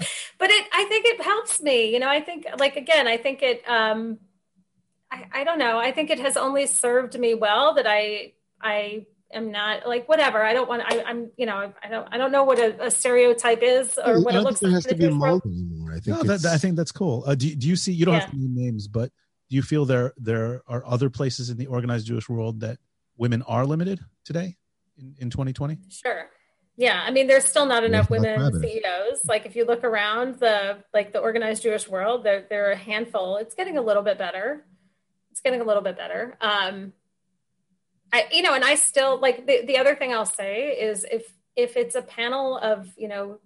(laughs) but it i think it helps me you know i think like again i think it um I, I don't know i think it has only served me well that i i am not like whatever i don't want I, i'm you know i don't i don't know what a, a stereotype is or what it looks like has to be the a Jewish mold anymore. I think no, that, I think that's cool. Uh, do, do you see, you don't have to name names, but do you feel there, there are other places in the organized Jewish world that women are limited today in, in 2020? Sure. Yeah, I mean, there's still not enough There's women cabinet. CEOs. Like, if you look around the like the organized Jewish world, there there are a handful. It's getting a little bit better. It's getting a little bit better. Um, I you know, and I still like the the other thing I'll say is if if it's a panel of you know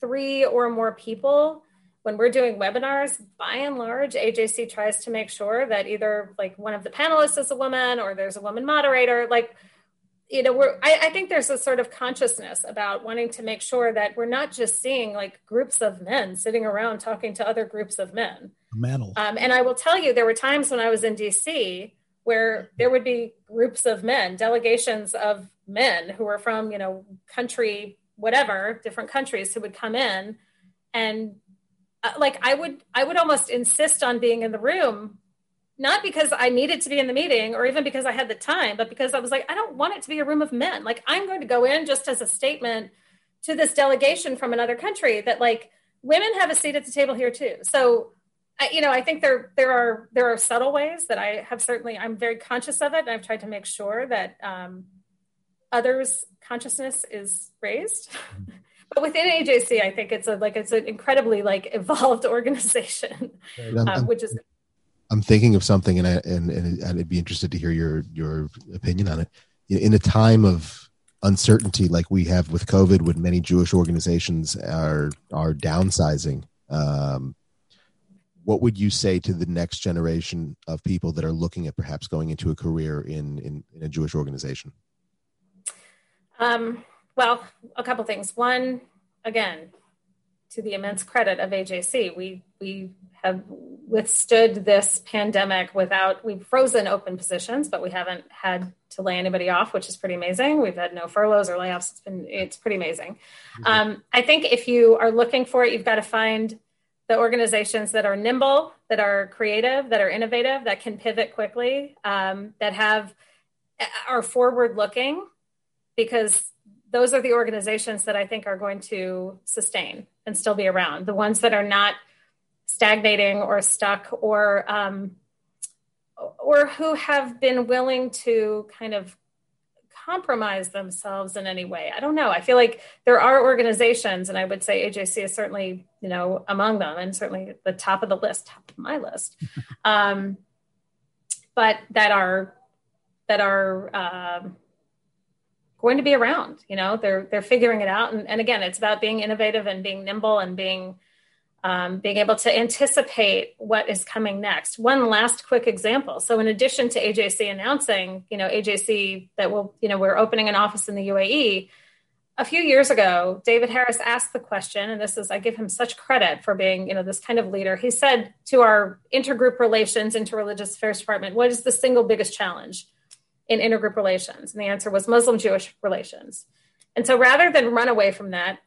three or more people when we're doing webinars by and large ajc tries to make sure that either like one of the panelists is a woman or there's a woman moderator like you know we're I, I think there's a sort of consciousness about wanting to make sure that we're not just seeing like groups of men sitting around talking to other groups of men mantle. um, and I will tell you, there were times when I was in DC where there would be groups of men, delegations of men who were from, you know, country, whatever, different countries who would come in. And like, I would, I would almost insist on being in the room, not because I needed to be in the meeting or even because I had the time, but because I was like, I don't want it to be a room of men. Like, I'm going to go in just as a statement to this delegation from another country that like women have a seat at the table here too. So I, you know, I think there there are there are subtle ways that I have certainly I'm very conscious of it, and I've tried to make sure that um, others' consciousness is raised. (laughs) But within AJC, I think it's a like it's an incredibly like evolved (laughs) organization, um, which is. I'm thinking of something, and I and, and I'd be interested to hear your your opinion on it. In a time of uncertainty like we have with COVID, when many Jewish organizations are are downsizing, um, what would you say to the next generation of people that are looking at perhaps going into a career in in, in a Jewish organization? Um, well, a couple things. One, again, to the immense credit of AJC, we we have withstood this pandemic without we've frozen open positions, but we haven't had to lay anybody off, which is pretty amazing. We've had no furloughs or layoffs. It's been it's pretty amazing. Mm-hmm. Um, I think if you are looking for it, you've got to find the organizations that are nimble, that are creative, that are innovative, that can pivot quickly, um, that have are forward looking, because those are the organizations that I think are going to sustain and still be around. The ones that are not stagnating or stuck or um, or who have been willing to kind of compromise themselves in any way. I don't know. I feel like there are organizations, and I would say AJC is certainly, you know, among them, and certainly the top of the list, top of my list, (laughs) um, but that are that are um, going to be around. You know, they're they're figuring it out, and, and again, it's about being innovative and being nimble and being um, being able to anticipate what is coming next. One last quick example. So, in addition to AJC announcing, you know, AJC that will, you know, we're opening an office in the UAE. A few years ago, David Harris asked the question, and this is, I give him such credit for being, you know, this kind of leader. He said to our intergroup relations, interreligious affairs department, what is the single biggest challenge in intergroup relations? And the answer was Muslim Jewish relations. And so rather than run away from that,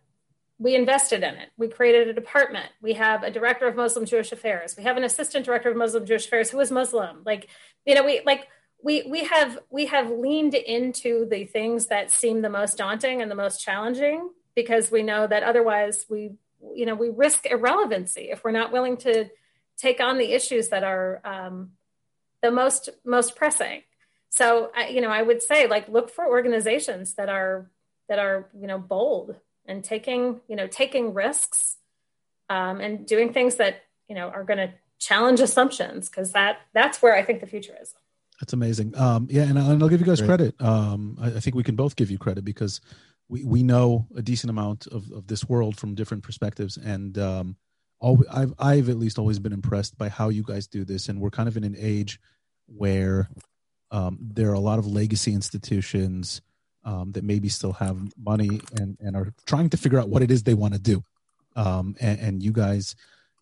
we invested in it. We created a department. We have a director of Muslim Jewish affairs. We have an assistant director of Muslim Jewish affairs who is Muslim. Like, you know, we like we we have we have leaned into the things that seem the most daunting and the most challenging because we know that otherwise we you know we risk irrelevancy if we're not willing to take on the issues that are um, the most most pressing. So I, you know, I would say like look for organizations that are that are you know bold and taking you know taking risks um, and doing things that you know are going to challenge assumptions because that that's where I think the future is. That's amazing. Um, yeah, and, and I'll give you guys credit. Um, I, I, think we can both give you credit because we, we know a decent amount of, of this world from different perspectives, and um, all, I've I've at least always been impressed by how you guys do this. And we're kind of in an age where um, there are a lot of legacy institutions um, that maybe still have money and, and are trying to figure out what it is they want to do. Um, and, and, you guys,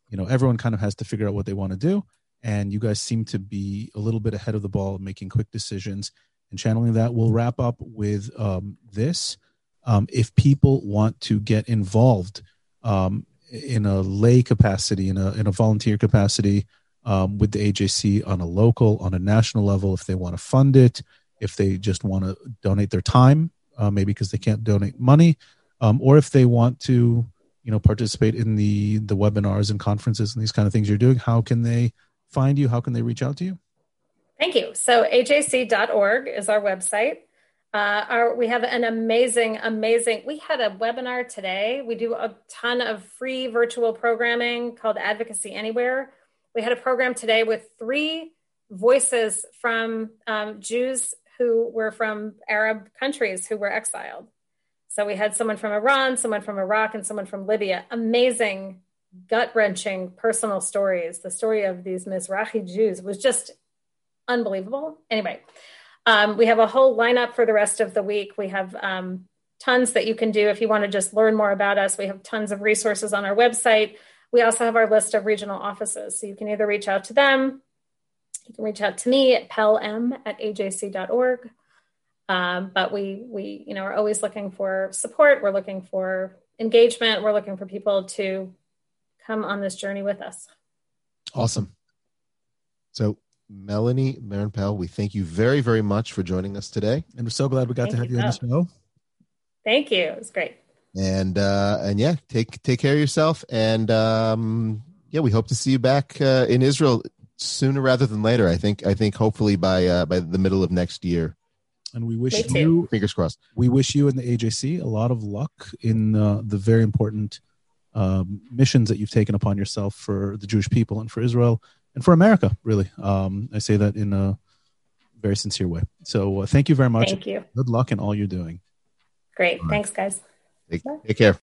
you know, everyone kind of has to figure out what they want to do. And you guys seem to be a little bit ahead of the ball, making quick decisions and channeling that. We'll wrap up with um, this. Um, if people want to get involved um, in a lay capacity, in a, in a volunteer capacity um, with the AJC on a local, on a national level, if they want to fund it, if they just want to donate their time, uh, maybe because they can't donate money, um, or if they want to, you know, participate in the the webinars and conferences and these kind of things you're doing. How can they find you? How can they reach out to you? Thank you. So ajc.org is our website. Uh, our, we have an amazing, amazing. We had a webinar today. We do a ton of free virtual programming called Advocacy Anywhere. We had a program today with three voices from um, Jews who were from Arab countries who were exiled. So we had someone from Iran, someone from Iraq, and someone from Libya. Amazing, gut wrenching personal stories. The story of these Mizrahi Jews was just unbelievable. Anyway, um, we have a whole lineup for the rest of the week. We have um, tons that you can do if you want to just learn more about us. We have tons of resources on our website. We also have our list of regional offices. So you can either reach out to them you can reach out to me at pelm at ajc.org. Um, but we, we, you know, are always looking for support. We're looking for engagement. We're looking for people to come on this journey with us. Awesome. So Melanie Maron Pell, we thank you very, very much for joining us today. And we're so glad we got thank to have you, you on the show. Thank you. It was great. And uh and yeah, take take care of yourself and um yeah, we hope to see you back uh, in Israel sooner rather than later. I think. I think hopefully by uh, by the middle of next year. And we wish you Fingers crossed. we wish you and the AJC a lot of luck in uh, the very important um, missions that you've taken upon yourself for the Jewish people and for Israel and for America. Really, um, I say that in a very sincere way. So uh, thank you very much. Thank you. Good luck in all you're doing. Great. All right. Thanks, guys. Take, take care.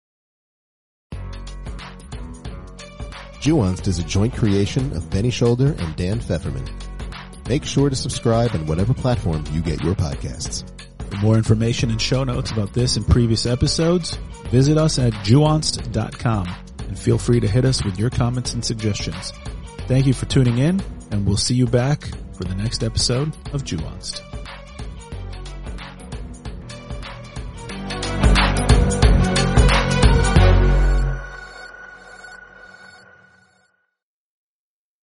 Jewanced is a joint creation of Benny Shoulder and Dan Pfefferman. Make sure to subscribe on whatever platform you get your podcasts. For more information and show notes about this and previous episodes, visit us at jewanced.com and feel free to hit us with your comments and suggestions. Thank you for tuning in and we'll see you back for the next episode of Jewanced.